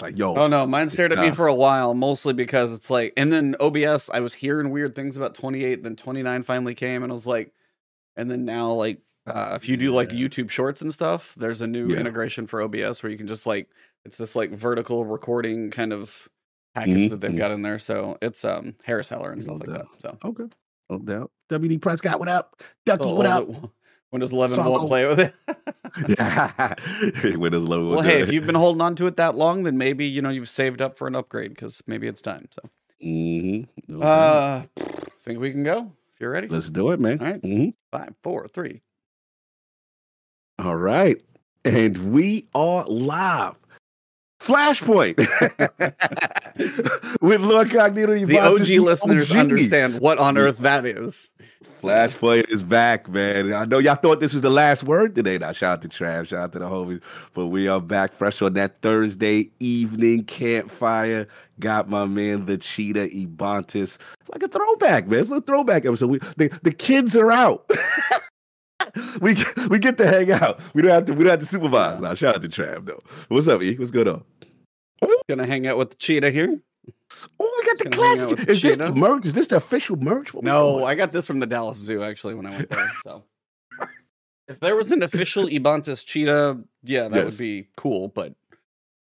Like, yo, Oh no, mine stared at me for a while, mostly because it's like, and then OBS, I was hearing weird things about 28, then 29 finally came, and I was like, and then now like, uh, if you do like. YouTube Shorts and stuff, there's a new Yeah. integration for OBS where you can just like, it's this like vertical recording kind of package Mhm, that they've mhm. got in there, so it's um Harris Heller and stuff No like that. So okay, no doubt. WD Prescott, what up? Ducky, Oh, what up? The- Windows 11 Sorry. won't play with it. Yeah, Windows low. well, hey, if you've been holding on to it that long, then maybe you know you've saved up for an upgrade because maybe it's time. So, mm-hmm. no uh, think we can go if you're ready. let's do it, man. All right. Mhm. Five, four, three. All right. And we are live. Flashpoint with Lord Cognito. The OG listeners OG. understand what on earth that is. Flashpoint is back, man. I know y'all thought this was the last word today. Now, shout out to Trav, shout out to the homies. But we are back fresh on that Thursday evening campfire. Got my man, the Cheetah Ebontis. Like a throwback, man. It's a throwback episode. We, the, the kids are out. we we get to hang out. We don't have to we don't have to supervise. Now, shout out to Trav though. What's up, E? What's going on? Gonna hang out with the cheetah here. Oh, we got the Gonna hang out classic. with Is this the merch? Is this the official merch? What No. I got this from the Dallas Zoo actually when I went there. So, if there was an official Ebontis cheetah, yeah, that Yes. would be cool. But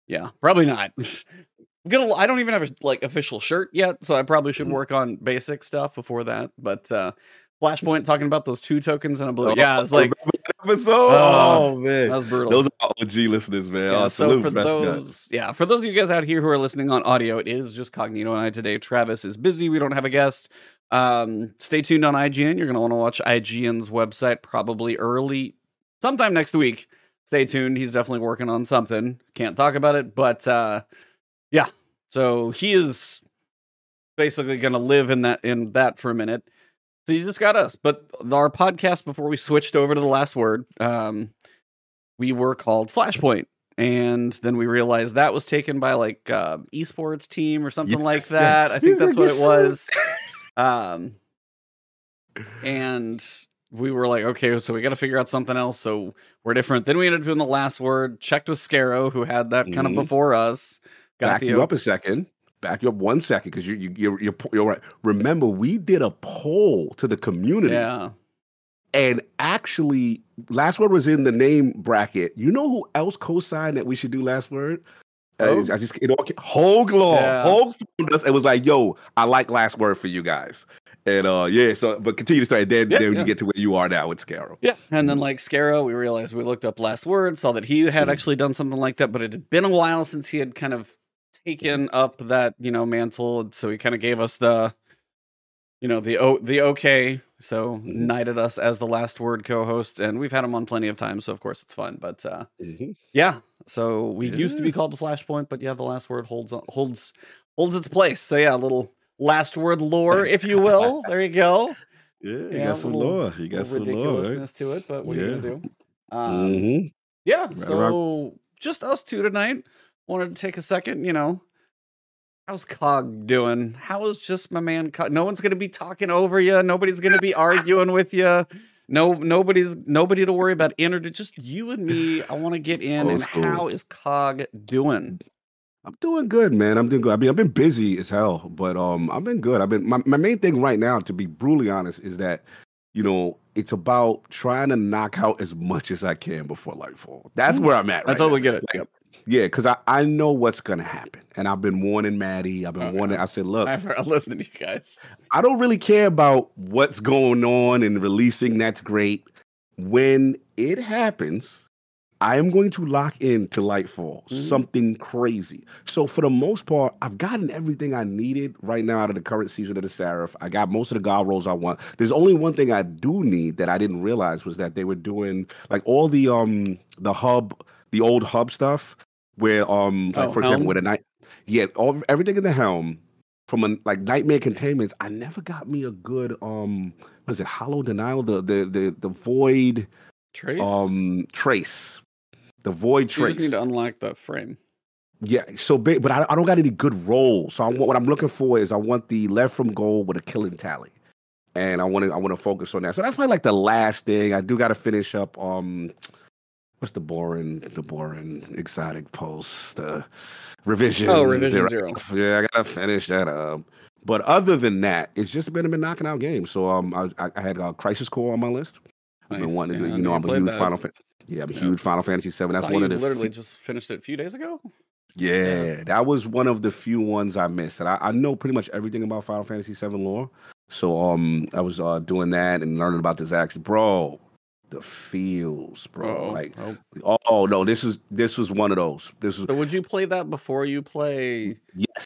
yeah, probably not. I'm gonna. I don't even have a like official shirt yet, so I probably should Mhm. work on basic stuff before that. But uh Flashpoint talking about those two tokens and a blue. Oh, Yeah, it's like remember that episode. Oh, Oh, man, that was brutal. those are OG listeners, man. Yeah, oh, so for those, yeah, for those of you guys out here who are listening on audio, it is just Cognito and I today. Travis is busy; we don't have a guest. Um, stay tuned on IGN. You're gonna want to watch IGN's website probably early, sometime next week. Stay tuned. He's definitely working on something. Can't talk about it, but uh, yeah. So he is basically gonna live in that in that for a minute. So you just got us, but our podcast before we switched over to the last word. Um, we were called Flashpoint. And then we realized that was taken by like uh, esports team or something like Yes, yeah. that. I think that's what it was. Um, and we were like, okay, so we got to figure out something else. So we're different. Then we ended up doing the last word. Checked with Scarrow, who had that kind of Mhm. before us. Back the you up a second. Back you up one second because you, you you're, you're you're right. Remember, we did a poll to the community, Yeah. and actually, last word was in the name bracket. You know who else co-signed that we should do last word? Uh, I just it all Hogue Law. Yeah. Hogue phoned us and was like, "Yo, I like last word for you guys." And uh, yeah, so but continue to start. Then Yeah, then yeah. you get to where you are now with Scarrow. Yeah. And then like Scarrow, we realized we looked up last word, saw that he had Mhm. actually done something like that, but it had been a while since he had kind of taken up that, you know, mantle. So he kind of gave us the you know, the o the okay. So Mhm. knighted us as the last word co-host, and we've had him on plenty of times, so of course it's fun. But uh Mhm. yeah. So we used to be called the Flashpoint, but yeah, the last word holds holds holds its place. So yeah, a little last word lore, if you will. There you go. Yeah, you Yeah, got some little- law. You got some lore, right? ridiculousness to it, but what are you gonna do? Um, hmm yeah, Right so just us two tonight. Wanted to take a second, you know. How's Cog doing? How is just my man Cog? No one's gonna be talking over you. Nobody's gonna be arguing with you. No, nobody's nobody to worry about. Inter, just you and me. I want to get in. And school. how is Cog doing? I'm doing good, man. I'm doing good. I mean, I've been busy as hell, but um, I've been good. I've been my, my main thing right now, to be brutally honest, is that you know it's about trying to knock out as much as I can before Lightfall. That's where I'm at. I Right totally now. get it. Like, Yep. Yeah, because I, I know what's gonna happen, and I've been warning Maddie. I've been Okay. warning. I said, look, I've heard. I'm listening to you guys. I don't really care about what's going on and releasing. That's great. When it happens, I am going to lock in to Lightfall, Mhm. something crazy. So for the most part, I've gotten everything I needed right now out of the current season of the Seraph. I got most of the god rolls I want. There's only one thing I do need that I didn't realize was that they were doing like all the um the hub, the old hub stuff, where um like Oh, for example Helm? with a night, yeah, all everything in the helm from a like nightmare containments. I never got me a good um what is it? Hollow denial, the the the the void Trace. um trace the void you trace just need to unlock the frame. yeah so big but I, I don't got any good rolls so I, what i'm looking for is i want the left from goal with a killing tally and i want to i want to focus on that so that's probably like the last thing i do got to finish up um what's the boring, the boring exotic post, uh, revision. Oh, revision zero. Yeah, I gotta finish that up. But other than that, it's just been been knocking out games. So um, I, I had uh, Crisis Core on my list. I've been wanting to, Yeah, you know, I'm a huge that. Final. Fa- yeah, I'm a Yeah. huge Final Fantasy Seven. That's That's one of the literally f- just finished it a few days ago. yeah, that was one of the few ones I missed. And I, I know pretty much everything about Final Fantasy VII lore. So um I was uh doing that and learning about this action. Bro, the feels, bro. Oh, Like oh. oh no, this is this was one of those. This is. So would you play that before you play? yes.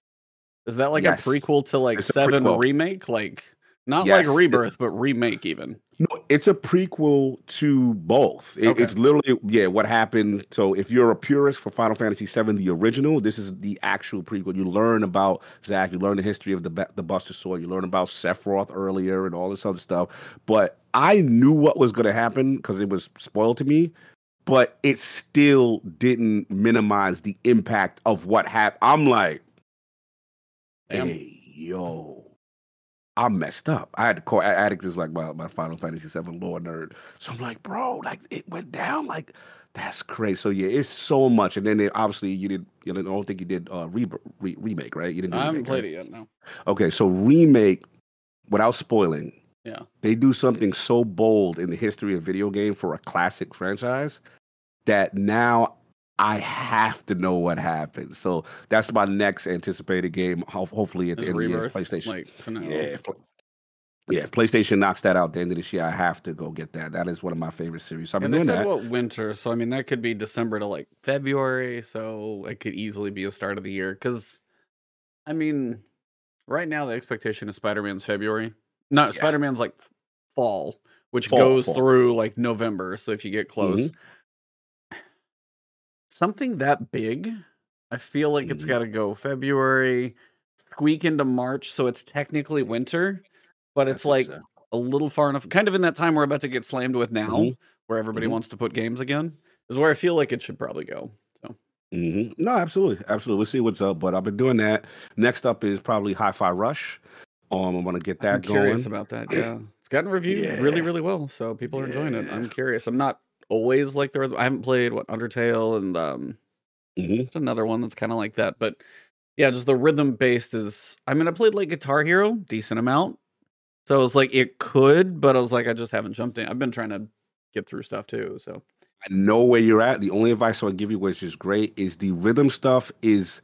Is that like Yes. a prequel to like It's Seven remake? Like not Yes, like Rebirth, but remake even. No, it's a prequel to both. It, Okay. It's literally yeah, what happened. So if you're a purist for Final Fantasy VII, the original, this is the actual prequel. You learn about Zack, you learn the history of the the Buster Sword, you learn about Sephiroth earlier and all this other stuff. But I knew what was going to happen because it was spoiled to me. But it still didn't minimize the impact of what happened. I'm like, Damn. hey, yo, I'm messed up. I had to call Attic is like my, my Final Fantasy VII lore nerd. So I'm like, bro, like it went down. Like, that's crazy. So yeah, it's so much. And then they, obviously you did, you know, I don't think you did uh re- re- remake, right? You didn't do I haven't remake, played right? it yet. No. Okay, so remake, without spoiling, Yeah. they do something so bold in the history of video game for a classic franchise that now I have to know what happened. So that's my next anticipated game. Hopefully at the end of the year, PlayStation. like to know? Yeah, yeah. If PlayStation knocks that out at the end of this year, I have to go get that. That is one of my favorite series. So I've And they said that. what winter, so I mean that could be December to like February, so it could easily be a start of the year. Because, I mean, right now the expectation is Spider Man's February. No, Yeah. Spider Man's like fall, which Fall, goes fall. through like November. So if you get close, Mm-hmm. Something that big, I feel like it's got to go February, squeak into March, so it's technically winter, but it's like I'm a little far enough, kind of in that time we're about to get slammed with now, Mhm. where everybody Mhm. wants to put games again, is where I feel like it should probably go. So hmm No, absolutely, absolutely. We'll see what's up. But I've been doing that. Next up is probably Hi-Fi Rush. Um, I'm gonna get that I'm curious going. about that. Yeah, it's gotten reviewed really, Yeah. really well, so people are enjoying it. I'm curious. I'm not always like the. I haven't played what Undertale and um, hmm another one that's kind of like that, but yeah, just the rhythm based is. I mean, I played like Guitar Hero, decent amount. So it was like it could, but I was like, I just haven't jumped in. I've been trying to get through stuff too. So I know where you're at. The only advice I would give you, which is great, is the rhythm stuff is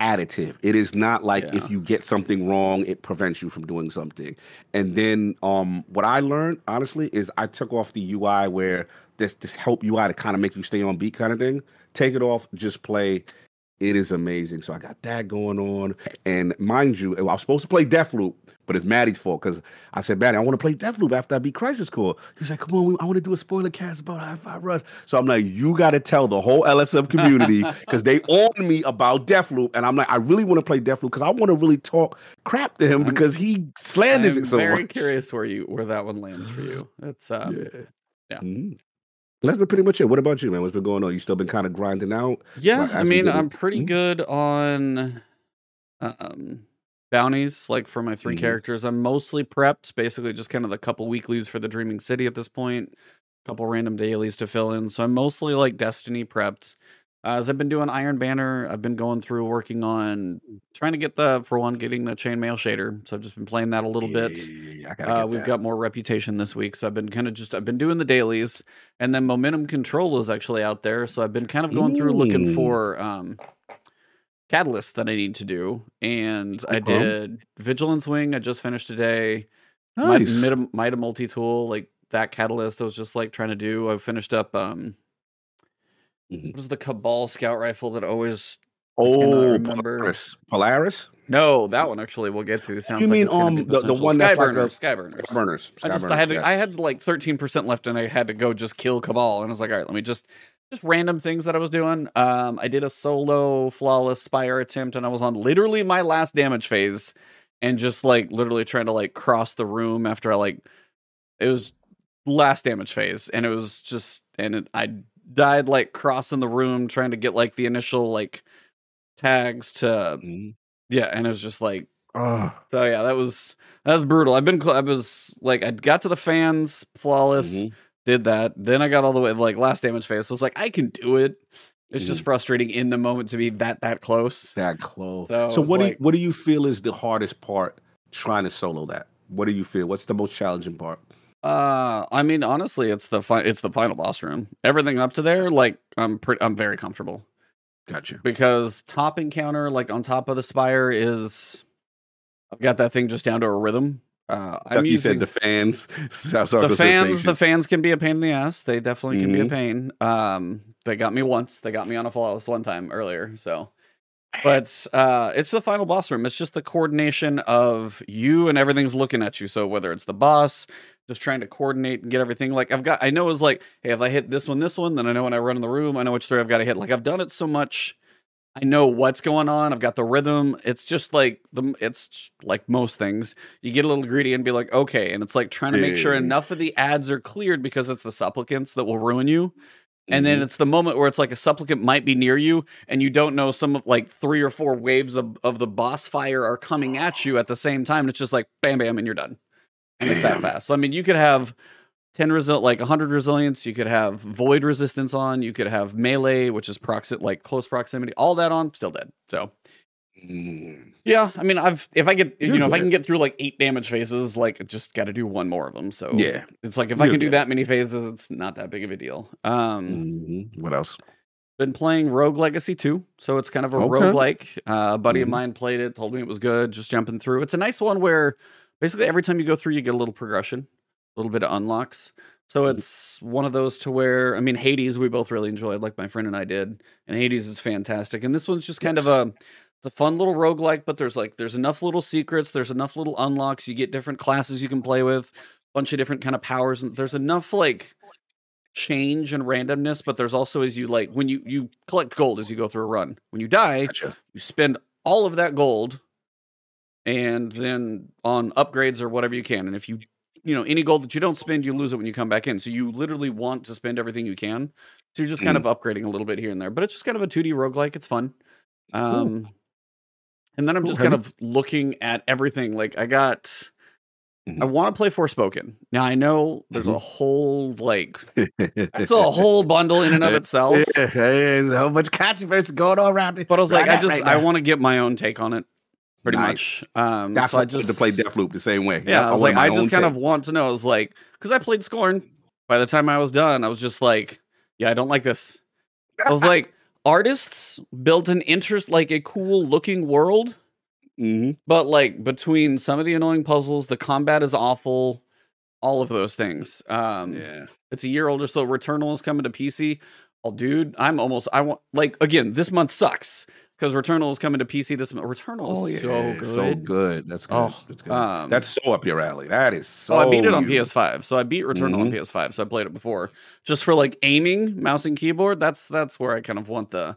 additive. It is not like Yeah. if you get something wrong, it prevents you from doing something. And then um what I learned, honestly, is I took off the UI where this this help UI to kind of make you stay on beat kind of thing. Take it off, just play. It is amazing. So I got that going on. And mind you, I was supposed to play Deathloop, but it's Maddie's fault because I said, Maddie, I want to play Deathloop after I beat Crisis Core. He's like, come on, I want to do a spoiler cast about Hi-Fi Rush. So I'm like, you got to tell the whole LSM community because they on me about Deathloop. And I'm like, I really want to play Deathloop because I want to really talk crap to him I'm- because he slanders I'm it so very much. curious where you where that one lands for you. It's um, Yeah. yeah. Mhm. That's been pretty much it. What about you, man? What's been going on? You still been kind of grinding out? Yeah, Like, I mean, I'm pretty Mhm. good on um bounties, like for my 3 Mhm. characters. I'm mostly prepped, basically just kind of the couple weeklies for the Dreaming City at this point, a couple random dailies to fill in. So I'm mostly like Destiny prepped. Uh, as I've been doing Iron Banner, I've been going through working on trying to get the for one getting the chainmail shader. So I've just been playing that a little bit. Yeah, Uh, we've that. got more reputation this week, so I've been kind of just I've been doing the dailies, and then momentum control is actually out there, so I've been kind of going through looking Mm. for um catalysts that I need to do, and I did vigilance wing. I just finished today. My Nice. might a multi tool like that catalyst. I was just like trying to do. I finished up um Mhm. what is the Cabal scout rifle that always Oh, remember. Polaris. Polaris? no that one actually we'll get to. Sounds you like mean, be um, the- the one that's like a- Skyburners, Skyburners. Skyburners. I just I had to, yes. I had like 13% left and I had to go just kill Cabal and I was like, all right, let me just just random things that I was doing. Um I did a solo flawless spire attempt and I was on literally my last damage phase and just like literally trying to like cross the room after I like it was last damage phase and it was just and it, I died like crossing the room trying to get like the initial like tags to Mhm. yeah and it was just like Ugh. so yeah, that was that was brutal. I've been cl- I was like I got to the fans flawless, Mhm. Did that. Then I got all the way like last damage phase. So I was like, I can do it. It's just Mhm. frustrating in the moment to be that that close. That close. So So, what do you, what do you feel is the hardest part trying to solo that? What do you feel? What's the most challenging part? Uh, I mean, honestly, it's the fi- it's the final boss room. Everything up to there, like I'm pretty, I'm very comfortable Gotcha. because top encounter, like on top of the spire, is I've got that thing just down to a rhythm. Uh, I'm you using said the fans. The fans. The fans can be a pain in the ass. They definitely can be a Mhm. pain. Um, they got me once. They got me on a flawless one time earlier. So, but uh, it's the final boss room. It's just the coordination of you and everything's looking at you. So whether it's the boss, just trying to coordinate and get everything. Like I've got, I know it's like, hey, if I hit this one, this one, then I know when I run in the room, I know which three I've got to hit. Like I've done it so much. I know what's going on. I've got the rhythm. It's just like the it's like most things. You get a little greedy and be like, okay, and it's like trying to make sure enough of the ads are cleared because it's the supplicants that will ruin you. And Mm-hmm. then it's the moment where it's like a supplicant might be near you, and you don't know some of like three or four waves of, of the boss fire are coming at you at the same time. And it's just like bam, bam, and you're done. And it's that fast. So I mean, you could have 10 result like 100 resilience, you could have void resistance on, you could have melee, which is proxi- like close proximity, all that on, still dead. So Mm. yeah, I mean, I've if I get you You're know if I can get through like eight damage phases, like just got to do one more of them. So Yeah. it's like if I You're can do that many phases, it's not that big of a deal. Um, Mhm. What else? been playing Rogue Legacy 2, so it's kind of a Okay. roguelike. Uh, a buddy of Mhm. mine played it, told me it was good, just jumping through. It's a nice one where basically every time you go through, you get a little progression, a little bit of unlocks. So Mhm. it's one of those to where, I mean, Hades, we both really enjoyed, like my friend and I did, and Hades is fantastic. And this one's just kind of a, it's a fun little roguelike, but there's like, there's enough little secrets, there's enough little unlocks, you get different classes you can play with, bunch of different kind of powers, and there's enough like, change and randomness but there's also as you like when you you collect gold as you go through a run when you die Gotcha. you spend all of that gold and then on upgrades or whatever you can and if you you know any gold that you don't spend you lose it when you come back in so you literally want to spend everything you can so you're just kind Mm. of upgrading a little bit here and there but it's just kind of a 2d roguelike it's fun um and then i'm just kind of looking at everything like i got I Mhm. want to play Forspoken. Now I know there's a Mhm. whole like it's a whole bundle in and of itself. There's a bunch of controversy going on around it. But I was like, I just right I want to get my own take on it, pretty Nice. much. Um, That's so why I just to play Deathloop the same way. Yeah, I was like, I just kind take. of want to know. I was like, because I played Scorn. By the time I was done, I was just like, yeah, I don't like this. I was like, artists built an interest, like a cool looking world, Mhm. but like between some of the annoying puzzles, the combat is awful, all of those things. Um, Yeah. It's a year older, so Returnal is coming to PC. Oh, dude, I'm almost. I want like again. This month sucks because Returnal is coming to PC this month. Returnal is so good. Oh, So good. That's good. Oh, That's good. um, That's so up your alley. That is so. Oh, I beat it on you. PS5. So I beat Returnal on Mhm. PS5. So I played it before. Just for like aiming, mouse and keyboard. That's that's where I kind of want the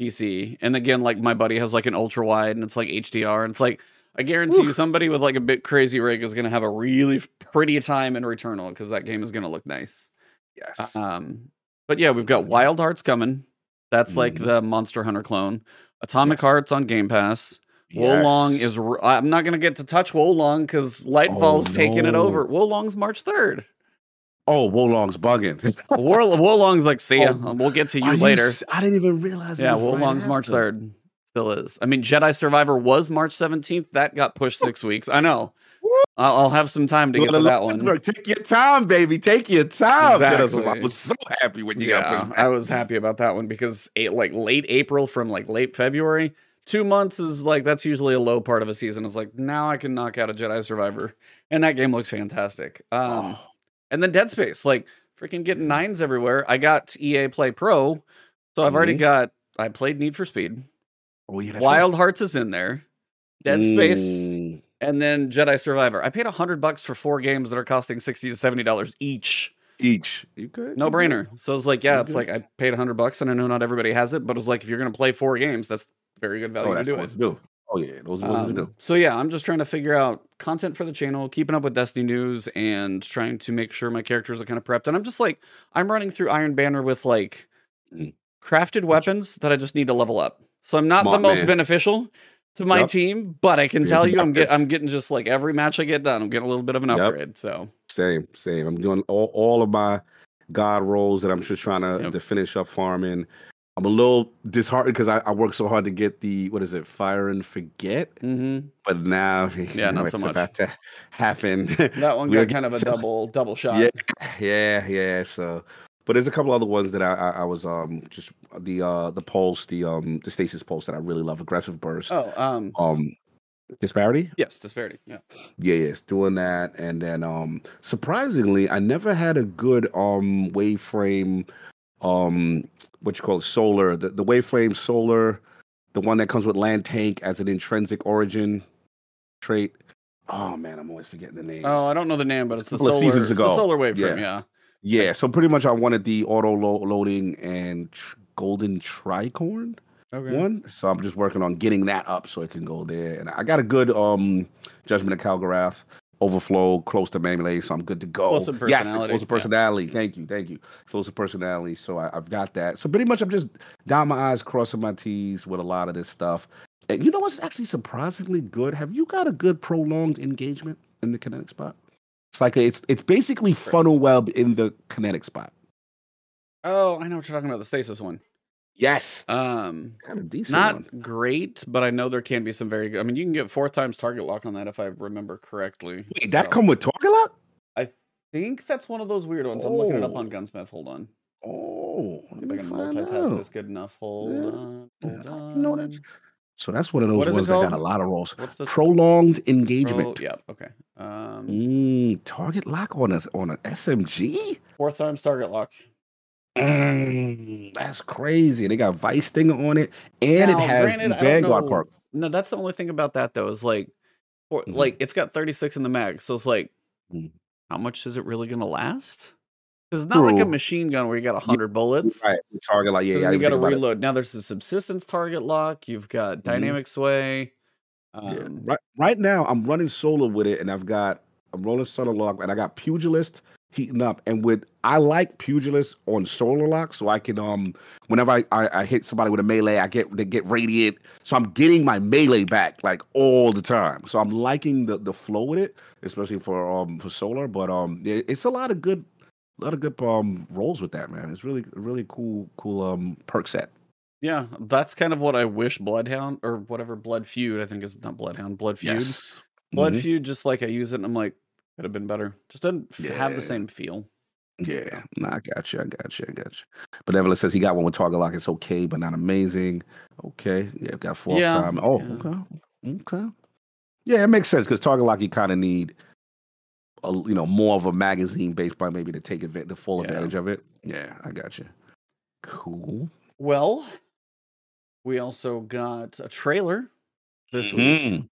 PC. And again, like my buddy has like an ultra wide and it's like HDR. And it's like I guarantee you somebody with like a bit crazy rig is gonna have a really pretty time in Returnal because that game is gonna look nice. Yes. Um, but yeah, we've got Wild Hearts coming. That's like Mhm. the Monster Hunter clone. Atomic Yes. Hearts on Game Pass. Wolong Yes. is. I'm not gonna get to touch Wolong because Lightfall's Oh, taking it no. over. Wolong's March third. Oh, Wolong's bugging. Wol- Wolong's like, see ya. Oh, we'll get to you later. I didn't even realize. yeah, was right Wolong's March third. Still is. I mean, Jedi Survivor was March seventeenth. That got pushed six weeks. I know. I'll, I'll have some time to get to that one. Take your time, baby. Take your time. Us- I was so happy when you got Yeah, pushed I was happy about that one because eight, like late April from like late February, two months is like that's usually a low part of a season. It's like now I can knock out a Jedi Survivor, and that game looks fantastic. Um, Oh, and then Dead Space, like freaking getting nines everywhere. I got EA Play Pro, so I've already Mhm. got. I played Need for Speed. oh, yeah, Wild Hearts is in there. Dead Space, Mm, and then Jedi Survivor. I paid a hundred bucks for four games that are costing sixty to seventy dollars each. each. You could No brainer. So it's like, yeah, it's like I paid a hundred bucks, and I know not everybody has it, but it's like if you're gonna play four games, that's very good value Oh, to do what it. to do. Oh yeah, those are what to Um, do. so yeah, I'm just trying to figure out content for the channel, keeping up with Destiny news, and trying to make sure my characters are kind of prepped. And I'm just like, I'm running through Iron Banner with like Mm. crafted weapons that I just need to level up. So I'm not the most man. beneficial to my Yup. team, but I can tell you, I'm get. I'm getting just like every match I get done, I'm getting a little bit of an upgrade. So Same, same. I'm doing all, all of my god rolls that I'm just trying to, Yep. to finish up farming. I'm a little disheartened because I, I worked so hard to get the what is it, fire and forget, Mm-hmm. but now Yeah, know, not so much. about to happen. That one got kind of a double double shot. Yeah, yeah, yeah. So, but there's a couple other ones that I, I, I was um just the uh the pulse, the um the stasis pulse that I really love, aggressive burst. Oh, um, Um, disparity. yes, disparity. Yeah. Yeah, yes, doing that, and then um surprisingly, I never had a good um waveframe, um what you call it, solar, the the waveframe solar, the one that comes with land tank as an intrinsic origin trait. Oh man, I'm always forgetting the name. Oh, I don't know the name, but it's the solar, seasons it's the solar waveframe. Yeah. Yeah. Yeah, so pretty much I wanted the auto lo- loading and tr- golden tricorn Okay. one. So I'm just working on getting that up so it can go there. And I got a good um judgment of Kelgorath overflow close to melee, so I'm good to go. Explosive Yes, personality, explosive yeah. personality. Thank you, thank you. Explosive personality. So I, I've got that. So pretty much I'm just down my eyes, crossing my T's with a lot of this stuff. And you know what's actually surprisingly good? Have you got a good prolonged engagement in the kinetic spot? It's like a, it's it's basically funnel web in the kinetic spot. Oh, I know what you're talking about. The stasis one. Yes, Um, kind of decent. not one. great, but I know there can be some very good. I mean, you can get four times target lock on that if I remember correctly. Wait, that come with target lock? I think that's one of those weird ones. I'm looking it up Oh. on Gunsmith. Hold on. Oh, If I can multitask out. this good enough. Hold Yeah. on. Hold on. didn't know that. So that's one of those What is it ones that got a lot of rolls. What's this? Prolonged Pro- engagement. yeah. Okay. Um, Mm, target lock on a on an SMG. fourth times target lock. Mm, that's crazy. They got Vice Stinger on it, and Now, it has granted, the I don't Vanguard perk. No, that's the only thing about that though. Is like, for, Mhm. like it's got 36 in the mag, so it's like, Mm. how much is it really gonna last? Because it's not like a machine gun where you got hundred bullets. Right, target lock. Yeah, yeah. You got to think about it. reload. Now there's a subsistence target lock. You've got dynamic sway. Um, Yeah. Right, right now, I'm running solar with it, and I've got I'm rolling solar lock, and I got pugilist heating up. And with I like pugilist on solar lock, so I can um whenever I, I, I hit somebody with a melee, I get they get radiant, so I'm getting my melee back like all the time. So I'm liking the the flow with it, especially for um for solar. But um, it- it's a lot of good. A lot of good um rolls with that man. It's really really cool cool um perk set. Yeah, that's kind of what I wish Bloodhound or whatever Blood Feud. I think is not Bloodhound. Blood Feud. Yes. Blood Mhm. Feud. Just like I use it, and I'm like, could have been better. Just doesn't f- have the same feel. Yeah, nah, I got you. I got you. I got you. But Evelyn says he got one with target lock. It's okay, but not amazing. Okay, yeah, got four Yeah, time. Oh, yeah. okay, okay. Yeah, it makes sense because target lock you kind of need, a, you know, more of a magazine based by maybe to take advantage, the full Yeah. advantage of it. Yeah, I got you. Cool. Well, we also got a trailer this week. Mhm.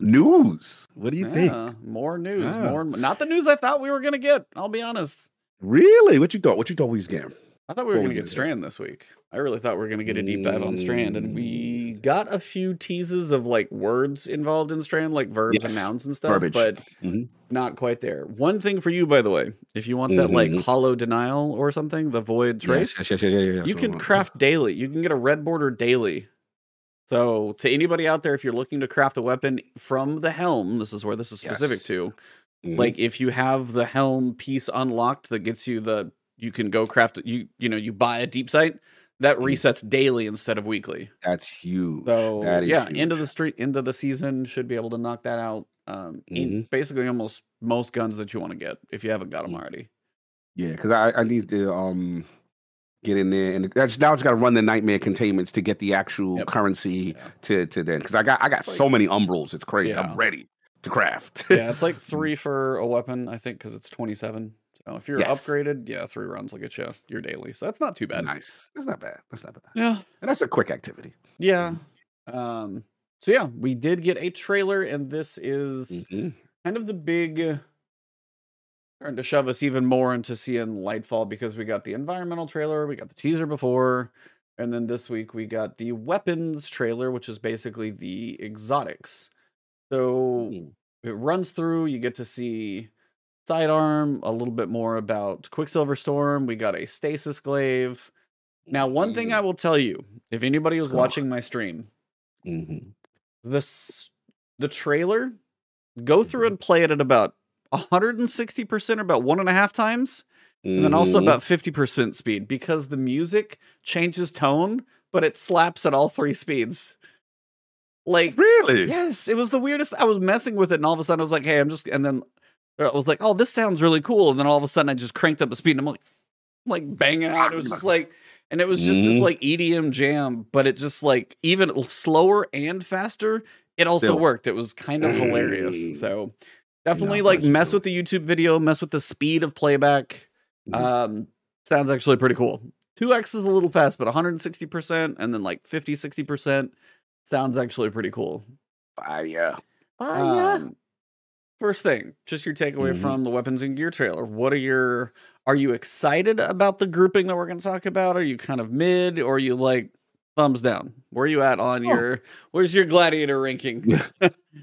News. What do you think? More news. Yeah. More, not the news I thought we were gonna get. I'll be honest. Really? What you thought? What you thought we was getting? I thought we were Before going we to get get. Strand this week. I really thought we were going to get a deep dive on Strand, and we got a few teases of like words involved in Strand, like verbs and nouns and stuff, verbiage. but Mhm. not quite there. One thing for you, by the way, if you want that like Mhm. hollow denial or something, the void trace, Yes, yes, yes, yes, yes, yes, you can craft daily. You can get a red border daily. So, to anybody out there, if you're looking to craft a weapon from the helm, this is where this is specific Yes. to. Mhm. Like if you have the helm piece unlocked that gets you the you can go craft you you know you buy a deep sight that resets daily instead of weekly. that's huge. So that is yeah, huge. end of the street end of the season should be able to knock that out. Um, in Mhm. basically almost most guns that you want to get if you haven't got them already. Yeah, because I, I need to um get in there and that's now it's got to run the nightmare containments to get the actual Yep. currency Yeah. to to then because I got I got It's like- so many umbrals it's crazy Yeah. I'm ready to craft yeah, it's like three for a weapon, I think, because it's twenty seven. So if you're Yes. upgraded, yeah, three runs will get you your daily. So that's not too bad. nice that's not bad that's not bad Yeah, and that's a quick activity yeah. Um. So yeah, we did get a trailer, and this is Mhm. kind of the big starting to shove us even more into seeing Lightfall because we got the environmental trailer, we got the teaser before, and then this week we got the weapons trailer, which is basically the exotics. So Mm. it runs through, you get to see sidearm, a little bit more about Quicksilver Storm, we got a stasis glaive. Now, one thing I will tell you, if anybody was watching my stream, Mhm. the the trailer go through and play it at about 160% or about one and a half times and then also Mhm. about 50% speed because the music changes tone, but it slaps at all three speeds. Like, really. yes, it was the weirdest. I was messing with it, and all of a sudden I was like, hey, I'm just, and then I was like, oh, this sounds really cool. And then all of a sudden I just cranked up the speed, and I'm like, like banging out. It was just like, and it was just this Mhm. like EDM jam, but it just like even slower and faster. It also Still. worked. It was kind of hilarious. So definitely No, like mess true. with the YouTube video, mess with the speed of playback. Mhm. Um, sounds actually pretty cool. 2x is a little fast, but 160% and then like 50, 60% sounds actually pretty cool. Fire. Um, first thing, just your takeaway Mhm. from the weapons and gear trailer. What are your are you excited about the grouping that we're going to talk about? Are you kind of mid or are you like thumbs down? Where are you at on Oh. your where's your gladiator ranking?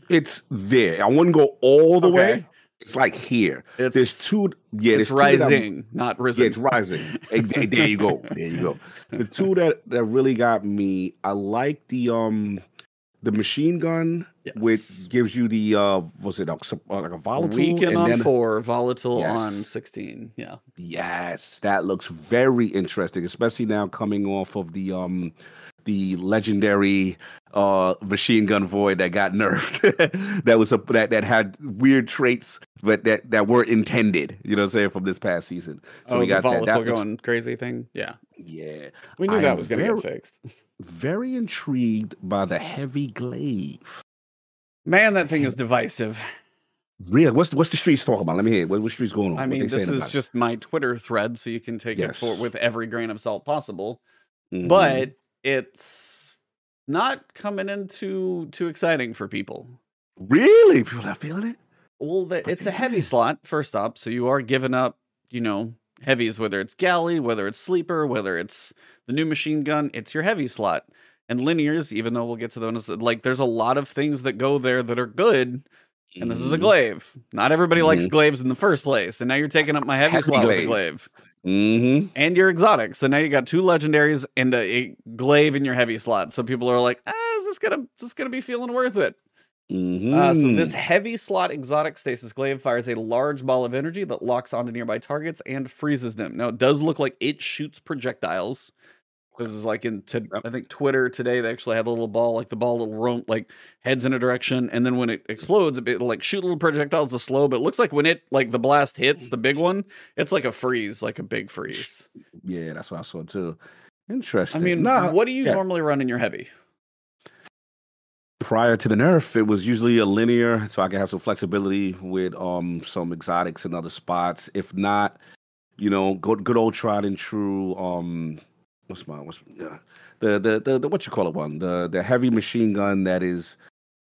It's there. I wouldn't go all the Okay. way. It's like here. It's There's two. Yeah, it's rising, not risen. Yeah, it's rising. There there you go. There you go. The two that that really got me. I like the um the machine gun, Yes. which gives you the uh was it some- uh, like a volatile Weaken and on then- four, volatile Yes. on 16. Yeah. Yes, that looks very interesting, especially now coming off of the um the legendary uh machine gun void that got nerfed. that was a that that had weird traits but that that weren't intended, you know what I'm saying, from this past season. So oh, we got that. volatile That looks- going crazy thing. Yeah. yeah. We knew I that was going to very- get fixed. Very intrigued by the heavy glaive. Man, that thing is divisive. Real what's what's the streets talking about? Let me hear what what streets going on. I mean, this is about it? just my Twitter thread, so you can take it for with every grain of salt possible. Mhm. But it's not coming in too too exciting for people. really people are feeling it? Well, the, it's a heavy say? slot first up, so you are giving up, you know, heavies. Whether it's galley, whether it's sleeper, whether it's the new machine gun, it's your heavy slot. And linears, even though we'll get to those, like there's a lot of things that go there that are good. And this is a Mhm. glaive. Not everybody likes Mhm. glaives in the first place, and now you're taking up my heavy Heavy slot with a glaive. glaive. Mm-hmm. and your exotic. So now you got two legendaries and a, a glaive in your heavy slot. So people are like, ah, is this gonna is this gonna be feeling worth it? Mm-hmm. Uh, so this heavy slot exotic stasis glaive fires a large ball of energy that locks onto nearby targets and freezes them. Now it does look like it shoots projectiles. This is like in Yep. I think Twitter today they actually had a little ball like the ball will roam like heads in a direction and then when it explodes it it'll like shoot little projectiles to slow but it looks like when it like the blast hits the big one it's like a freeze like a big freeze. yeah, that's what I saw too. Interesting. I mean, Nah, what do you yeah. normally run in your heavy? prior to the nerf, it was usually a linear, so I could have some flexibility with um some exotics and other spots. If not, you know, good good old tried and true. Um, what's my what's yeah, the the the, the what you call it one the the heavy machine gun that is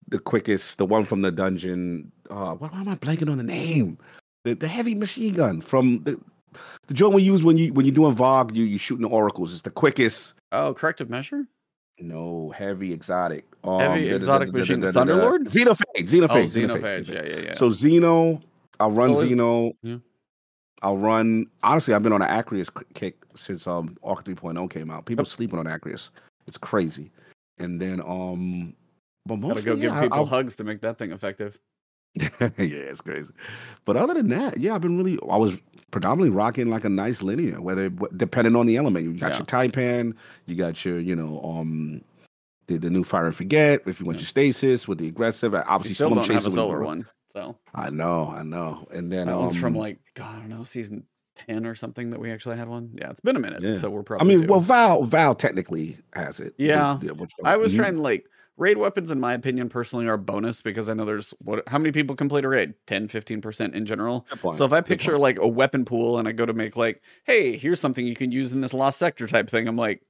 the quickest, the one from the dungeon. Uh, why am I blanking on the name? The the heavy machine gun from the the joint we use when you when you're doing VoG, you you shooting the oracles. It's the quickest. Oh, corrective measure? No, heavy exotic. Um, Heavy exotic machine. Thunderlord? Xenophage. Xenophage. Oh, Xenophage. Yeah, yeah, yeah. So Xeno, I'll run Oh, Xeno. yeah. I'll run. Honestly, I've been on an Acrius kick since um Arc 3.0 came out. People sleeping on Acrius. It's crazy. And then um, but Gotta mostly go give people I'll- hugs to make that thing effective. yeah, it's crazy. But other than that, yeah, I've been really. I was predominantly rocking like a nice linear, whether depending on the element. You got Yeah. your Taipan, you got your, you know, um, the, the new Fire and Forget. If you want Yeah. your stasis with the aggressive, uh, You obviously still Storm don't have a solar one. So I know, I know. And then that um, one's from like, God, I don't know, season 10 or something that we actually had one. Yeah, it's been a minute. Yeah. So we're probably. I mean, due. well, Val Val technically has it. Yeah. you- I was Mhm. trying to like raid weapons in my opinion personally are bonus because I know there's what how many people complete a raid 10 15% in general so if I picture like a weapon pool and I go to make like hey here's something you can use in this lost sector type thing I'm like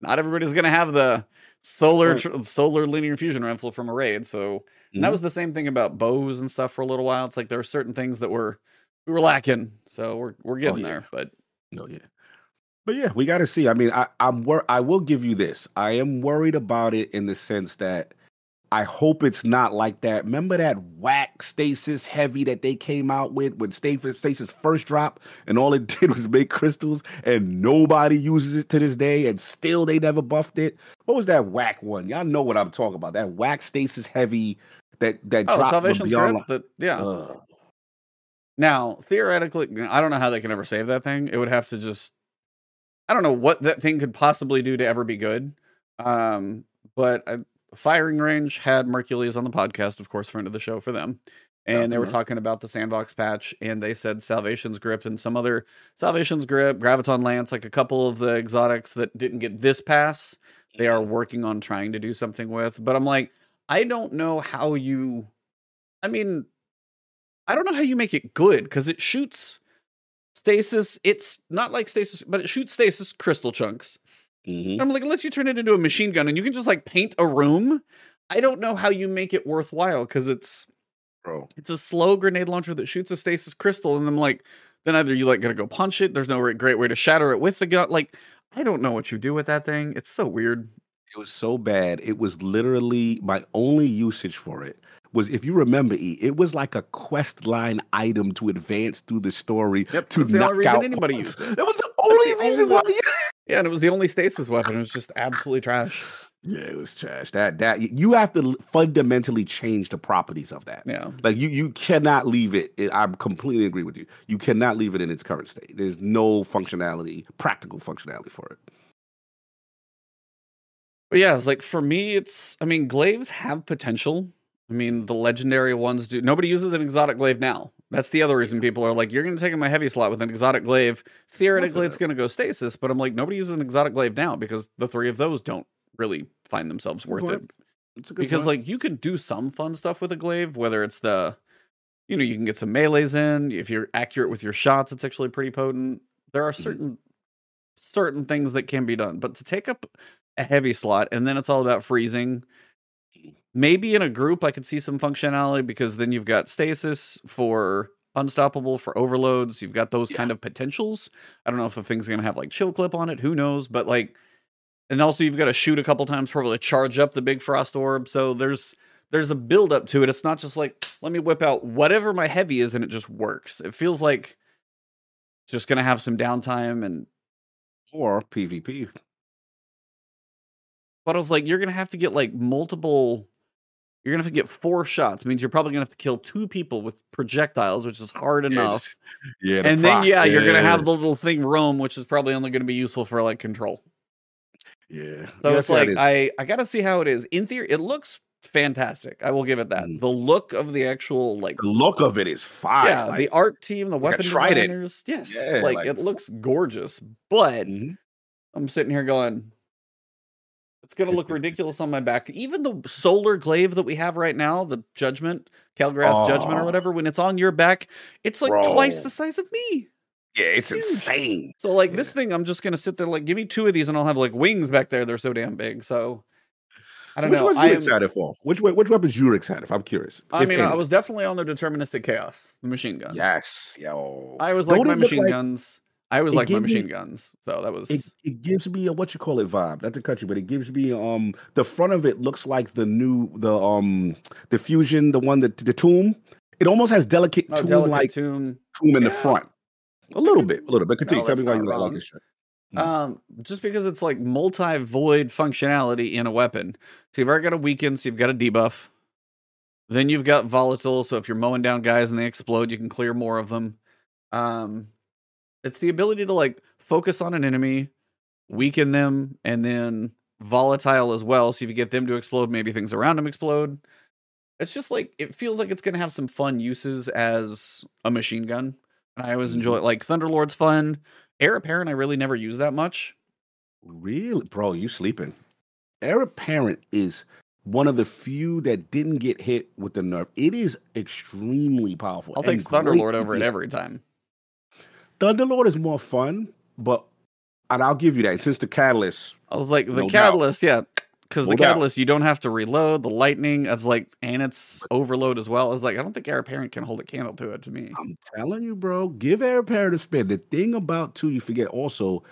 not everybody's going to have the solar Right. tr- solar linear fusion rifle from a raid so and that Mhm. was the same thing about bows and stuff for a little while it's like there were certain things that were we were lacking so we're we're getting yeah. there but Oh yeah. But yeah, we got to see. I mean, I, I'm wor- I will give you this. I am worried about it in the sense that I hope it's not like that. Remember that whack stasis heavy that they came out with when stasis stasis first dropped, and all it did was make crystals, and nobody uses it to this day, and still they never buffed it. What was that whack one? Y'all know what I'm talking about. That whack stasis heavy that that oh dropped from salvation beyond. script that yeah. Now, theoretically, I don't know how they can ever save that thing. It would have to just I don't know what that thing could possibly do to ever be good. Um, but I, Firing Range had Mercules on the podcast, of course, friend of the show for them. And they were talking about the sandbox patch, and they said Salvation's Grip and some other Salvation's Grip, Graviton Lance, like a couple of the exotics that didn't get this pass, they are working on trying to do something with. But I'm like, I don't know how you. I mean, I don't know how you make it good because it shoots stasis. It's not like stasis, but it shoots stasis crystal chunks. Mhm. I'm like, unless you turn it into a machine gun and you can just like paint a room, I don't know how you make it worthwhile because it's bro. it's a slow grenade launcher that shoots a stasis crystal, and I'm like, then either you like gotta go punch it. There's no great way to shatter it with the gun. Like, I don't know what you do with that thing. It's so weird. It was so bad. It was literally my only usage for it was if you remember, E, it was like a quest line item to advance through the story Yep, to that's the only reason out anybody punks. used it. That was the only the reason only- why. Yeah, and it was the only stasis weapon. It was just absolutely trash. Yeah, it was trash. That that you have to fundamentally change the properties of that. Yeah. Like you, you cannot leave it. it- I completely agree with you. You cannot leave it in its current state. There's no functionality, practical functionality for it. But yeah, it's like for me, it's I mean, glaives have potential. I mean, the legendary ones do. Nobody uses an exotic glaive now. That's the other reason people are like, "You're going to take in my heavy slot with an exotic glaive." Theoretically, it's going to go stasis, but I'm like, nobody uses an exotic glaive now because the three of those don't really find themselves worth it. point. It's a good Because point. like you can do some fun stuff with a glaive, whether it's the, you know, you can get some melees in. If you're accurate with your shots, it's actually pretty potent. There are mm-hmm. certain certain things that can be done, but to take up a heavy slot and then it's all about freezing. Maybe in a group, I could see some functionality because then you've got stasis for unstoppable for overloads. You've got those Yeah. kind of potentials. I don't know if the thing's gonna have like chill clip on it. Who knows? But like, and also you've got to shoot a couple times probably to charge up the big frost orb. So there's there's a build up to it. It's not just like let me whip out whatever my heavy is and it just works. It feels like it's just gonna have some downtime and or PvP. But I was like, you're gonna have to get like multiple. You're gonna have to get four shots. Means you're probably gonna have to kill two people with projectiles, which is hard enough. Yeah, and then proc, yeah, you're gonna have the little thing roam, which is probably only gonna be useful for like control. Yeah. So Yeah, it's how it like. I I gotta see how it is. In theory, it looks fantastic. I will give it that. Mhm. The look of the actual like the look of it is fire. yeah, like, the art team, the like weapon designers, yes, Yeah, like, like- it looks gorgeous. But Mhm. I'm sitting here going, it's gonna look ridiculous on my back. Even the solar glaive that we have right now, the Judgment, Kelgorath's Judgment or whatever, when it's on your back, it's like twice the size of me. Yeah, it's huge. insane. So like this thing, I'm just gonna sit there like, give me two of these, and I'll have like wings back there. They're so damn big. So I don't which know. ones I you excited for? Which which weapons you're excited for? I'm curious. I mean, I was definitely on the deterministic chaos, the machine gun. yes, yo. I was like Don't my machine like- guns. I always like my gave me- machine guns. So that was It, it gives me a what you call it vibe. That's a country, but it gives me um the front of it looks like the new the um the fusion, the one that the tomb. It almost has delicate oh, tomb like tomb. tomb in the front. A little bit, a little bit. Continue. No, Tell me why you like, this shit. Mm. Um, just because it's like multi-void functionality in a weapon. So you've already got a weaken, so you've got a debuff. Then you've got volatile, so if you're mowing down guys and they explode, you can clear more of them. Um, it's the ability to like focus on an enemy, weaken them, and then volatile as well. So if you get them to explode, maybe things around them explode. It's just like it feels like it's gonna have some fun uses as a machine gun. And I always enjoy mm-hmm. it. Like Thunderlord's fun. Heir apparent, I really never use that much. Really, bro, you sleeping? Heir apparent is one of the few that didn't get hit with the nerf. It is extremely powerful. I'll take Thunderlord over it every time. Thunderlord is more fun, but and I'll give you that. Since the catalyst, I was like, the No doubt. catalyst, yeah. Because No the doubt. catalyst, you don't have to reload. The lightning, as like, and it's overload as well. It's like, I don't think Heir apparent can hold a candle to it to me. I'm telling you, bro, give Heir apparent a spin. The thing about too you forget also,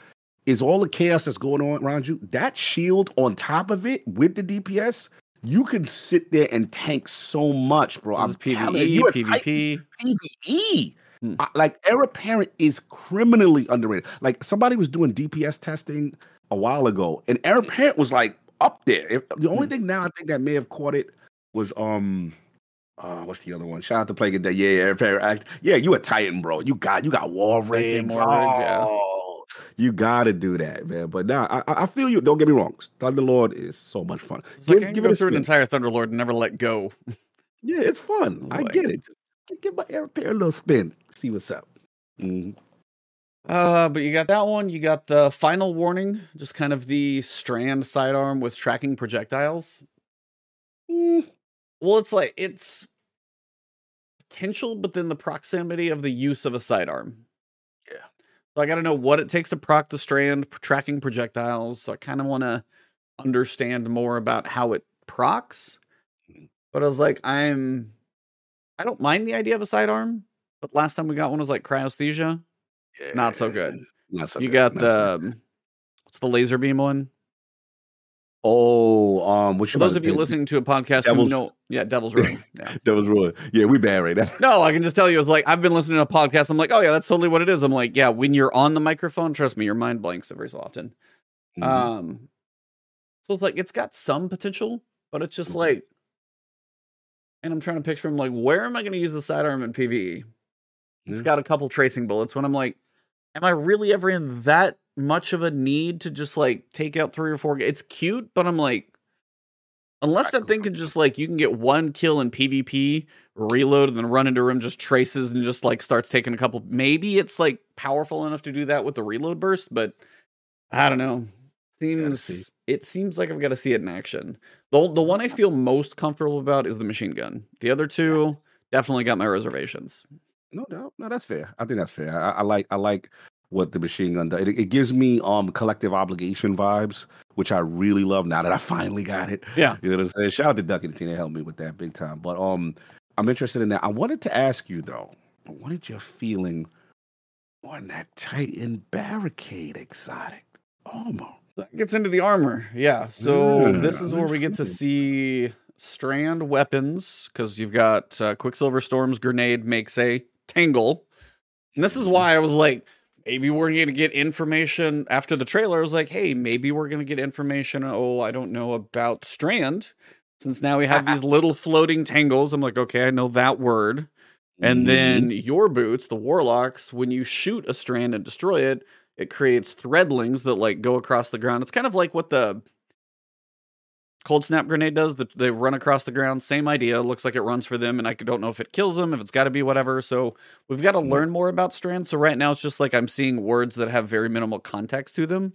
is all the chaos that's going on around you. That shield on top of it with the DPS, you can sit there and tank so much, bro. This I'm PvE, you PvP. PVE. Hmm. I- like heir apparent is criminally underrated. Like somebody was doing DPS testing a while ago, and heir apparent was like up there. If, the only Hmm. thing now I think that may have caught it was um uh, what's the other one? Shout out to Plague of Day. Yeah, yeah, act. Yeah, you a Titan, bro. You got you got war rigs. War rigs, yeah. Oh, you gotta do that, man. But now I, I feel you. Don't get me wrong. Thunderlord is so much fun. It's give, like give it through an entire Thunderlord and never let go. yeah, it's fun. I get it. Just give my air pair a little spin. See what's up. Mm-hmm. Uh, but you got that one. You got the final warning, just kind of the strand sidearm with tracking projectiles. Mm. Well, it's like it's potential, but then the proximity of the use of a sidearm. Yeah. So I got to know what it takes to proc the strand tracking projectiles. So I kind of want to understand more about how it procs. Mm-hmm. But I was like, I'm, I don't mind the idea of a sidearm. But last time we got one was like cryosthesia. Yeah, not so good. Not so you good. got not the so what's the laser beam one? Oh, um, which those of you listening to a podcast Devil's, who know, yeah, Devil's Ruin. Yeah. Devil's Ruin. Yeah, we bad right now. no, I can just tell you, it's like I've been listening to a podcast. I'm like, oh yeah, that's totally what it is. I'm like, yeah, when you're on the microphone, trust me, your mind blanks every so often. Mm-hmm. Um, so it's like it's got some potential, but it's just mm-hmm. like, and I'm trying to picture him like, where am I going to use the sidearm in PVE? It's got a couple tracing bullets. When I'm like, am I really ever in that much of a need to just like take out three or four? It's cute, but I'm like, unless that thing can just like you can get one kill in PvP, reload, and then run into room, just traces and just like starts taking a couple. Maybe it's like powerful enough to do that with the reload burst, but I don't know. Seems it seems like I've got to see it in action. The the one I feel most comfortable about is the machine gun. The other two definitely got my reservations. No doubt. No, that's fair. I think that's fair. I, I like I like what the machine gun does. It, it, gives me um collective obligation vibes, which I really love now that I finally got it. Yeah. You know what I'm saying? Shout out to Duck and Tina They helped me with that big time. But um I'm interested in that. I wanted to ask you though, what is your feeling on that Titan barricade exotic armor? That gets into the armor. Yeah. So yeah, this is where we get to see strand weapons because you've got uh, Quicksilver Storm's grenade makes a tangle. And this is mm-hmm. why I was like, maybe we're going to get information after the trailer. I was like, hey, maybe we're going to get information. Oh, I don't know about Strand. Since now we have these little floating tangles. I'm like, okay, I know that word. And mm-hmm. then your boots, the warlocks, when you shoot a strand and destroy it, it creates threadlings that like go across the ground. It's kind of like what the cold snap grenade does that they run across the ground same idea looks like it runs for them and i don't know if it kills them if it's got to be whatever so we've got to mm-hmm. learn more about strands so right now it's just like i'm seeing words that have very minimal context to them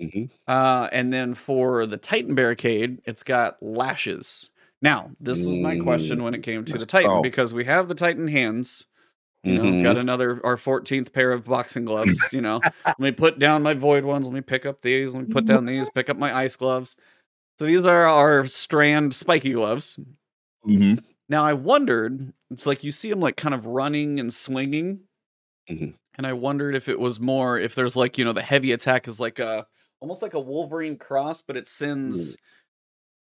mm-hmm. uh, and then for the titan barricade it's got lashes now this was my question when it came to the titan oh. because we have the titan hands you know, mm-hmm. got another our 14th pair of boxing gloves. You know, let me put down my void ones. Let me pick up these. Let me put down these. Pick up my ice gloves. So these are our strand spiky gloves. Mm-hmm. Now I wondered, it's like you see them like kind of running and swinging, mm-hmm. and I wondered if it was more if there's like you know the heavy attack is like a almost like a Wolverine cross, but it sends. Mm.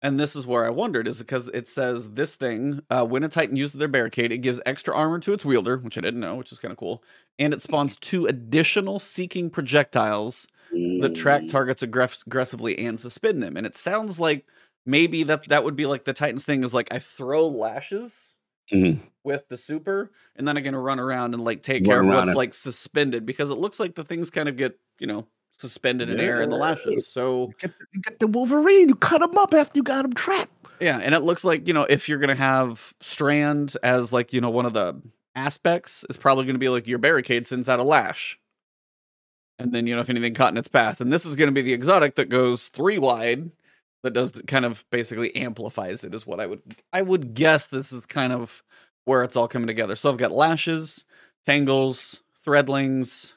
And this is where I wondered is because it says this thing uh, when a Titan uses their barricade, it gives extra armor to its wielder, which I didn't know, which is kind of cool, and it spawns two additional seeking projectiles that track targets aggress- aggressively and suspend them. And it sounds like maybe that that would be like the Titans thing is like I throw lashes mm-hmm. with the super, and then I'm gonna run around and like take run care of what's it. like suspended because it looks like the things kind of get you know suspended in yeah. air in the lashes. So you get, get the Wolverine, you cut him up after you got him trapped. Yeah, and it looks like you know if you're gonna have Strand as like you know one of the aspects is probably gonna be like your barricade sends out a lash and then you know if anything caught in its path and this is going to be the exotic that goes three wide that does the, kind of basically amplifies it is what i would i would guess this is kind of where it's all coming together so i've got lashes tangles threadlings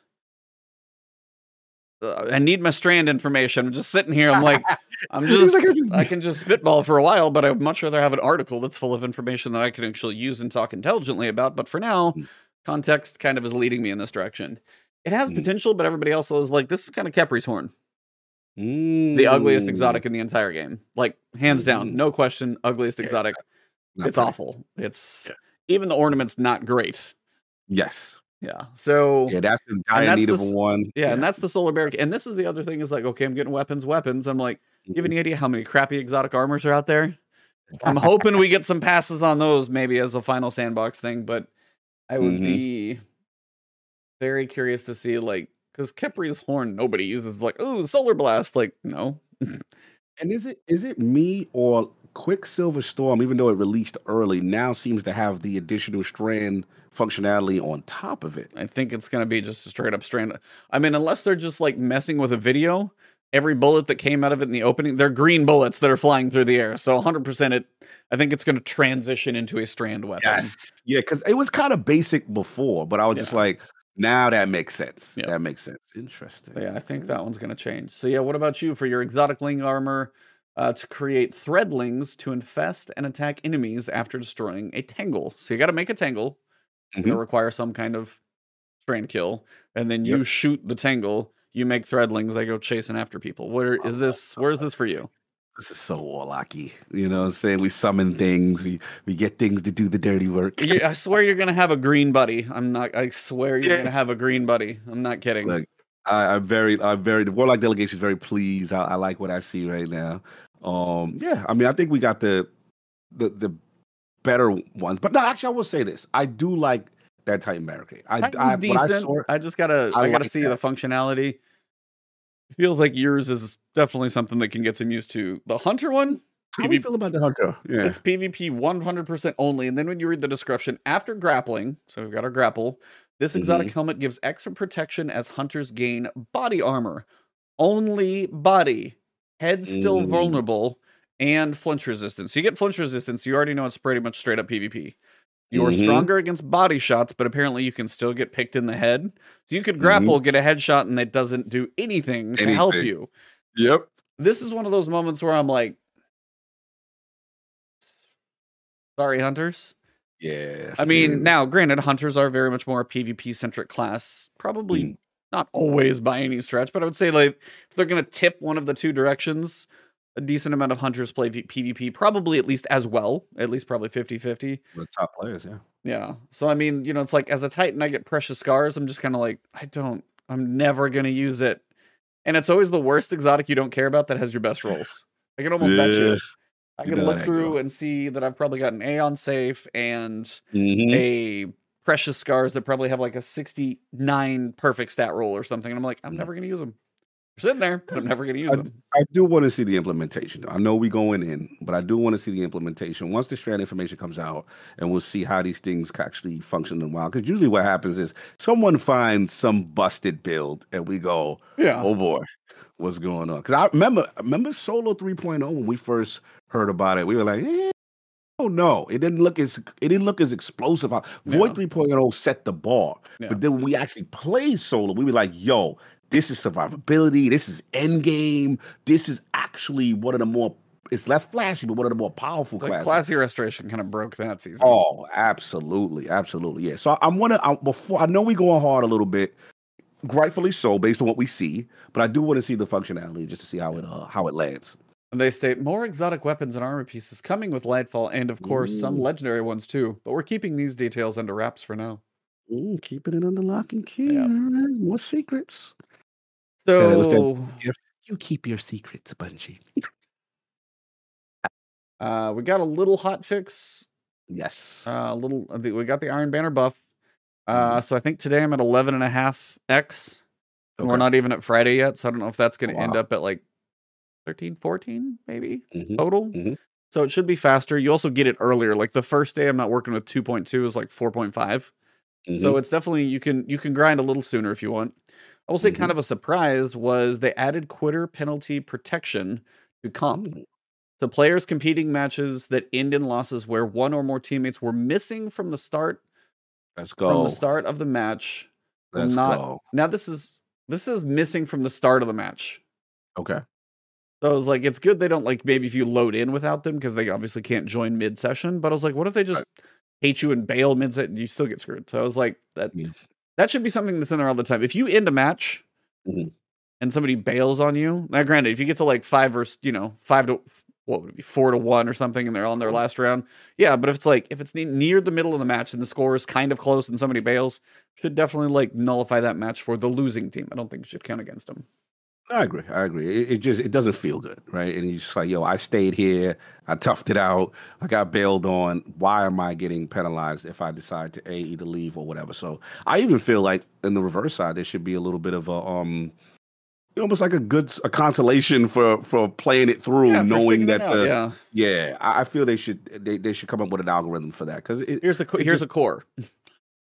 uh, I need my strand information. I'm just sitting here. I'm like, I'm just, I can just spitball for a while, but I'd much rather have an article that's full of information that I can actually use and talk intelligently about. But for now, hmm. context kind of is leading me in this direction. It has mm. potential, but everybody else is like, this is kind of Khepri's horn. Mm. The ugliest exotic in the entire game. Like, hands down, mm. no question, ugliest exotic. Yeah, it's awful. It's yeah. even the ornament's not great. Yes. Yeah. So yeah, that's the dire need of one. Yeah, yeah, and that's the solar barricade. And this is the other thing is like, okay, I'm getting weapons, weapons. I'm like, you have any mm-hmm. idea how many crappy exotic armors are out there? I'm hoping we get some passes on those maybe as a final sandbox thing, but I would Mhm. be very curious to see like because Khepri's horn nobody uses like oh solar blast like no And is it is it me or Quicksilver Storm, even though it released early, now seems to have the additional strand functionality on top of it? I think it's gonna be just a straight up strand. I mean, unless they're just like messing with a video, every bullet that came out of it in the opening, they're green bullets that are flying through the air. So 100 percent it I think it's gonna transition into a strand weapon. Yes. Yeah, because it was kind of basic before, but I was just like, now that makes sense. Yeah. That makes sense. Interesting. So yeah, I think that one's gonna change. So yeah, what about you for your exotic ling armor? Uh, to create threadlings to infest and attack enemies after destroying a tangle. So you got to make a tangle. Mhm. It'll require some kind of strand kill, and then you Yep. shoot the tangle. You make threadlings. They go chasing after people. Where is this? Where is this for you? This is so warlocky. You know what I'm saying? We summon things, we we get things to do the dirty work. You- I swear you're gonna have a green buddy. I'm not. I swear you're Yeah. gonna have a green buddy. I'm not kidding. Look, I, I'm very, I'm very. The Warlock delegation is very pleased. I, I like what I see right now. Um, yeah, I mean, I think we got the, the, the better ones. But no, actually, I will say this: I do like that Titan barricade. I, Titan's I, when I saw I just gotta. I I, gotta like see that. the functionality. It feels like yours is definitely something that can get some used to. The hunter one, how do you feel about the hunter? Yeah, It's PvP 100% only. And then when you read the description, after grappling, so we've got our grapple, this exotic Mm-hmm. helmet gives extra protection as hunters gain body armor. Only body. Head still Mm. vulnerable and flinch resistance. So you get flinch resistance. You already know it's pretty much straight up PvP. You're Mhm. stronger against body shots, but apparently you can still get picked in the head. So you could Mm-hmm. grapple, get a headshot, and it doesn't do anything to help you yep. this is one of those moments where I'm like, sorry, hunters. Yeah. I mean, now, granted, hunters are very much more a PvP centric class. Probably Mm. not always by any stretch, but I would say like if they're gonna tip one of the two directions, a decent amount of hunters play v- PvP, probably at least as well, at least probably 50-50. the top players. Yeah. Yeah. So I mean, you know, it's like as a Titan, I get precious scars. I'm just kind of like, I don't, I'm never gonna use it. And it's always the worst exotic you don't care about that has your best rolls. I can almost bet you. I can look through and see that I've probably got an Aeon safe and Mhm. a precious scars that probably have like a 69 perfect stat roll or something. And I'm like, I'm never gonna use them. They're sitting there, but I'm never gonna use I- them. I do want to see the implementation. I know we going in, but I do want to see the implementation once the strand information comes out, and we'll see how these things actually function in a while. Because usually, what happens is someone finds some busted build, and we go, Yeah. "Oh boy, what's going on?" Because I remember, remember Solar 3.0 when we first heard about it, we were like, eh, "Oh no, it didn't look as it didn't look as explosive." Void Yeah. 3.0 set the bar, Yeah. but then when we actually played Solar, we were like, "Yo." This is survivability. This is end game. This is actually one of the more. It's less flashy, but one of the more powerful Like classes. classy restoration kind of broke that season. Oh, absolutely, absolutely, yeah. So I'm gonna I, before I know we going hard a little bit, rightfully so, based on what we see. But I do want to see the functionality just to see how it uh, how it lands. They state more exotic weapons and armor pieces coming with Lightfall, and of course some legendary ones too. But we're keeping these details under wraps for now. Mm, keeping it under lock and key. Yeah. all right, More secrets. Stand- So You keep your secrets, Bungie. uh, we got a little hot fix Yes. Uh, a little. We got the Iron Banner buff. Uh, so I think today I'm at 11 and a half X. And we're not even at Friday yet, so I don't know if that's going to end up at like 13, 14 maybe Mhm. total. Mhm. So it should be faster. You also get it earlier. Like the first day I'm not working with 2.2 is like 4.5. So Mhm. it's definitely you can you can grind a little sooner if you want. I will say Mm-hmm. kind of a surprise was they added quitter penalty protection to comp. So players competing matches that end in losses where one or more teammates were missing from the start Let's go. from the start of the match Let's not go. now this is this is missing from the start of the match Okay. so i was like it's good they don't like maybe if you load in without them because they obviously can't join mid session but i was like what if they just hate you and bail mid set you still get screwed so i was like that Yeah. That should be something that's in there all the time. If you end a match Mhm. and somebody bails on you now granted if you get to like five or you know five to what would it be four to one or something and they're on their last round yeah but if it's like if it's near the middle of the match and the score is kind of close and somebody bails should definitely like nullify that match for the losing team. I don't think it should count against them I agree. I agree. It, it, just it doesn't feel good, right? And he's just like, yo, I stayed here, I toughed it out, I got bailed on. Why am I getting penalized if I decide to a either leave or whatever? So I even feel like in the reverse side, there should be a little bit of a um, almost like a good a consolation for for playing it through, yeah, knowing that the yeah. yeah, I feel they should they, they should come up with an algorithm for that because here's a here's just, a core.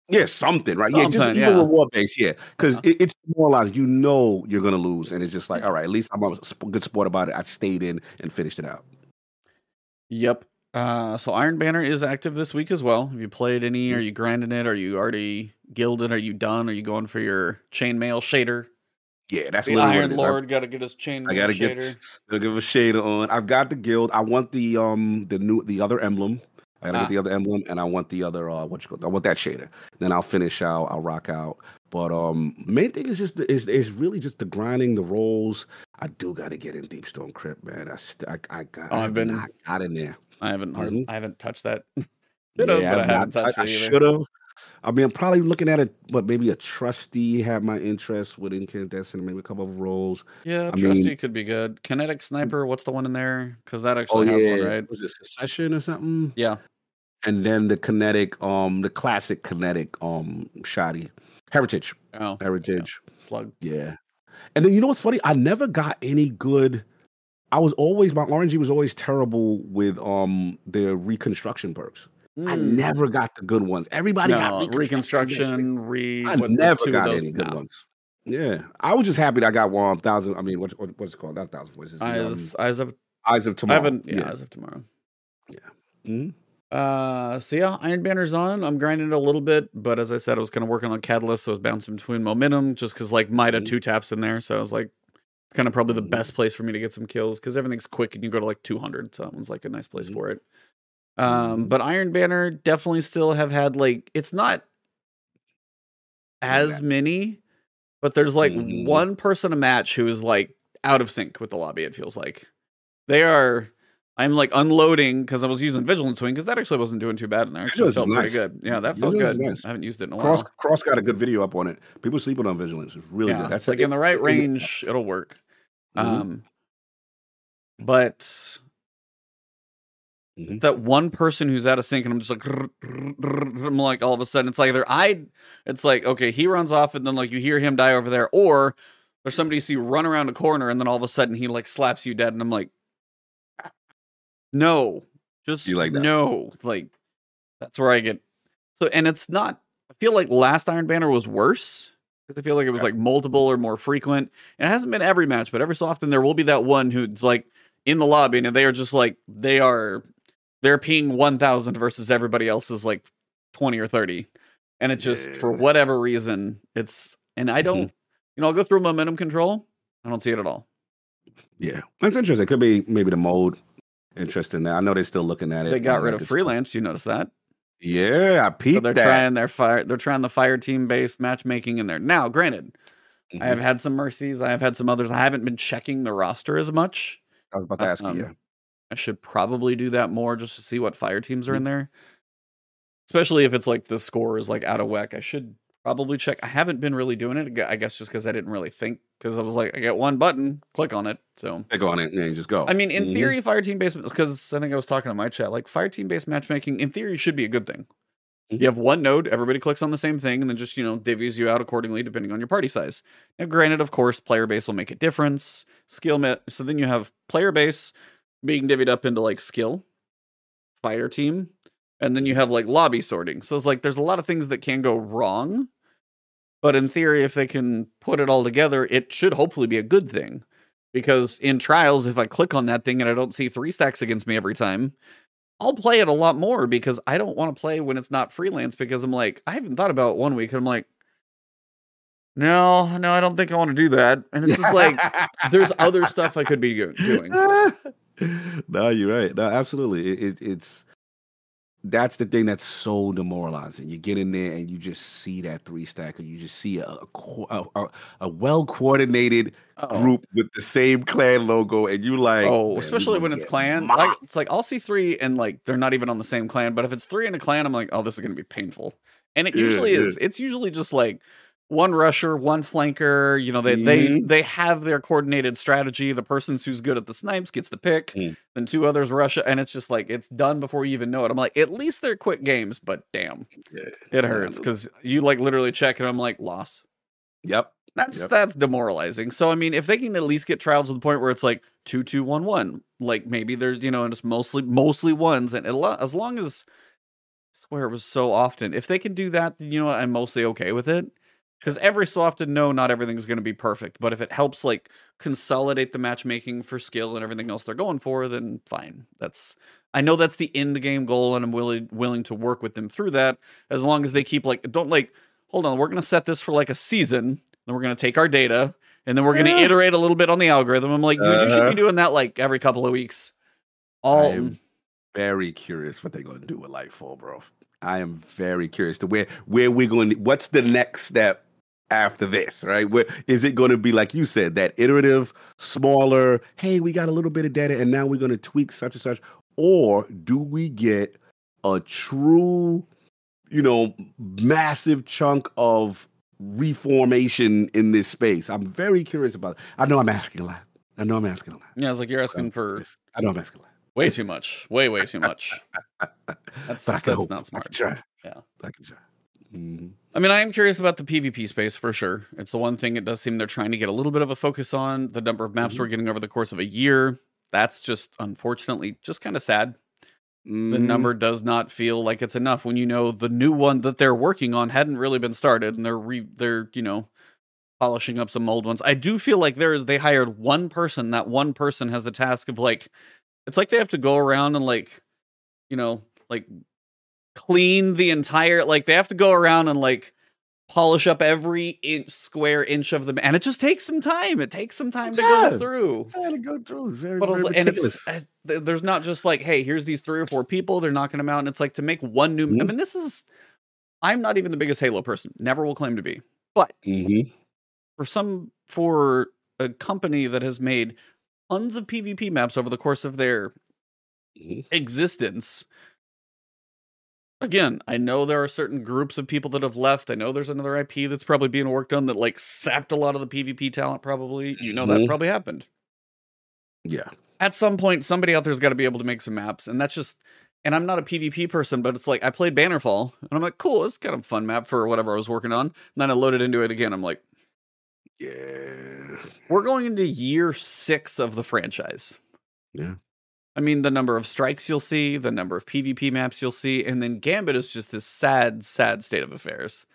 Yeah, something, right? Something, yeah, just yeah. even reward base, yeah, because uh-huh. it, it's demoralized. You know you're gonna lose, and it's just like, all right, at least I'm a good sport about it. I stayed in and finished it out. Yep. Uh, so Iron Banner is active this week as well. Have you played any? Are mm. you grinding it? Are you already gilded? Are you done? Are you going for your chainmail shader? Yeah, that's the Iron Lord. Got to get his chain. I got to get. Gotta give a shader on. I've got the guild. I want the um the new the other emblem. I gotta ah. get the other emblem, and I want the other uh, what you call. I want that shader. Then I'll finish out. I'll rock out. But um, main thing is just is is really just the grinding, the rolls. I do got to get in Deepstone Crypt, man. I st- I, I got. Oh, I've been I got in there. I haven't. Mm-hmm. I haven't touched that. Should have, yeah, but I haven't touched I, it. I should have. I mean, I'm probably looking at it, but maybe a Trustee had my interest with incandescent, maybe a couple of rolls. Yeah, I Trustee mean, could be good. Kinetic sniper, what's the one in there? Because that actually oh, has yeah. one, right? Was it Succession or something? Yeah and then the kinetic, um, the classic kinetic, um, shoddy heritage. Oh, heritage yeah. slug. Yeah, and then you know what's funny? I never got any good. I was always my RNG was always terrible with um the reconstruction perks. Mm. I hmm. never got the good ones. Everybody no, got reconstruction. Re, I never got any good ones. Yeah, I was just happy that I got one thousand. I mean, what, what, what's it called? Not thousand voices. Eyes, um, eyes of eyes of tomorrow. Yeah, yeah. eyes of tomorrow. Yeah. Mm-hmm. Uh, so yeah, Iron Banner's on. I'm grinding it a little bit, but as I said, I was kind of working on Catalyst, so I was bouncing between momentum just because like Mida mm-hmm. two taps in there, so I was like, kind of probably the mm-hmm. best place for me to get some kills because everything's quick and you go to like 200, so that one's like a nice place mm-hmm. for it. Um, but Iron Banner definitely still have had like it's not as many, but there's like one person a match who is like out of sync with the lobby. It feels like they are I'm like unloading because I was using Vigilance Wing because that actually wasn't doing too bad in there. Actually felt nice. pretty good. Yeah, that felt good. Nice. I haven't used it in a Cross, while. Cross got a good video up on it. People sleeping on Vigilance. It's really yeah, good. That's like, in the right range, it, will work. Mm-hmm. Um, but mm-hmm. that one person who's out of sync, and I'm just like, I'm like, all of a sudden, it's like either I, it's like, okay, he runs off, and then like you hear him die over there, or there's somebody you see run around a corner, and then all of a sudden he like slaps you dead, and I'm like, no, just you like that? no. Like that's where I get so, and it's not. I feel like last Iron Banner was worse because I feel like it was like multiple or more frequent. And it hasn't been every match, but every so often there will be that one who's like in the lobby and they are just like they are they're ping one thousand versus everybody else's like twenty or thirty, and it just yeah. for whatever reason it's and I don't. Mm-hmm. You know, I'll go through momentum control. I don't see it at all. Yeah, that's interesting. It could be maybe the mode Interesting. that. I know they're still looking at it. They got rid of freelance. Stuff. You notice that? Yeah, I peeped. So they're that. trying their fire. They're trying the fire team based matchmaking in there. Now, granted, mm-hmm. I have mm-hmm. had some mercies. I have had some others. I haven't been checking the roster as much. I was about to ask um, you. Yeah. I should probably do that more just to see what fire teams are mm-hmm. in there. Especially if it's like the score is like out of whack. I should probably check. I haven't been really doing it. I guess just because I didn't really think. Because I was like, I get one button, click on it. So click on it, and you just go. I mean, in mm-hmm. theory, fire team based because I think I was talking to my chat. Like fire team based matchmaking, in theory, should be a good thing. Mm-hmm. You have one node, everybody clicks on the same thing, and then just you know divvies you out accordingly depending on your party size. Now, granted, of course, player base will make a difference. Skill met, so then you have player base being divvied up into like skill, fire team, and then you have like lobby sorting. So it's like there's a lot of things that can go wrong but in theory, if they can put it all together, it should hopefully be a good thing. Because in trials, if I click on that thing and I don't see three stacks against me every time, I'll play it a lot more because I don't want to play when it's not freelance because I'm like, I haven't thought about one week. I'm like, no, no, I don't think I want to do that. And it's just like, there's other stuff I could be doing. no, you're right. No, absolutely. It, it, it's that's the thing that's so demoralizing. You get in there and you just see that three stack, or you just see a a, a, a well coordinated oh. group with the same clan logo, and you like, oh, especially when it's clan. Like it's like I'll see three and like they're not even on the same clan, but if it's three in a clan, I'm like, oh, this is gonna be painful. And it usually yeah, is. It's usually just like one rusher, one flanker. You know, they they Mhm. they have their coordinated strategy. The person who's good at the snipes gets the pick. Mm. Then two others rush, it, and it's just like it's done before you even know it. I'm like, at least they're quick games, but damn, it hurts because you like literally check and I'm like loss. Yep. That's Yep. that's demoralizing. So I mean, if they can at least get trials to the point where it's like two two one one, like maybe there's you know, and it's mostly mostly ones, and a as long as I swear it was so often, if they can do that, you know what, I'm mostly okay with it. Because every so often, no, not everything's going to be perfect. But if it helps like consolidate the matchmaking for skill and everything else they're going for, then fine. That's I know that's the end game goal, and I'm willing willing to work with them through that as long as they keep like don't like hold on, we're going to set this for like a season, then we're going to take our data, and then we're going to Yeah. iterate a little bit on the algorithm. I'm like, dude, you should Uh-huh. be doing that like every couple of weeks. All am very curious what they're going to do with Lightfall, bro. I am very curious to where where we're going. To, what's the next step after this? Right? Where is it going to be? Like you said, that iterative, smaller. Hey, we got a little bit of data, and now we're going to tweak such and such. Or do we get a true, you know, massive chunk of reformation in this space? I'm very curious about it. I know I'm asking a lot. I know I'm asking a lot. yeah, it's like you're asking for I know I'm asking a lot. way too much, way way too much. That's that's hope. not I smart. can try. Yeah. I can try. Mhm. I mean, I am curious about the PvP space for sure. It's the one thing it does seem they're trying to get a little bit of a focus on. The number of maps Mhm. we're getting over the course of a year. That's just unfortunately just kind of sad. The Mhm. number does not feel like it's enough when you know the new one that they're working on hadn't really been started and they're re- they're, you know, polishing up some old ones. I do feel like there is they hired one person. That one person has the task of like it's like they have to go around and like, you know, like clean the entire like they have to go around and like polish up every inch square inch of them and it just takes some time it takes some time to go through to go through. It's very, but also, and it's uh, there's not just like hey here's these three or four people they're knocking them out and it's like to make one new i Mhm. mean this is i'm not even the biggest halo person never will claim to be but Mhm. for some for a company that has made tons of pvp maps over the course of their Mhm. existence. Again, I know there are certain groups of people that have left. I know there's another IP that's probably being worked on that like sapped a lot of the PvP talent, probably. You know that Mhm. probably happened. Yeah. At some point, somebody out there's got to be able to make some maps. And that's just, and I'm not a PvP person, but it's like I played Bannerfall and I'm like, cool, it's kind of a fun map for whatever I was working on. And then I loaded into it again. I'm like, Yeah. we're going into year six of the franchise. Yeah. I mean, the number of strikes you'll see, the number of PvP maps you'll see, and then Gambit is just this sad, sad state of affairs.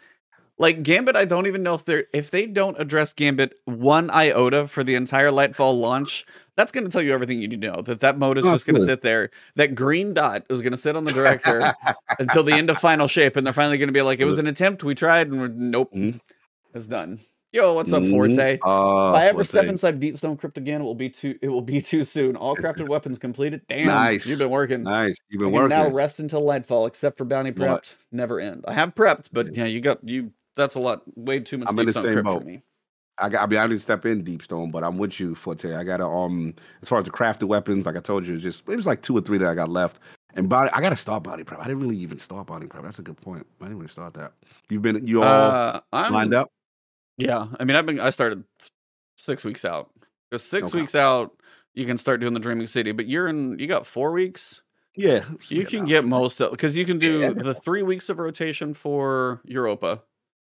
Like Gambit, I don't even know if they're if they don't address Gambit one iota for the entire Lightfall launch. That's going to tell you everything you need to know. That that mode is Oh, just going to sit there. That green dot is going to sit on the director until the end of final shape, and they're finally going to be like, "It was an attempt. We tried, and we're, nope, Mhm. it's done." Yo, what's up, Mhm. Forte? Uh, If I ever Forte. step inside Deepstone Crypt again, it will be too. It will be too soon. All crafted weapons completed. Damn, Nice. you've been working. Nice. You've I been can working. now rest until Lightfall, except for bounty prepped. What? Never end. I have prepped, but yeah, you got you. That's a lot. Way too much. I'm in the Deepstone same Crypt boat. for me. I got. I mean, I didn't step in deep stone, but I'm with you, Forte. I got um. As far as the crafted weapons, like I told you, it's just it was like two or three that I got left. And body, I got to start body prep. I didn't really even start body prep. That's a good point. I didn't really start that. You've been you all Uh, lined up. Yeah, I mean, I've been. I started six weeks out. Because six Okay. weeks out, you can start doing the Dreaming City. But you're in. You got four weeks. Yeah, You can get most of because you can do Yeah. the three weeks of rotation for Europa.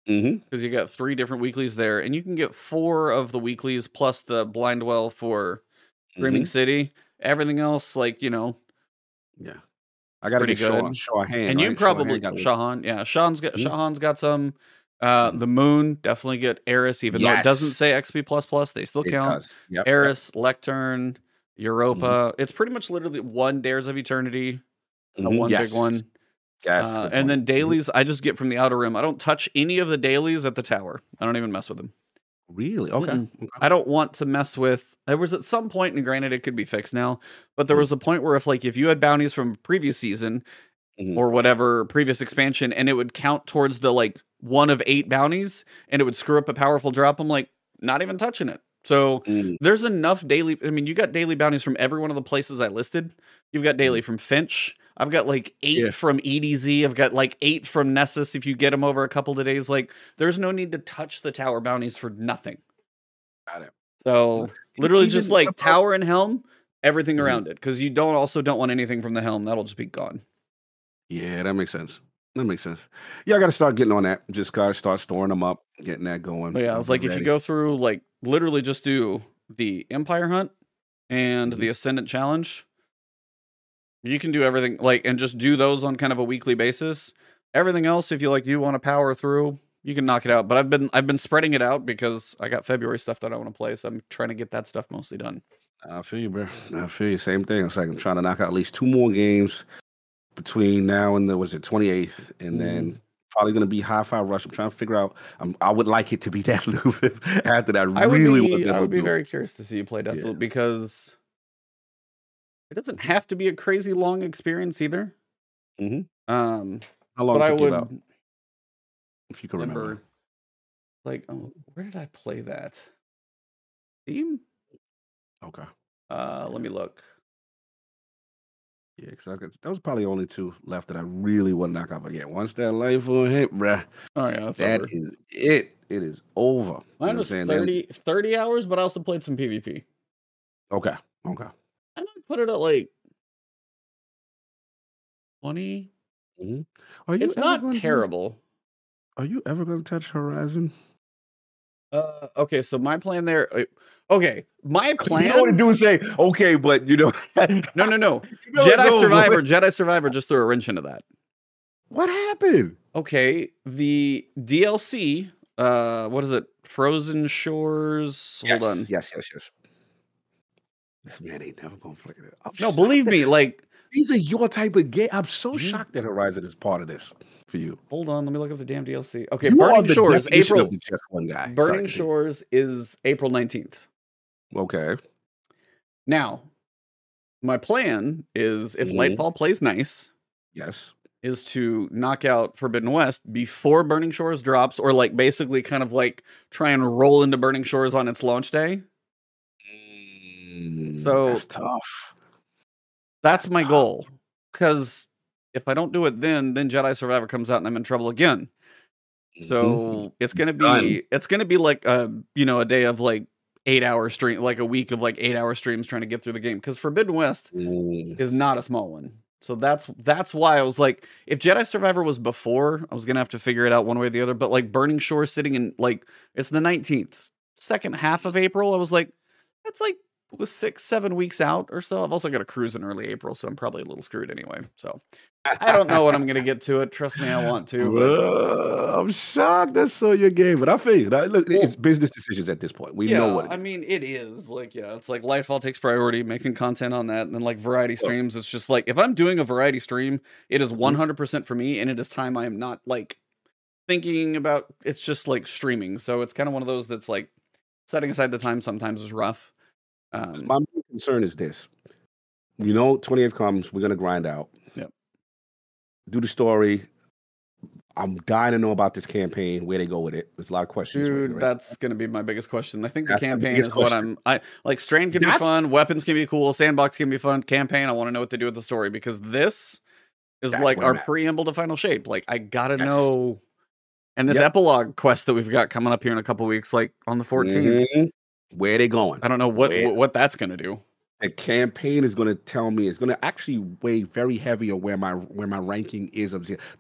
Mm-hmm. because you got three different weeklies there, and you can get four of the weeklies plus the blind well for Dreaming City. Everything else, like you know, Yeah, I got to pretty good. Shaw Han. and you right? Shaw probably it. Shaw Han, yeah, Shaw Han's got Mhm. Shaw Han's got some. Uh, the Moon definitely get Eris, even though it doesn't say XP plus plus, they still It count. does. Yep. Eris, Lectern, Europa. Mm-hmm. It's pretty much literally one Dares of Eternity, Mhm. one Yes. big one. Yes. Uh, and then point. Mhm. dailies, I just get from the outer rim. I don't touch any of the dailies at the tower. I don't even mess with them. Really? Okay. Okay. I don't want to mess with. There was at some point, and granted, it could be fixed now, but there Mhm. was a point where if like if you had bounties from previous season Mhm. or whatever previous expansion, and it would count towards the like one of eight bounties, and it would screw up a powerful drop. I'm like, not even touching it. So Mm. there's enough daily. I mean, you got daily bounties from every one of the places I listed. You've got Mm-hmm. daily from Fynch. I've got like eight Yeah. from EDZ. I've got like eight from Nessus. If you get them over a couple of days, like there's no need to touch the tower bounties for nothing. Got it. So literally just like tower and helm, everything Mhm. around it, because you don't also don't want anything from the helm. That'll just be gone. Yeah, that makes sense. That makes sense. Yeah, I got to start getting on that. Just gotta start storing them up, getting that going. But yeah, it's like if you go through like literally just do the Empire Hunt and Mhm. the Ascendant Challenge, you can do everything like and just do those on kind of a weekly basis. Everything else, if you like, you want to power through, you can knock it out. But I've been I've been spreading it out because I got February stuff that I want to play, so I'm trying to get that stuff mostly done. I feel you, bro. I feel you. Same thing. It's like I'm trying to knock out at least two more games between now and the was it 28th, and then probably gonna be Hi-Fi Rush. I'm trying to figure out. I'm, I would like it to be Deathloop after that. I would really want be I would be loop. very curious to see you play Yeah. Deathloop because it doesn't have to be a crazy long experience either. Mhm. Um, How long but I would out, if you can remember, remember. like oh where did i play that theme Okay. uh let me look Yeah, because that was probably only two left that I really want to knock out. But yeah, once that Lightfall hit, bruh, oh yeah that's that over. is it. It is over. You know was saying? 30, 30 hours but i also played some pvp Okay. Okay. i might put it at like 20 mm-hmm. Are you it's not terrible Are you ever going to touch Horizon? Uh okay so my plan there uh, okay my plan You know what to do is say, okay, but you know, no no no you know jedi survivor jedi survivor just threw a wrench into that What happened? okay the dlc uh what is it frozen shores hold on Yes, yes, yes. This man ain't never gonna figure it. I'm no believe that- me like These are your type of game. I'm so Mhm. shocked that Horizon is part of this for you. Hold on, let me look up the damn DLC. Okay, You Burning Shores, April. of the just one guy. Burning continue. Shores is April 19th. Okay. Now, my plan is if Mhm. Lightfall plays nice, Yes. is to knock out Forbidden West before Burning Shores drops, or like basically kind of like try and roll into Burning Shores on its launch day. Mm, So- that's tough. That's my tough. goal. Because if I don't do it then, then Jedi Survivor comes out and I'm in trouble again. So Mhm. it's gonna be Done. it's gonna be like a you know a day of like eight hour stream, like a week of like eight hour streams trying to get through the game. Because Forbidden West Mm, is not a small one. So that's that's why I was like, if Jedi Survivor was before, I was gonna have to figure it out one way or the other. But like Burning Shore sitting in like it's the nineteenth, second half of April. I was like, that's like was six, seven weeks out or so. I've also got a cruise in early April, so I'm probably a little screwed anyway. So I don't know when I'm gonna get to it. Trust me, I want to. But Bruh, I'm shocked that's so your game, but I feel you. That- Look, it's business decisions at this point. We yeah, know what it I mean, it is like yeah, it's like Lightfall takes priority, making content on that, and then like variety streams. It's just like if I'm doing a variety stream, it is Mm-hmm. 100 percent for me, and it is time I am not like thinking about. It's just like streaming, so it's kind of one of those that's like setting aside the time sometimes is rough. Um, My main concern is this. You know, 28th comes, we're gonna grind out. Yep. Do the story. I'm dying to know about this campaign, where they go with it. There's a lot of questions. Dude, right? that's gonna be my biggest question. I think the That's the campaign biggest is what. I'm. I like. Strand can be fun. Weapons can be cool. Sandbox can be fun. Campaign. I want to know what to do with the story because this is That's like our I'm at. preamble to Final Shape. Like I gotta Yes. know. And this Yep. epilogue quest that we've got coming up here in a couple weeks, like on the 14th. Mhm. Where they going? I don't know what Where- what, that's gonna do. the campaign is going to tell me it's going to actually weigh very heavy on where my where my ranking is.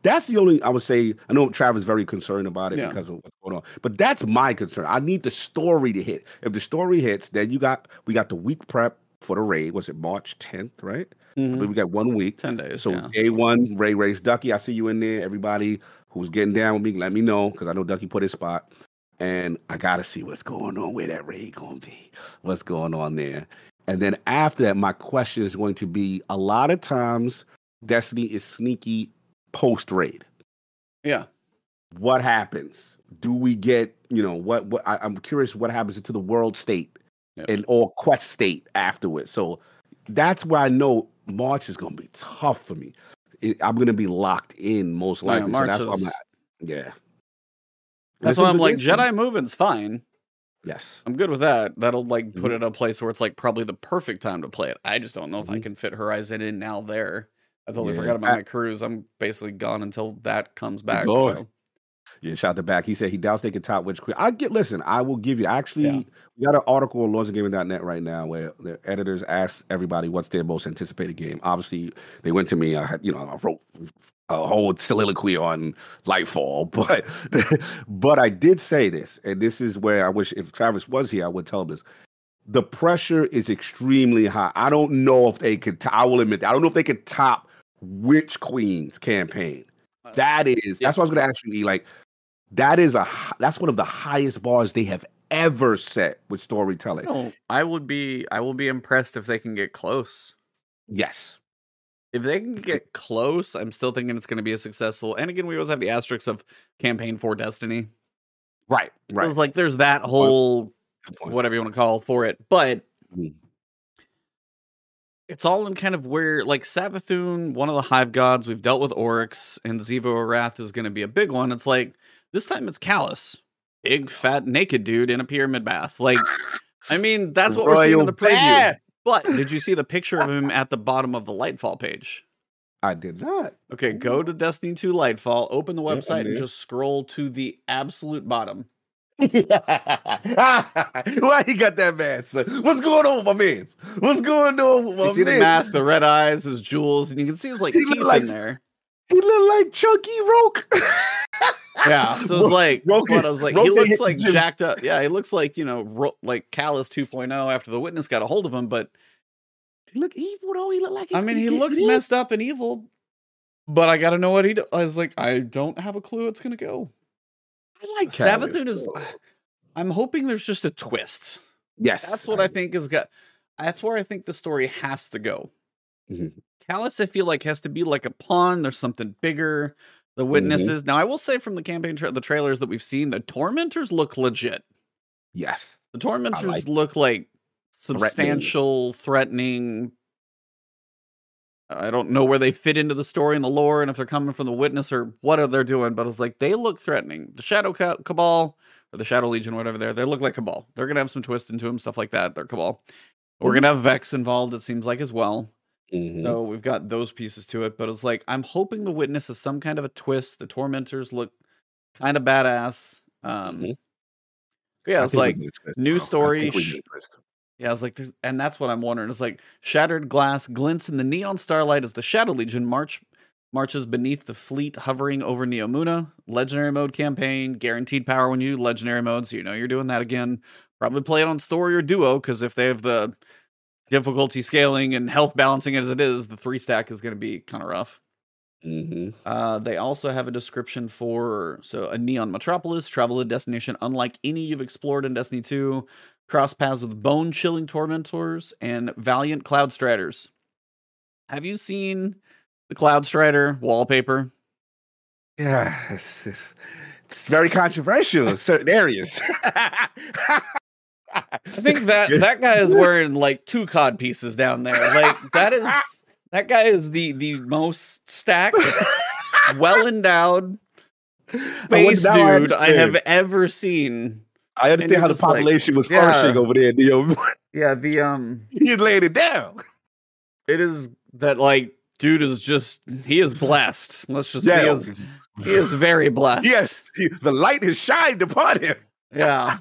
That's the only I would say. I know Travis very concerned about it Yeah. because of what's going on, but that's my concern. I need the story to hit. If the story hits, then you got we got the week prep for the raid. Was it March 10th? Right? I Mhm. we got one week. Ten days. So yeah. day one, Ray Ray's Ducky. I see you in there. Everybody who's getting down with me, let me know because I know Ducky put his spot, and I gotta see what's going on. Where that raid gonna be? What's going on there? And then after that, my question is going to be: a lot of times, Destiny is sneaky post raid. Yeah. What happens? Do we get you know what? What I, I'm curious. What happens to the world state Yep. and or quest state afterwards? So that's where I know March is going to be tough for me. It, I'm going to be locked in most Oh, Yeah, likely. March so that's why I'm is- Yeah. That's This why I'm like. Jedi Movement's fine. Yes. I'm good with that. That'll like put Mhm. it in a place where it's like probably the perfect time to play it. I just don't know if I Mhm. can fit Horizon in now there. I totally Yeah. forgot about I- my cruise. I'm basically gone until that comes back. So. Yeah, shout to back. He said he doubts they can top Witch Queen. I get listen, I will give you actually Yeah. We got an article on lordsofgaming.net right now where the editors ask everybody what's their most anticipated game. Obviously, they went to me. I had, you know, I wrote a whole soliloquy on Lightfall, but but I did say this, and this is where I wish if Travis was here, I would tell him this. The pressure is extremely high. I don't know if they could. I will admit, that. I don't know if they could top Witch Queen's campaign. Uh, That is. That's what I was going to ask you. E. Like, that is a. That's one of the highest bars they have ever set with storytelling. No, I would be I will be impressed if they can get close. Yes. If they can get close, I'm still thinking it's going to be a successful. And again, we always have the asterisks of campaign for Destiny. Right. So Right. it's like there's that whole whatever you want to call for it, but Mhm. it's all in kind of where like Savathun, one of the hive gods, we've dealt with Oryx, and Xivu Arath is going to be a big one. It's like this time it's Calus, big fat naked dude in a pyramid bath. Like, I mean, that's what we're seeing in the preview. But did you see the picture of him at the bottom of the Lightfall page? I did not. Okay, go oh. to Destiny 2 Lightfall, open the Yeah, website, and just scroll to the absolute bottom. Why he got that mask? What's going on with my man? What's going on with my You see the mask, the red eyes, his jewels, and you can see his like He teeth like- in there. He look like Chunky Roke. Yeah, so it's like what I was like. He looks like gym. jacked up. Yeah, he looks like you know, ro- like Calus 2.0 after the witness got a hold of him. But He look evil though. He look like I mean, he he- looks he- messed up and evil. But I got to know what he. Do- I was like, I don't have a clue. It's gonna go. I like Calus, Savathun is. though. I'm hoping there's just a twist. Yes, That's what I think is got. That's where I think the story has to go. Mhm. Calus, I feel like has to be like a pawn. There's something bigger. The Mm-hmm. witnesses. Now, I will say from the campaign, tra- the trailers that we've seen, the tormentors look legit. Yes. The tormentors like look like substantial, threatening. I don't know where they fit into the story and the lore, and if they're coming from the witness or what are they doing. But it's like they look threatening. The Shadow Ca- Cabal or the Shadow Legion, whatever they're, they look like Cabal. They're gonna have some twist into them, stuff like that. They're Cabal. We're Mhm. gonna have Vex involved. It seems like as well. Mhm. So we've got those pieces to it. But it's like I'm hoping the witness is some kind of a twist. The tormentors look kind of badass. Um, Mhm. yeah, it's like need a twist, new. Story, think we sh- need a twist. yeah, it's like there's, and that's what I'm wondering. It's like shattered glass glints in the neon starlight as the Shadow Legion march marches beneath the fleet hovering over Neomuna. Legendary mode campaign, guaranteed power when you do legendary mode, so you know you're doing that again. Probably play it on story or duo because if they have the difficulty scaling and health balancing as it is, the three stack is going to be kind of rough. Mhm. Uh, they also have a description for so a neon metropolis, travel a destination unlike any you've explored in Destiny 2, cross paths with bone chilling tormentors and valiant cloud striders. Have you seen the cloud strider wallpaper? Yeah, it's, it's, it's very controversial in certain areas. I think that that guy is wearing like two cod pieces down there. Like that is that guy is the the most stacked, well endowed space now I dude I have ever seen. I understand how the just like, population was yeah. flourishing over there. Neo. Yeah, the um he laid it down. it is that like dude is just he is blessed. Let's just say he is he is very blessed. Yes, he- the light has shined upon him. Yeah.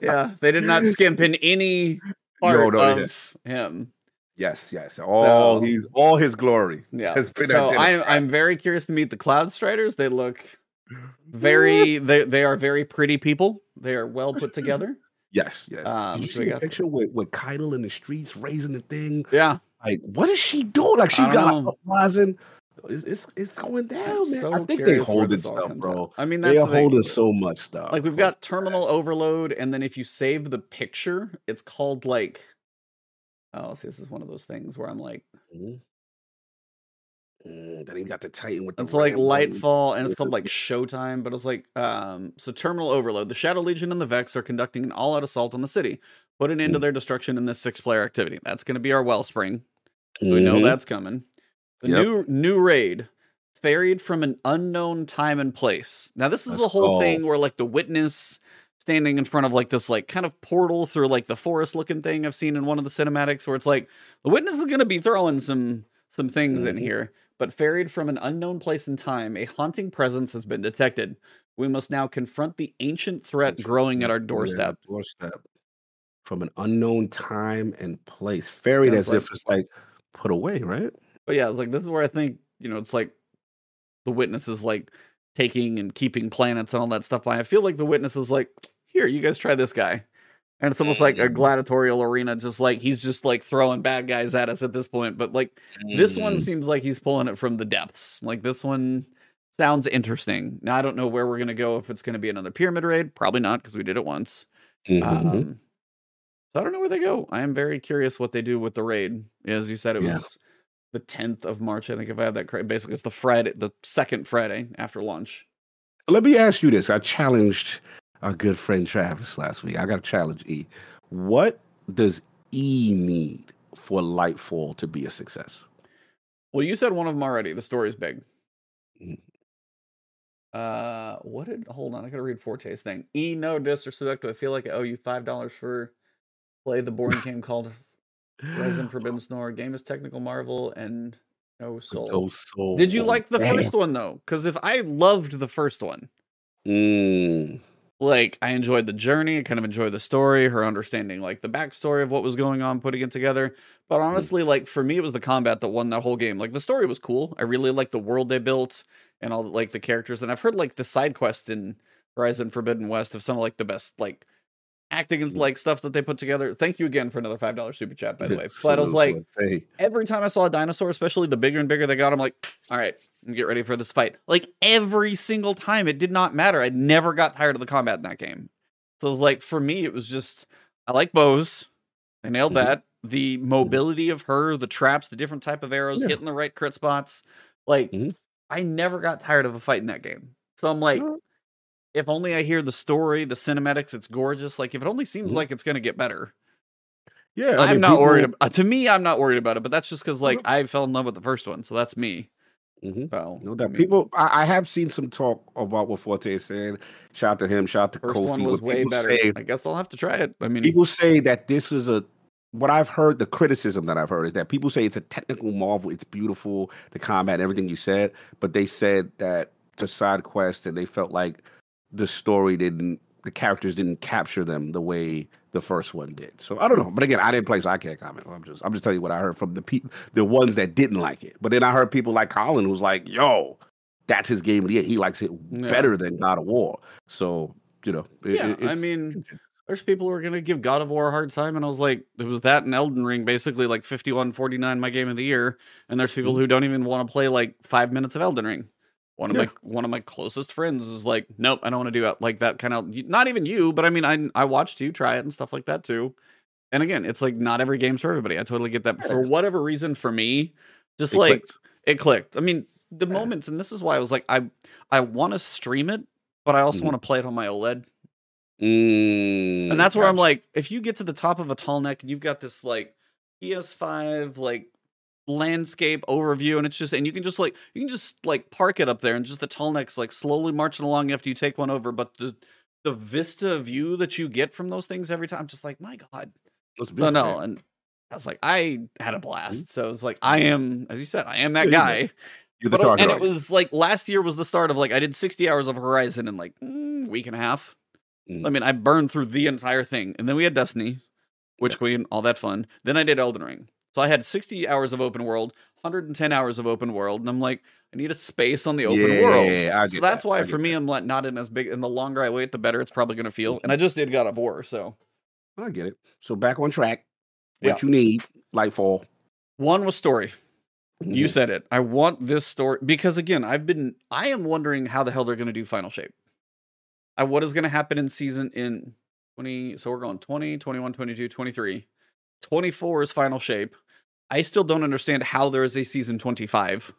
Yeah. They did not skimp in any part no, they of him. Yes, yes. All So- he's all his glory. Yeah. has been So I'm. I'm very curious to meet the Cloud Striders. They look very they they are very pretty people. They are well put together. Yes, yes. Um, Did you so see the got- picture with, with Caiatl in the streets raising the thing? Yeah. Like, what is she doing? Like, she got know. uprising. It's, it's it's going down, I'm man. so I think they where holding stuff, bro. out. I mean that's They the holding so much stuff. like we've got terminal overload and then if you save the picture it's called like oh see this is one of those things where i'm like Mhm. Mm, then he got the Titan with the it's like lightfall and it's called like showtime but it's like um so terminal overload the shadow legion and the vex are conducting an all-out assault on the city put an end to Mm. their destruction in this six player activity that's going to be our wellspring we know Mhm. that's coming the Yep. new new raid ferried from an unknown time and place now this is the whole go. thing where like the witness standing in front of like this like kind of portal through like the forest looking thing i've seen in one of the cinematics where it's like the witness is going to be throwing some some things in Mhm. here. But ferried from an unknown place and time, a haunting presence has been detected. We must now confront the ancient threat growing at our doorstep. Doorstep. From an unknown time and place. Ferried as it's if it's like put away, right? But yeah, like this is where I think you know it's like the witness is like taking and keeping planets and all that stuff. By I feel like the witness is like, here, you guys try this guy, and it's almost like a Mm. gladiatorial arena, just like he's just like throwing bad guys at us at this point. But like this one Mm. seems like he's pulling it from the depths. Like this one sounds interesting. Now I don't know where we're gonna go. If it's gonna be another pyramid raid, probably not because we did it once. Mhm, mhm. Um, so I don't know where they go. I am very curious what they do with the raid. As you said, it Yeah. was the 10th of March. I think if I have that correct, basically it's the Friday, the second Friday after launch. Let me ask you this. I challenged our good friend Travis last week. I got to challenge E. What does E need for Lightfall to be a success? Well, you said one of them already. The story's big. Mhm. Uh, what did? Hold on, I gotta read Forte's thing. E, no disrespect, but I feel like I owe you five dollars for play the boring game called Horizon Forbidden Snore. Game is technical marvel and no soul. No soul. Did you like the Damn. first one though? Because if I loved the first one, Mm. like I enjoyed the journey, I kind of enjoyed the story, her understanding like the backstory of what was going on, putting it together. But honestly, like for me, it was the combat that won that whole game. Like the story was cool. I really liked the world they built and all like the characters. And I've heard like the side quest in Horizon Forbidden West of some of like the best like acting like stuff that they put together. Thank you again for another five dollar super chat, by the way. But I was like, Forte. every time I saw a dinosaur, especially the bigger and bigger they got, I'm like, all right, get ready for this fight. Like every single time, it did not matter. I never got tired of the combat in that game. So it was like for me, it was just I like bows. I nailed Mhm. that. The mobility of her, the traps, the different type of arrows, Yeah. hitting the right crit spots. Like Mhm. I never got tired of a fight in that game. So I'm like. If only I hear the story, the cinematics, it's gorgeous. Like if it only seems Mhm. like it's gonna get better. yeah, I I'm mean, not worried. people- About, to me, I'm not worried about it. But that's just because like. I fell in love with the first one, so that's me. Mhm. So No I doubt. mean, People, I, I have seen some talk about what Forte is saying. Shout out to him. Shout out to first Kofi. one was way better. Say, I guess I'll have to try it. I mean, people say that this is a. What I've heard, the criticism that I've heard is that people say it's a technical marvel. It's beautiful, the combat, everything you said. But they said that the side quest, and they felt like the story didn't, the characters didn't capture them the way the first one did. So I don't know. But again, I didn't play, so I can't comment. I'm just, I'm just telling you what I heard from the people, the ones that didn't like it. But then I heard people like Colin, who's like, "Yo, that's his game of the year. He likes it Yeah. better than God of War." So you know, it- Yeah, I mean, there's people who are going to give God of War a hard time. And I was like, it was that and Elden Ring, basically like 51 49, my game of the year. And there's people Mhm. who don't even want to play like five minutes of Elden Ring. One of Yeah. my one of my closest friends is like, nope, I don't want to do it like that kind of. Not even you, but I mean, I I watched you try it and stuff like that too. And again, it's like not every game's for everybody. I totally get that. But for whatever reason, for me, just it like clicked. it clicked. I mean, the Yeah. moments, and this is why I was like, I I want to stream it, but I also Mhm. want to play it on my OLED. Mm, And that's where I'm like, if you get to the top of a tall neck and you've got this like PS5 like landscape overview, and it's just and you can just like you can just like park it up there and just the tall neck's like slowly marching along after you take one over, but the the vista view that you get from those things every time, just like, my God. It's So no, and I was like, I had a blast. So it's like I am, as you said, I am that Yeah, guy. You're the But, uh, and it was like last year was the start of like I did 60 hours of Horizon in like mm, week and a half. Mm. I mean, I burned through the entire thing, and then we had Destiny, Witch Queen, all that fun. Then I did Elden Ring, so I had 60 hours of open world, 110 hours of open world, and I'm like, I need a space on the open world. Yeah, So that's that. why for me, that. I'm like not in as big. And the longer I wait, the better it's probably going to feel. Mm-hmm. And I just did God of War, so I get it. So back on track. What Yeah. you need, Lightfall. one was story. You Mhm. said it. I want this story because again, I've been I am wondering how the hell they're going to do Final Shape. I what is going to happen in season in 20 so we're going 20, 21, 22, 23. 24 is Final Shape. I still don't understand how there is a season 25.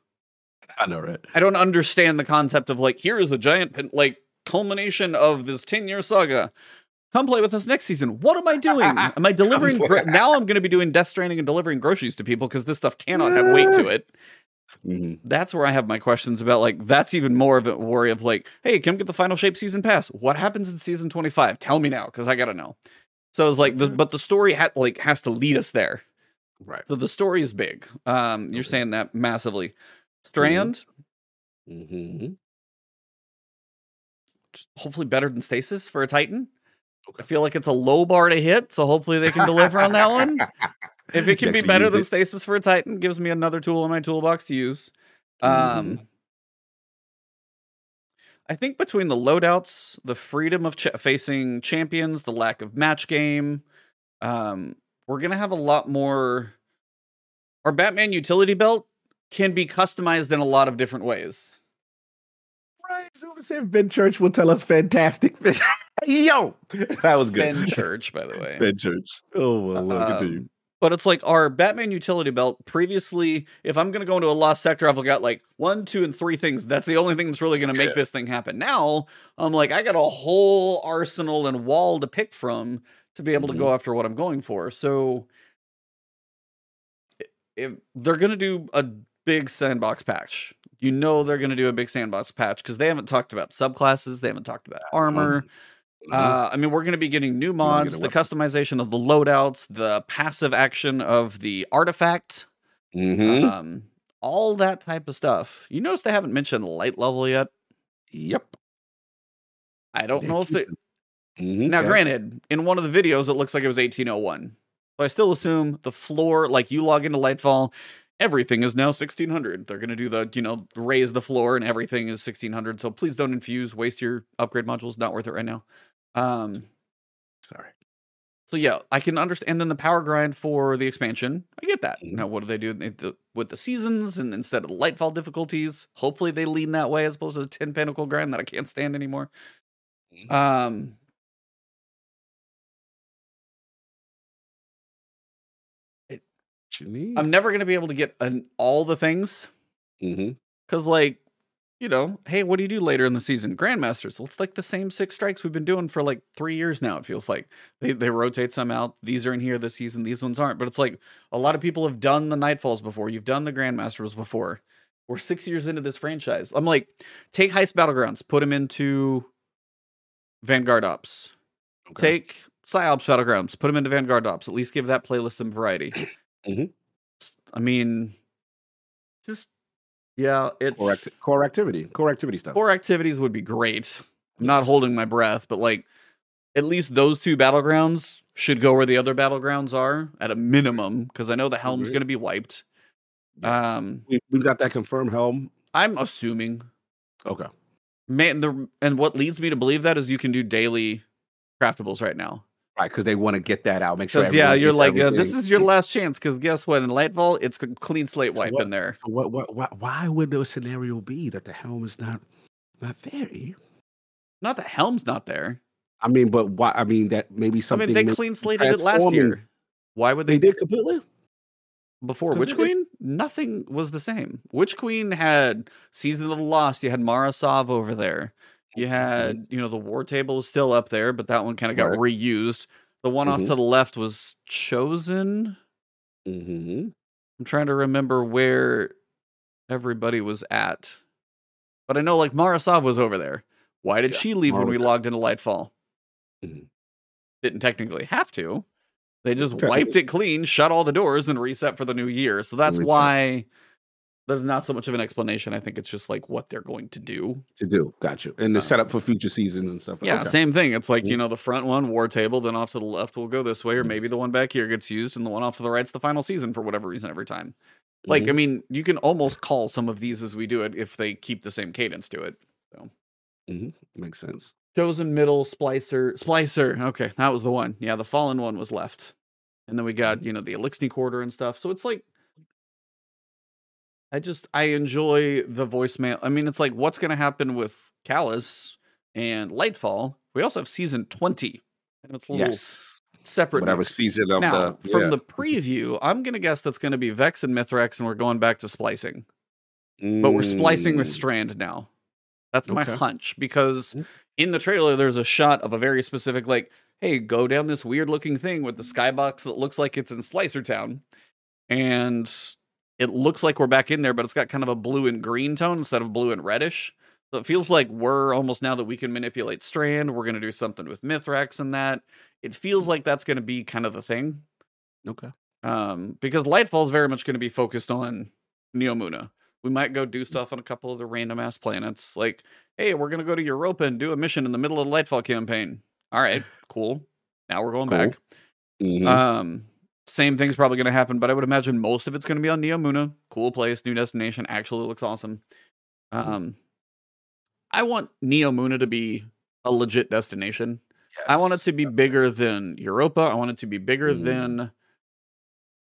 I know, right? I don't understand the concept of like here is a giant pin- like culmination of this 10-year saga. Come play with us next season. What am I doing? Am I delivering? Gro- now I'm going to be doing Death Stranding and delivering groceries to people because this stuff cannot have weight to it Mhm. that's where I have my questions about like that's even more of a worry of like, hey, come get the final shape season pass. What happens in season 25? Tell me now, because I gotta know. So it's like the, but the story ha- like has to lead us there. Right. So the story is big. Um, you're Okay. saying that massively. Strand, Mm-hmm. hopefully better than Stasis for a Titan. I feel like it's a low bar to hit, so hopefully they can deliver on that one. If it can be better than it. Stasis for a Titan, gives me another tool in my toolbox to use. Um, Mhm. I think between the loadouts, the freedom of ch- facing champions, the lack of match game, um, we're gonna have a lot more. Our Batman utility belt can be customized in a lot of different ways. Right. So said Ben Church will tell us fantastic. Yo, that was good. Ben Church, by the way. Ben Church. Oh well, well continue. Um, but it's like our Batman utility belt. Previously, if I'm going to go into a lost sector, I've got like one, two, and three things. That's the only thing that's really going to make Yeah. this thing happen. Now, I'm like, I got a whole arsenal and wall to pick from to be able Mhm. to go after what I'm going for. So, if they're going to do a big sandbox patch, you know they're going to do a big sandbox patch because they haven't talked about subclasses, they haven't talked about armor. Mhm. Uh, I mean, we're going to be getting new mods, the weapon. customization of the loadouts, the passive action of the artifact, Mhm. um, all that type of stuff. You notice they haven't mentioned light level yet. Yep. I don't know if they. Mhm, Now, okay. granted, in one of the videos, it looks like it was 1801. But I still assume the floor, like you log into Lightfall, everything is now 1600. They're going to do the, you know, raise the floor and everything is 1600. So please don't infuse, waste your upgrade modules. Not worth it right now. Um, Sorry. So yeah, I can understand. And then the power grind for the expansion, I get that. Mhm. Now, what do they do with the, seasons and instead of lightfall difficulties? Hopefully, they lean that way as opposed to the ten pinnacle grind that I can't stand anymore. Mhm. Um, I'm never gonna be able to get an, all the things Mhm. because, like, you know, hey, what do you do later in the season? Grandmasters. Well, it's like the same six strikes we've been doing for like three years now. It feels like they they rotate some out. These are in here this season. These ones aren't. But it's like a lot of people have done the Nightfalls before. You've done the Grandmasters before. We're six years into this franchise. I'm like, take Heist Battlegrounds, put them into Vanguard Ops. Okay. Take PsiOps Battlegrounds, put them into Vanguard Ops. At least give that playlist some variety. Mhm. S- I mean, just yeah, it's core, acti- core activity. Core activity stuff. core activities would be great. I'm not holding my breath, but like at least those two battlegrounds should go where the other battlegrounds are at a minimum because I know the helm's Agreed. going to be wiped. Um, We, we've got that confirmed helm. I'm assuming. Okay. Man, the and what leads me to believe that is you can do daily craftables right now. Right, because they want to get that out. Make sure. Yeah, you're like uh, this is your last chance. Because guess what? In Lightfall, it's a clean slate So wipe what- in there. What, what, what, why would the scenario be that the helm is not not there? Not the helm's not there. I mean, but why? I mean, that maybe something. I mean, they clean slated it last year. Why would They they did completely. Before Witch it- Queen? Nothing was the same. Witch Queen had Season of the Lost. You had Mara Sov over there. You had, you know, the War Table was still up there, but that one kind of got Right. reused. The one off Mhm. to the left was Chosen. Mm-hmm. I'm trying to remember where everybody was at. But I know like Mara Sov was over there. Why did Yeah, she leave when we logged into Lightfall? Mhm. Didn't technically have to. They just wiped it clean, shut all the doors, and reset for the new year. So that's Reset. why there's not so much of an explanation. I think it's just like what they're going to do. To do, got you, and the Um, setup for future seasons and stuff. Yeah, Okay. same thing. It's like, you know, the front one, war table, then off to the left we'll go this way, or maybe the one back here gets used, and the one off to the right's the final season for whatever reason every time. Like, I Mhm. mean, you can almost call some of these as we do it if they keep the same cadence to it. So mm-hmm. makes sense. Chosen middle, splicer, splicer. Okay, that was the one. Yeah, the fallen one was left. And then we got, you know, the Eliksni Quarter and stuff. So it's like I just I enjoy the voicemail. I mean, it's like what's gonna happen with Calus and Lightfall. We also have season 20. And it's a little Yes, separate. whatever season of now, the from the preview, I'm gonna guess that's gonna be Vex and Mithrax, and we're going back to splicing. But we're splicing with Mm, Strand now. That's my hunch because Mm. in the trailer there's a shot of a very specific like, hey, go down this weird looking thing with the skybox that looks like it's in Splicer Town. And it looks like we're back in there, but it's got kind of a blue and green tone instead of blue and reddish. So it feels like we're almost now that we can manipulate Strand, we're gonna do something with Mithrax and that. It feels like that's gonna be kind of the thing. Okay. Um, because Lightfall is very much going to be focused on Neomuna. We might go do stuff on a couple of the random ass planets. Like, hey, we're gonna go to Europa and do a mission in the middle of the Lightfall campaign. All right, cool. Now we're going Cool. back. Mhm. Um, same thing's probably going to happen, but I would imagine most of it's going to be on Neomuna. Cool place, new destination. Actually, looks awesome. Um, I want Neomuna to be a legit destination. I want it to be bigger than Europa. I want it to be bigger Mm. than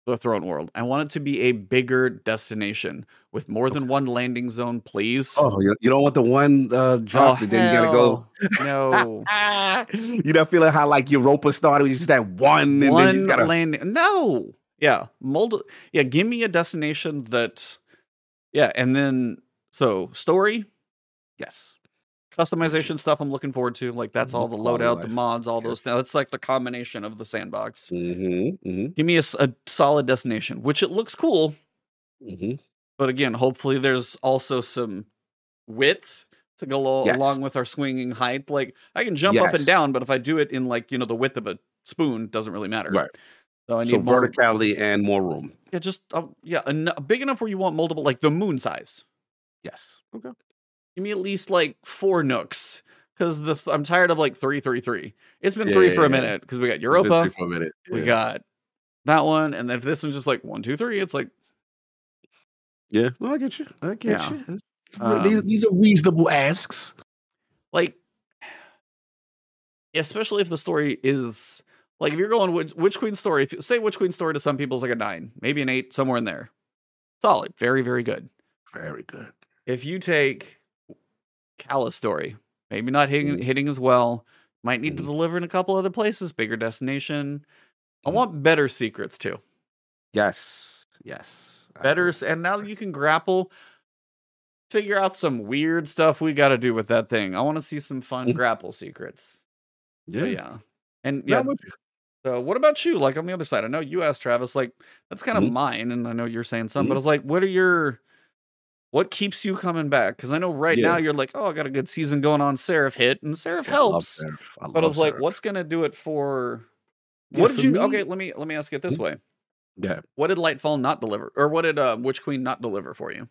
the Throne World. I want it to be a bigger destination with more than one landing zone, please. Oh, you, you don't want the one uh, drop, and then you gotta go. No. you know, feeling how like Europa started with just that one, and then you one gotta. landing. No. Yeah. Mold. Yeah. Give me a destination that. Yeah. And then, so story, yes. Customization stuff I'm looking forward to. Like, that's all the loadout, the mods, all those. Yes. Now, it's like the combination of the sandbox. Mm-hmm. Mm-hmm. Give me a solid destination, which it looks cool. Mm-hmm. But again, hopefully, there's also some width to go Yes. along with our swinging height. Like, I can jump up and down, but if I do it in like, you know, the width of a spoon, doesn't really matter. Right. So I need So more. verticality and more room. Yeah, just uh, yeah, en- big enough where you want multiple, like the moon size. Yes. Okay. Give me at least like four nooks, because the th- I'm tired of like three, three, three. It's been Yeah, three yeah, for a minute because we got Europa, for a minute. we got that one, and then if this one's just like one, two, three, it's like Yeah. Well, I get you. I get Yeah. you. It's- these, Um, these are reasonable asks. like, especially if the story is like if you're going Witch, Witch Queen story, if you say Witch Queen story to some people is like a nine, maybe an eight, somewhere in there. Solid, very, very good. Very good. if you take Calus story, maybe not hitting Mhm. hitting as well, might need to Mhm. deliver in a couple other places, bigger destination. I Mhm. want better secrets too. Yes. Yes. Better, and now you can grapple, figure out some weird stuff we got to do with that thing. I want to see some fun Mhm. grapple secrets. Yeah. But yeah, and Yeah, yeah. I'm with you. So what about you? Like on the other side, I know you asked Travis. Like that's kind of Mhm. mine, and I know you're saying some, but Mhm. I was like, what are your what keeps you coming back? Because I know right Yeah. now you're like, oh, I got a good season going on. Seraph hit, and Seraph I helps. Seraph. I But I was like, what's gonna do it for? Yeah, What did for you? me- Okay, let me let me ask it this Mhm. way: Yeah. What did Lightfall not deliver, or what did uh, Witch Queen not deliver for you?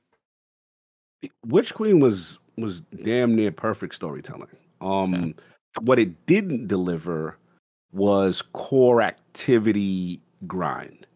Witch Queen was was damn near perfect storytelling. Um, what it didn't deliver was core activity grind.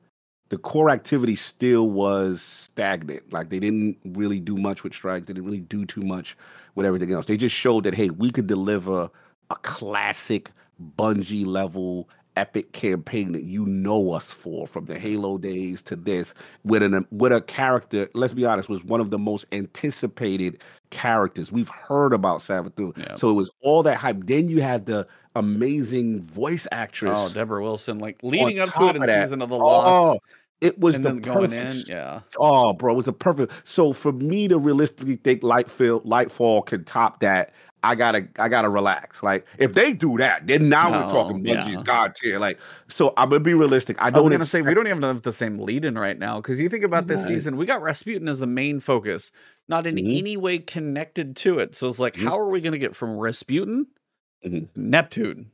The core activity still was stagnant. Like they didn't really do much with strikes. They didn't really do too much with everything else. They just showed that hey, we could deliver a classic Bungie level epic campaign that you know us for from the Halo days to this with an with a character. Let's be honest, was one of the most anticipated characters we've heard about Savathun. Yeah. So it was all that hype. Then you had the amazing voice actress. Oh, Debra Wilson, like leading up to it in that, season of the oh, Lost, Oh, it was and the then going in. perfect Yeah, Oh, bro, it was a perfect. So for me to realistically think Lightfield, Lightfall can top that, I gotta, I gotta relax. Like if they do that, then now No, we're talking yeah. Bungie's God tier. Like, so I'm gonna be realistic. I I don't was gonna say we don't even have the same lead in right now because you think about this Right. season, we got Rasputin as the main focus, not in Mhm. any way connected to it. So it's like, Mhm. how are we gonna get from Rasputin, Mhm. Neptune?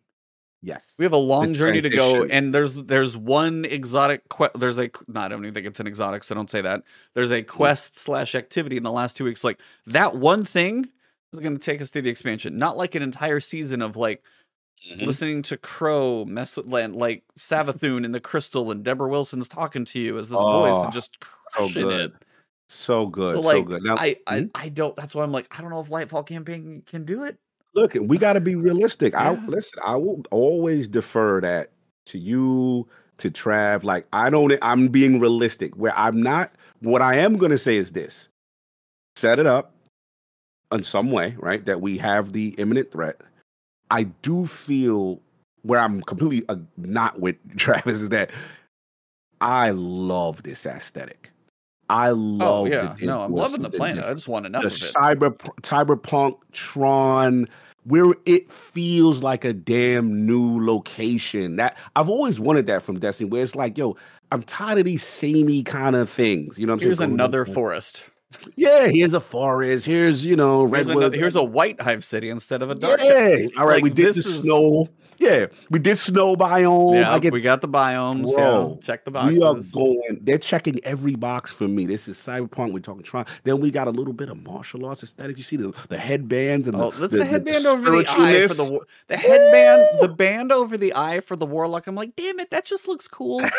Yes. We have a long journey to go, and there's there's one exotic. Que- there's a not. I don't even think it's an exotic, so don't say that. There's a quest slash activity in the last two weeks. Like that one thing is going to take us through the expansion, not like an entire season of like Mhm. listening to Crow mess with land, like Savathun and the Crystal, and Debra Wilson's talking to you as this voice Oh, and just crushing good. it. So good. So So, like, good. Now, I, I Mhm. I don't. That's why I'm like, I don't know if Lightfall campaign can do it. Look, we got to be realistic. I listen. I will always defer that to you, to Trav. Like I don't. I'm being realistic. Where I'm not. What I am going to say is this: set it up in some way, right? That we have the imminent threat. I do feel where I'm completely uh, not with Travis is that I love this aesthetic. I oh, love. Oh yeah, no, I'm loving the planet. I just want enough the of it. cyber cyberpunk Tron, where it feels like a damn new location. That I've always wanted that from Destiny, where it's like, yo, I'm tired of these samey kind of things. You know what I'm Here's saying? Another forest. Yeah, here's a forest. Here's you know Here's, redwood. another, here's a white hive city instead of a dark. yeah. All right, like, we did the is- snow. Yeah, we did snow biome. Yeah, get we got the biomes. Bro, yeah, check the boxes. we are going. They're checking every box for me. This is cyberpunk. We're talking Tron. Then we got a little bit of martial arts aesthetic. You see the, the headbands and Oh, the, that's the, the, the- the headband over the eye for the the headband, the band over the eye for the warlock. I'm like, damn it, that just looks cool.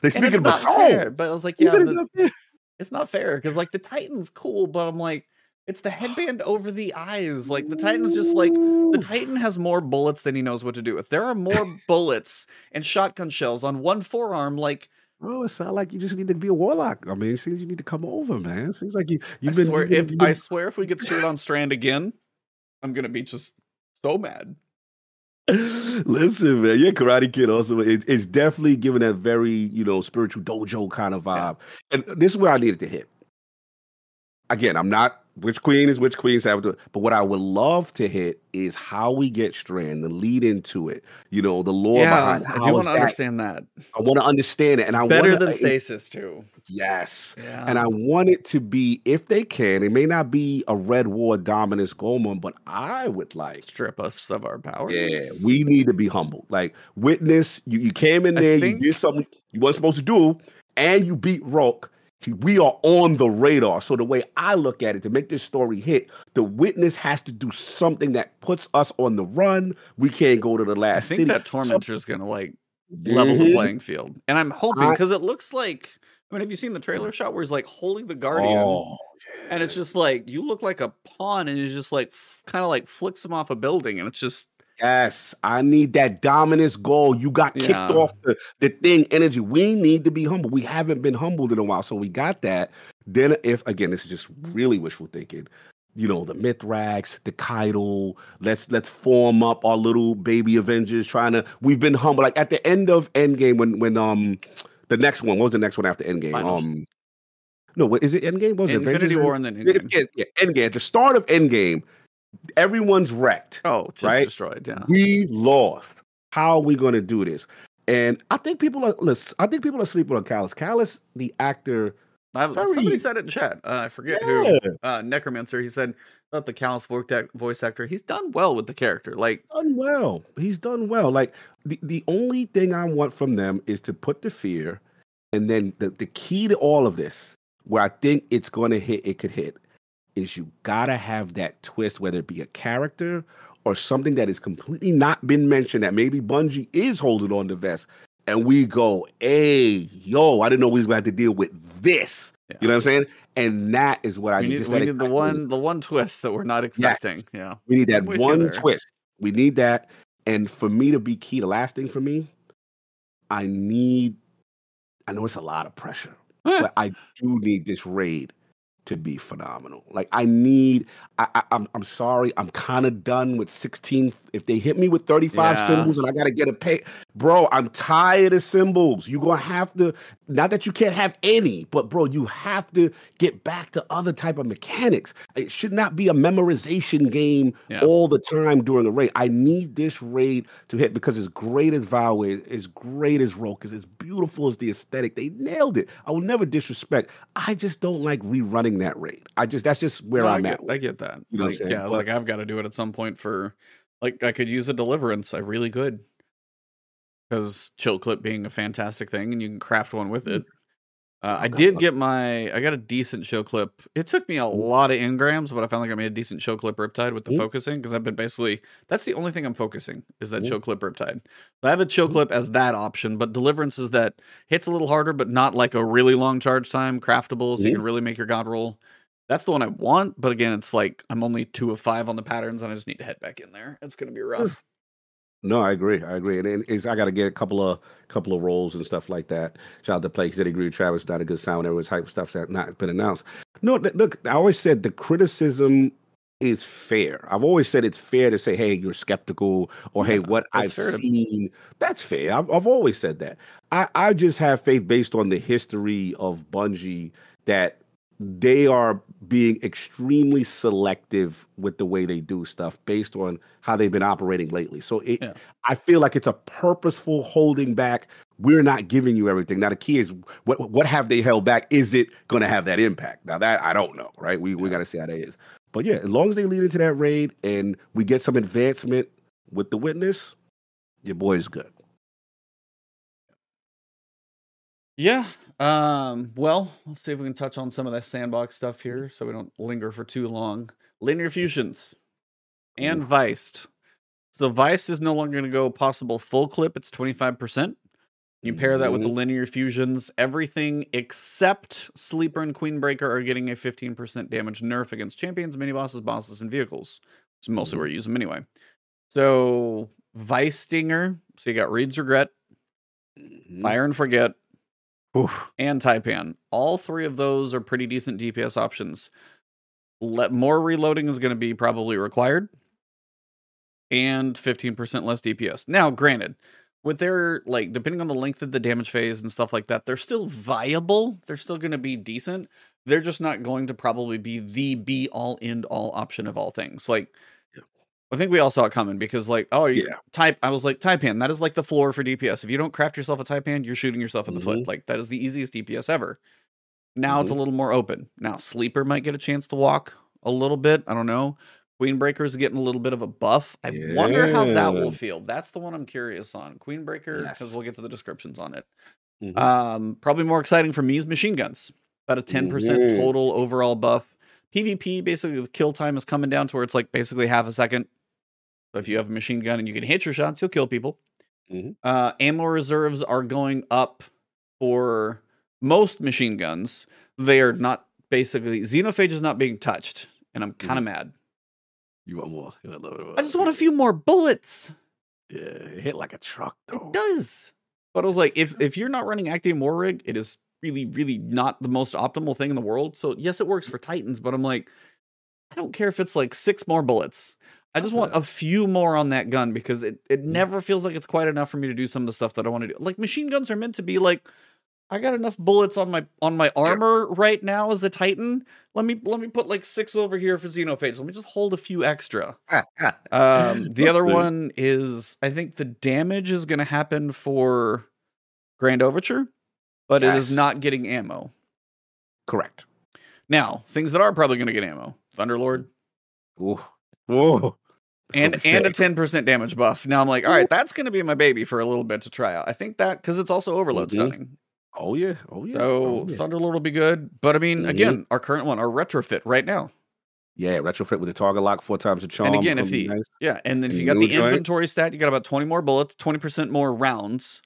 They speaking of the not soul. fair. But I was like, yeah, the- it's not fair because like the Titan's cool, but I'm like, it's the headband over the eyes. Like the Titan's just like the Titan has more bullets than he knows what to do with. There are more bullets and shotgun shells on one forearm. Like Bro, it sounds like you just need to be a warlock. I mean, it seems you need to come over, man. It seems like you I you've been. swear, been- if you've I swear, if we get screwed on Strand again, I'm gonna be just so mad. Listen, man, yeah, Karate Kid also it, it's definitely giving that very you know spiritual dojo kind of vibe, and this is where I needed to hit. Again, I'm not which queen is which queen's have to, but what I would love to hit is how we get Strand, the lead into it. You know, the lore yeah, behind. I do want to understand that I want to understand it, and I better wanna, than uh, stasis too. Yes, Yeah, and I want it to be, if they can, it may not be a Red War dominance Goemon, but I would like strip us of our powers. Yeah, we need to be humble. Like witness, you, you came in there, think- you did something you weren't supposed to do, and you beat Rock. We are on the radar. So the way I look at it, to make this story hit, the witness has to do something that puts us on the run. We can't go to the last. I think city. that Tormentor's gonna like level the Mhm. playing field, and I'm hoping because it looks like. I mean, have you seen the trailer shot where he's like holding the guardian, Oh, and it's just like you look like a pawn, and you just like f- kind of like flicks him off a building, and it's just Yes, I need that dominance Ghaul. You got kicked Yeah. off the, the thing energy. We need to be humble. We haven't been humbled in a while. So we got that. Then if again, this is just really wishful thinking. You know, the Mithrax, the Kaido, let's let's form up our little baby Avengers trying to we've been humble. Like at the end of Endgame when when um the next one, what was the next one after Endgame? Finals. Um no, what is it Endgame? What was it Infinity War and then Endgame. Yeah, yeah, Endgame. At the start of Endgame, everyone's wrecked Oh, just right? destroyed. Yeah. we lost. How are we going to do this? And I think people are. Listen, I think people are sleeping on Calus. Calus, the actor. I, Very- somebody said it in chat. Uh, I forget Yeah, who. Uh, Necromancer. He said that the Calus voice voice actor. He's done well with the character. Like done well. He's done well. Like the the only thing I want from them is to put the fear, and then the the key to all of this, where I think it's going to hit, it could hit, is you gotta have that twist, whether it be a character or something that has completely not been mentioned that maybe Bungie is holding on to vest, and we go, hey, yo, I didn't know we was to have to deal with this. Yeah. You know what I'm saying? And that is what I we need. need, just we need the one the one twist that we're not expecting. Yeah. We need that I'm one there. twist. We need that. And for me to be key, the last thing for me, I need, I know it's a lot of pressure, eh. but I do need this raid to be phenomenal. Like I need, I, I I'm I'm sorry, I'm kind of done with 16. If they hit me with 35 Yeah. symbols and I gotta get a pay, bro, I'm tired of symbols. You're gonna have to, not that you can't have any, but bro, you have to get back to other type of mechanics. It should not be a memorization game Yeah. all the time during a raid. I need this raid to hit because as great as Vow is, as great as Rhulk is, as beautiful as the aesthetic, they nailed it. I will never disrespect. I just don't like rerunning that raid. I just that's just where No, I I'm get, at. I get that. You know what I'm like, saying? yeah, But- like, I've got to do it at some point for, like, I could use a deliverance. I really could, because chill clip being a fantastic thing, and you can craft one with it. Uh, I did get my, I got a decent chill clip. It took me a Mm. lot of engrams, but I found like I made a decent chill clip riptide with the Mm. focusing because I've been basically that's the only thing I'm focusing is that Mm. chill clip riptide. I have a chill Mm. clip as that option, but deliverance is that hits a little harder, but not like a really long charge time, craftable, so you Mm. can really make your god roll. That's the one I want, but again, it's like I'm only two of five on the patterns, and I just need to head back in there. It's gonna be rough. No, I agree. I agree, and, it's, I got to get a couple of couple of roles and stuff like that. Shout out to Play. He said he agreed with Travis. Not a good sound. There was hype stuff that not been announced. No, th- look. I always said the criticism is fair. I've always said it's fair to say, "Hey, you're skeptical," or "Hey, Yeah, what I've seen." That's fair. I've, I've always said that. I, I just have faith based on the history of Bungie that they are being extremely selective with the way they do stuff based on how they've been operating lately. So it, Yeah. I feel like it's a purposeful holding back. We're not giving you everything. Now the key is what what have they held back? Is it going to have that impact? Now that I don't know, right? We we got to see how that is. But yeah, as long as they lead into that raid and we get some advancement with the witness, Your boy's good. Yeah. Um, well, let's see if we can touch on some of that sandbox stuff here so we don't linger for too long. Linear fusions and Ooh. Viced. So Vice is no longer going to go possible full clip. It's 25%. You pair that with the linear fusions, everything except Sleeper and Queenbreaker are getting a 15% damage nerf against champions, mini bosses, bosses, and vehicles. It's mostly where you use them anyway. So Vice Stinger, so you got Reed's Regret, Mhm. Fire and Forget, Oof. and Taipan. All three of those are pretty decent DPS options. Let more reloading is going to be probably required, and 15% less DPS. Now, granted, with their like depending on the length of the damage phase and stuff like that, they're still viable. They're still going to be decent. They're just not going to probably be the be all end all option of all things. Like. Yeah. I think we all saw it coming because, like, oh, Yeah. type. I was like, Taipan. That is like the floor for DPS. If you don't craft yourself a Taipan, you're shooting yourself in the foot. Mhm. Like that is the easiest DPS ever. Now it's a Mhm. little more open. Now Sleeper might get a chance to walk a little bit. I don't know. Queenbreaker is getting a little bit of a buff. I wonder how that will feel. That's the one I'm curious on. Queenbreaker, because Yes. we'll get to the descriptions on it. Mhm. Um, probably more exciting for me is machine guns. About a 10% Mhm. total overall buff. PvP, basically the kill time is coming down to where it's like basically half a second. So if you have a machine gun and you can hit your shots, you'll kill people. Mhm. Uh, ammo reserves are going up for most machine guns. They are not basically Xenophage is not being touched, and I'm kind of mad. You want more? You want bit I just want a few more bullets. Yeah, it hit like a truck though. It does. But I was like, if if you're not running Actium War Rig, it is really, really not the most optimal thing in the world. So yes, it works for Titans, but I'm like, I don't care if it's like six more bullets. I just want a few more on that gun because it, it Mm. never feels like it's quite enough for me to do some of the stuff that I want to do. Like machine guns are meant to be like, I got enough bullets on my on my armor right now as a Titan. Let me let me put like six over here for Xenophage. Let me just hold a few extra. Um, the other one is I think the damage is going to happen for Grand Overture, but it is not getting ammo. Correct. Now, things that are probably going to get ammo: Thunderlord Ooh. Whoa. It's and and a ten percent damage buff. Now I'm like, all right, that's going to be my baby for a little bit to try out. I think that because it's also overload Mhm. stunning, Oh yeah. Oh yeah. so oh, yeah. Thunderlord will be good. But I mean, Mhm. again, our current one, our retrofit right now. yeah, retrofit with the target lock, four times the charm. And again, if gonna the nice. yeah, and then if you got the inventory stat, you got about twenty more bullets, twenty percent more rounds.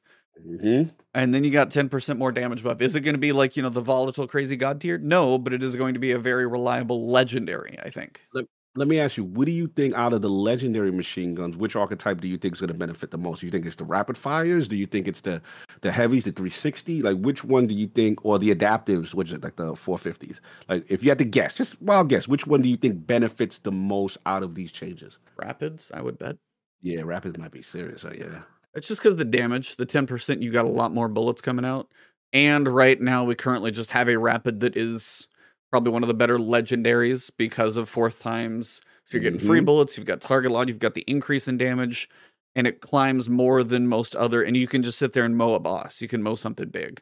Mhm. and then you got 10% more damage buff. Is it going to be like, you know, the volatile crazy god tier? No, but it is going to be a very reliable legendary, I think. Let me ask you, what do you think out of the legendary machine guns, which archetype do you think is going to benefit the most? Do you think it's the rapid fires? Do you think it's the the heavies, the 360? Like which one do you think, or the adaptives, which is like the 450s? Like if you had to guess, just wild guess, which one do you think benefits the most out of these changes? Rapids, I would bet. Yeah, rapids might be serious. uh, yeah. It's just because the damage, the 10%, you got a lot more bullets coming out. And right now, we currently just have a rapid that is probably one of the better legendaries because of fourth times. So you're getting free Mhm. bullets, you've got target lock, you've got the increase in damage, and it climbs more than most other. And you can just sit there and mow a boss. You can mow something big.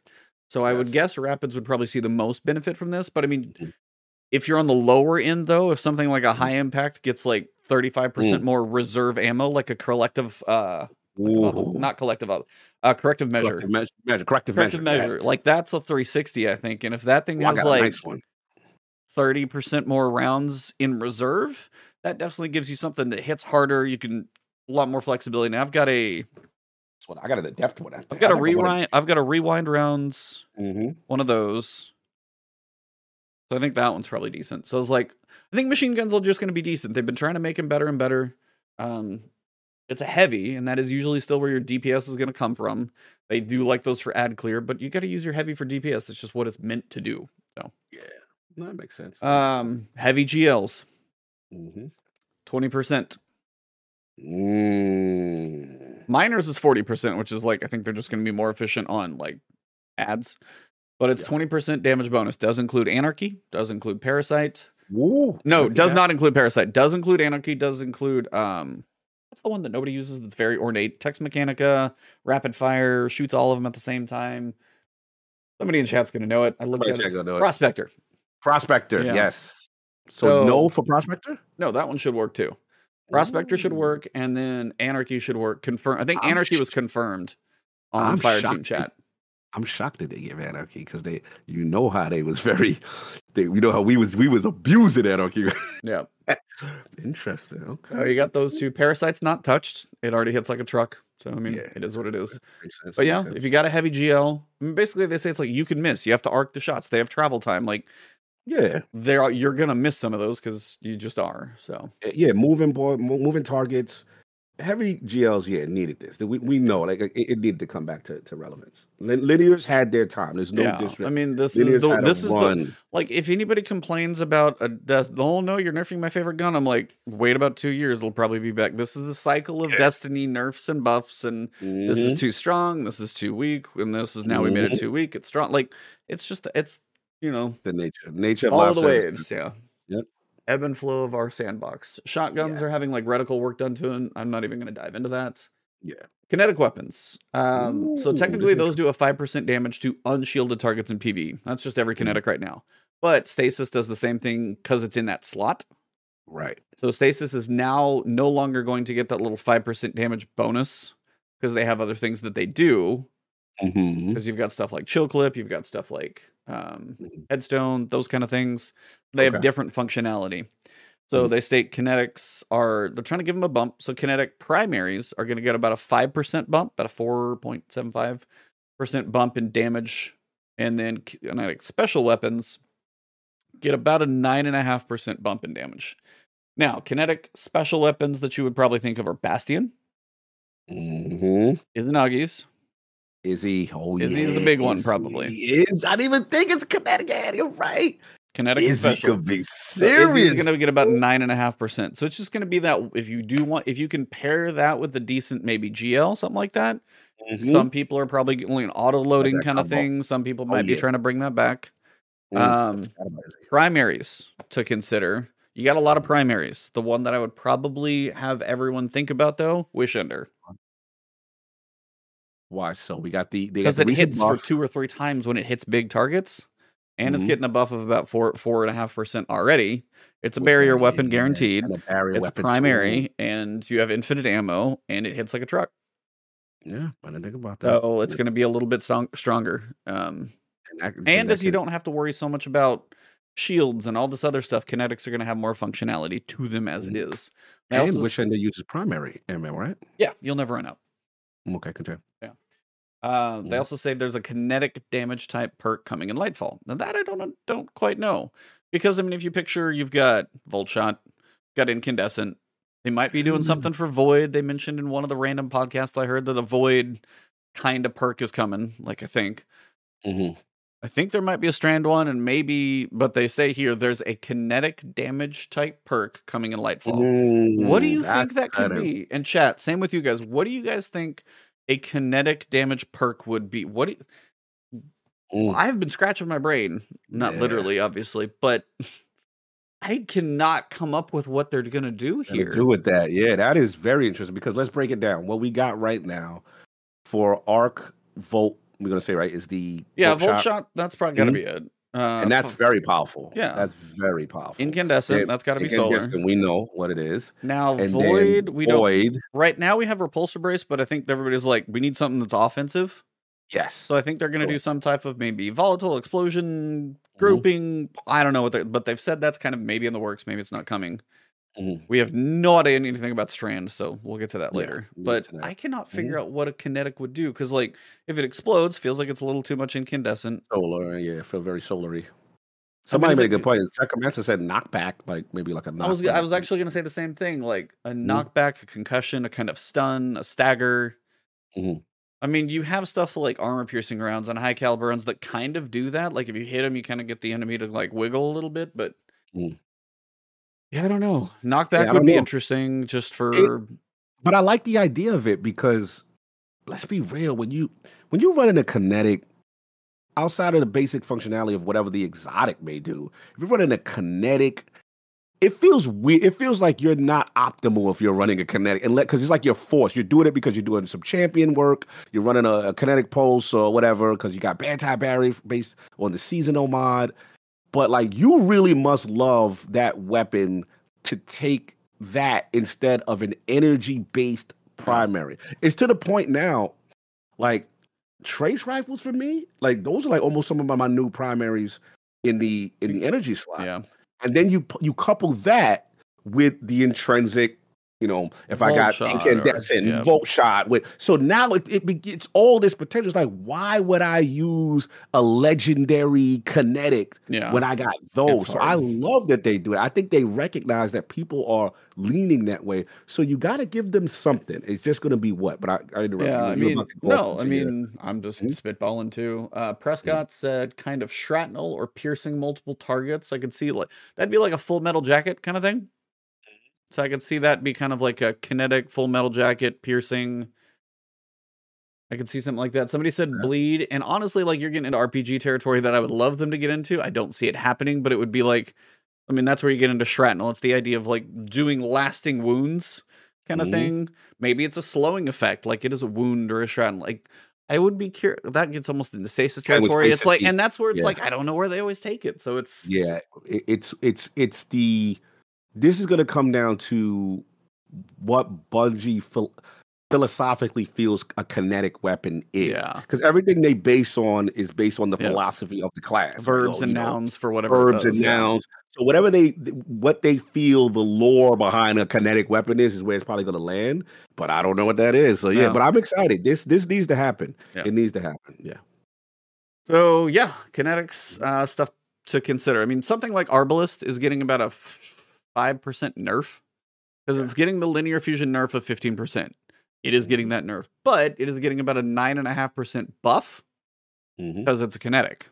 So I would guess rapids would probably see the most benefit from this. But I mean, Mhm. if you're on the lower end, though, if something like a high impact gets like 35% more reserve ammo, like a collective, uh, not collective, uh, uh, corrective measure. Corrective measure, measure, corrective, Corrective measure. yes. Like that's a 360, I think. And if that thing I has like nice one. 30% more rounds in reserve, that definitely gives you something that hits harder. You can a lot more flexibility. Now I've got a That's what I got an adept one. I've got a rewind I've got a rewind rounds, Mm-hmm. one of those. So I think that one's probably decent. So it's like I think machine guns are just going to be decent. They've been trying to make them better and better. Um it's a heavy, and that is usually still where your DPS is going to come from. They do like those for ad clear, but you got to use your heavy for DPS. That's just what it's meant to do. So, Yeah, that makes sense. um, heavy GLs, mm-hmm. twenty percent. mm. Miners is forty percent, which is like I think they're just going to be more efficient on like ads. But it's Yeah. twenty percent damage bonus. Does include anarchy. Does include parasite. Woo, No, does that. not include parasite. Does include anarchy. Does include um. What's the one that nobody uses? That's very ornate. Tex Mechanica, rapid fire, shoots all of them at the same time. Somebody in chat's gonna know it. I looked Somebody at it. it. Prospector. Yeah. yes. So, So- no for prospector. No, that one should work too. Prospector should work, and then Anarchy should work. Confirm. I think I'm Anarchy was confirmed on I'm Fire Team. Chat. I'm shocked that they give anarchy because they, you know how they was very, they, you know how we was we was abusing anarchy. Yeah. Interesting. Oh, okay. Oh, you got those two. Parasite's not touched. It already hits like a truck. So I mean, Yeah. it is what it is. Sense, But yeah, if you got a heavy GL, I mean, basically they say it's like you can miss. You have to arc the shots. They have travel time. Like yeah, there, are, you're gonna miss some of those because you just are. So eh, yeah, moving mo- moving targets, heavy GLs. Yeah, needed this. We we know like it, it needed to come back to, to relevance. Lin- Linears had their time. There's no yeah, disrespect. I mean this Linears is the, this is the like if anybody complains about a des- oh no you're nerfing my favorite gun, I'm like wait about two years it'll probably be back. This is the cycle of Yeah. Destiny nerfs and buffs and this is Mhm. too strong, this is too weak, and this is now we made it Mhm. too weak. It's strong. Like it's just it's you know the nature nature of all the waves. Yeah. Yep. Ebb and flow of our sandbox. Shotguns Yes. are having like reticle work done to them. I'm not even going to dive into that. Yeah. Kinetic weapons. Um, so Ooh, technically, this those do a five percent damage to unshielded targets in PV. That's just every Mm. kinetic right now. But stasis does the same thing because it's in that slot. Right. So stasis is now no longer going to get that little five percent damage bonus because they have other things that they do. Mm-hmm. Because you've got stuff like chill clip, you've got stuff like um, Mhm. headstone, those kind of things. They have different functionality. So Mhm. they state kinetics are they're trying to give them a bump. So kinetic primaries are going to get about a five percent bump, about a four point seven five percent bump in damage, and then kinetic special weapons get about a nine and a half percent bump in damage. Now, kinetic special weapons that you would probably think of are Bastion, Mm-hmm. Izanagi's, Is he? Oh, Is he yeah. the big one, is probably? He is. I didn't even think it's Connecticut. You're right. Connecticut Is he special. could be serious? going to get about nine and a half percent. So it's just going to be that if you do want, if you can pair that with the decent maybe GL something like that. Mhm. Some people are probably only an auto loading kind of thing. Some people Oh, might be yeah. trying to bring that back. Mm, Um, forgot about Izzy. primaries to consider. You got a lot of primaries. The one that I would probably have everyone think about though, Wish Ender, Why? So we got the because it hits buff. for two or three times when it hits big targets, and it's Mhm. getting a buff of about four four and a half percent already. It's a barrier weapon guaranteed. barrier It's weapon primary, and you have infinite ammo, and it hits like a truck. Yeah, I didn't think about that. So it's going to be a little bit strong, stronger. Um, And, and as you don't have to worry so much about shields and all this other stuff, kinetics are going to have more functionality to them as it is. They and Wish Ender uses primary ammo, right? yeah, you'll never run out. Okay, continue. Yeah. Uh, They Mhm. also say there's a kinetic damage type perk coming in Lightfall. Now that I don't don't quite know because I mean if you picture you've got Volt Shot, got Incandescent. They might be doing Mm. something for Void. They mentioned in one of the random podcasts I heard that a Void kind of perk is coming. Like I think Mm-hmm. I think there might be a strand one, and maybe, but they say here there's a kinetic damage type perk coming in Lightfall. what do you think that could be? And chat, same with you guys. What do you guys think a kinetic damage perk would be? What do you. I've been scratching my brain, not Yeah. literally, obviously, but I cannot come up with what they're gonna do gonna here. do with that? Yeah, that is very interesting because let's break it down. What we got right now for Arc Volt, we're gonna say right is the yeah, Volt Volt Shot, Shot, that's probably gotta Mhm. be it. Uh, and that's f- very powerful. yeah. that's very powerful. incandescent. Yeah, that's gotta be solar. We know what it is. Now And void, we don't. Void, Right now we have repulsor brace, but I think everybody's like, we need something that's offensive. yes. So I think they're going to Cool. do some type of maybe volatile explosion grouping. I don't know what they but they've said that's kind of maybe in the works. Maybe it's not coming. Mhm. We have no idea anything about Strand, so we'll get to that Yeah, later. we'll But that. I cannot figure out what a kinetic would do because, like, if it explodes, feels like it's a little too much incandescent. Solar, yeah, feel very solary. Somebody is made a good point. Sacramento said knockback, like maybe like a knockback. I was I was actually going to say the same thing, like a Mhm. knockback, a concussion, a kind of stun, a stagger. Mhm. I mean, you have stuff like armor piercing rounds and high caliber rounds that kind of do that. Like if you hit them, you kind of get the enemy to like wiggle a little bit. But Mm. Yeah, I don't know. Knockback I would be know. interesting just for But I like the idea of it because let's be real, when you when you're running a kinetic outside of the basic functionality of whatever the exotic may do, if you're running a kinetic, it feels weird. It feels like you're not optimal if you're running a kinetic, and because it's like you're forced. You're doing it because you're doing some champion work. You're running a, a kinetic pulse or whatever because you got anti barrier based on the seasonal mod. But like, you really must love that weapon to take that instead of an energy based primary. It's to the point now, like trace rifles for me, like those are like almost some of my, my new primaries in the in the energy slot. Yeah. And then you you couple that with the intrinsic, you know, if I got or- incandescent, yeah. volt shot with so now it, it it's all this potential. It's like, why would I use a legendary kinetic Yeah. when I got those? So I love that they do it. I think they recognize that people are leaning that way. So you got to give them something. It's just going to be what? But I, I interrupt Yeah, you. I mean, about to go off no, I mean, I'm just Mhm. spitballing too. Uh, Prescott said kind of shrapnel or piercing multiple targets. I could see like that'd be like a full metal jacket kind of thing. So I could see that be kind of like a kinetic full metal jacket piercing. I could see something like that. Somebody said bleed, and honestly, like you're getting into RPG territory that I would love them to get into. I don't see it happening, but it would be like, I mean, that's where you get into shrapnel. It's the idea of like doing lasting wounds kind of Mhm. thing. Maybe it's a slowing effect, like it is a wound or a shrapnel. Like I would be curious. That gets almost into stasis territory. It's like, and that's where it's Yeah. like I don't know where they always take it. So it's Yeah, it's it's it's the this is going to come down to what Bungie phil- philosophically feels a kinetic weapon is. Because yeah. everything they base on is based on the yeah. philosophy of the class. Verbs you know, and know, nouns for whatever. Verbs and nouns. So whatever they what they feel the lore behind a kinetic weapon is is where it's probably going to land. But I don't know what that is. So yeah, but I'm excited. This this needs to happen. It needs to happen. Yeah. So yeah, kinetics uh, stuff to consider. I mean, something like Arbalest is getting about a f- 5% nerf because yeah. it's getting the linear fusion nerf of 15%. It is getting mm-hmm. that nerf, but it is getting about a 9.5% buff because mm-hmm. it's a kinetic.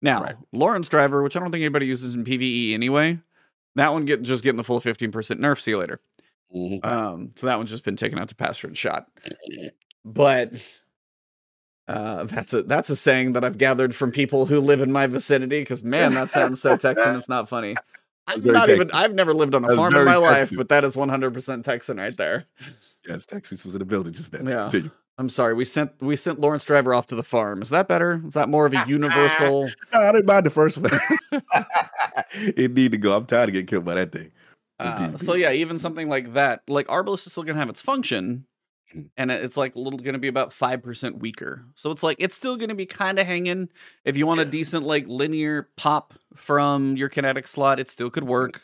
Now, right. Lorentz Driver, which I don't think anybody uses in PvE anyway, that one get just getting the full 15% nerf. See you later. Mm-hmm. Um, so that one's just been taken out to pasture and shot. But uh, that's a that's a saying that I've gathered from people who live in my vicinity because man, that sounds so Texan. It's not funny. I'm not even. Texan. I've never lived on a farm in my life, but that is 100 percent Texan right there. Yes, Texas was in the building just then. Yeah. Continue. I'm sorry. We sent we sent Lorentz Driver off to the farm. Is that better? Is that more of a universal? No, I didn't mind the first one. it need to go. I'm tired of getting killed by that thing. Uh, so yeah, even something like that, like Arbalest is still gonna have its function. and it's like little gonna be about five percent weaker. So it's like it's still gonna be kind of hanging. If you want a decent like linear pop from your kinetic slot, it still could work.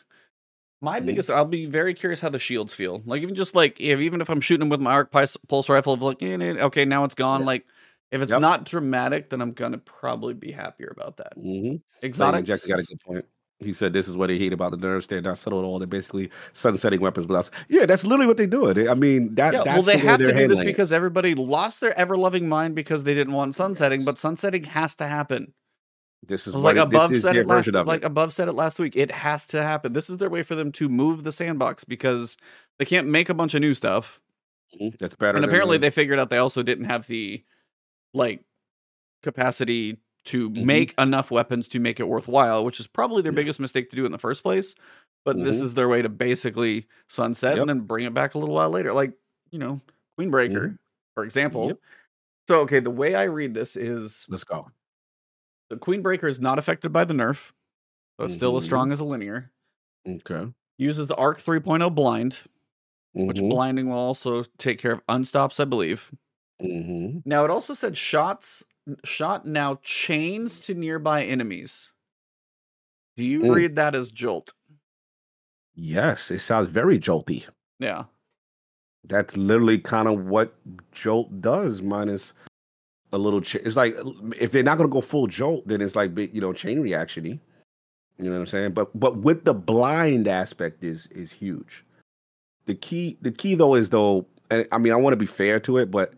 My Mhm. biggest, I'll be very curious how the shields feel. Like even just like if even if I'm shooting them with my arc pulse, rifle, of like eh, okay now it's gone. Yeah. Like if it's Yep. not dramatic, then I'm gonna probably be happier about that. Mm-hmm. Exotic. Jack got a good point. He said this is what they hate about the nerves. They're not settled at all. They're basically sunsetting weapons. But yeah, that's literally what they're doing. I mean, that Yeah, that's well, they the have to do this handling it. because everybody lost their ever loving mind because they didn't want sunsetting, Yes. but sunsetting has to happen. this is It was what like it, above is said it last like it. above said it last week. It has to happen. This is their way for them to move the sandbox because they can't make a bunch of new stuff. Mhm. That's better. And apparently the- they figured out they also didn't have the like capacity to Mhm. make enough weapons to make it worthwhile, which is probably their Yeah. biggest mistake to do in the first place. But this Mhm. is their way to basically sunset Yep. and then bring it back a little while later. Like, you know, Queenbreaker, for example. Yep. So okay, the way I read this is Let's go. the Queenbreaker is not affected by the nerf. So it's still as Mhm. strong as a linear. Okay. Uses the Arc 3.0 blind, which Mhm. blinding will also take care of unstops, I believe. Now it also said shots shot now chains to nearby enemies. Do you Mm. read that as jolt? Yes, it sounds very jolty. Yeah. That's literally kind of what Jolt does, minus a little. Ch- it's like if they're not going to go full Jolt, then it's like you know, chain reaction You know what I'm saying? But but with the blind aspect is is huge. The key the key though is though, and I mean I want to be fair to it, but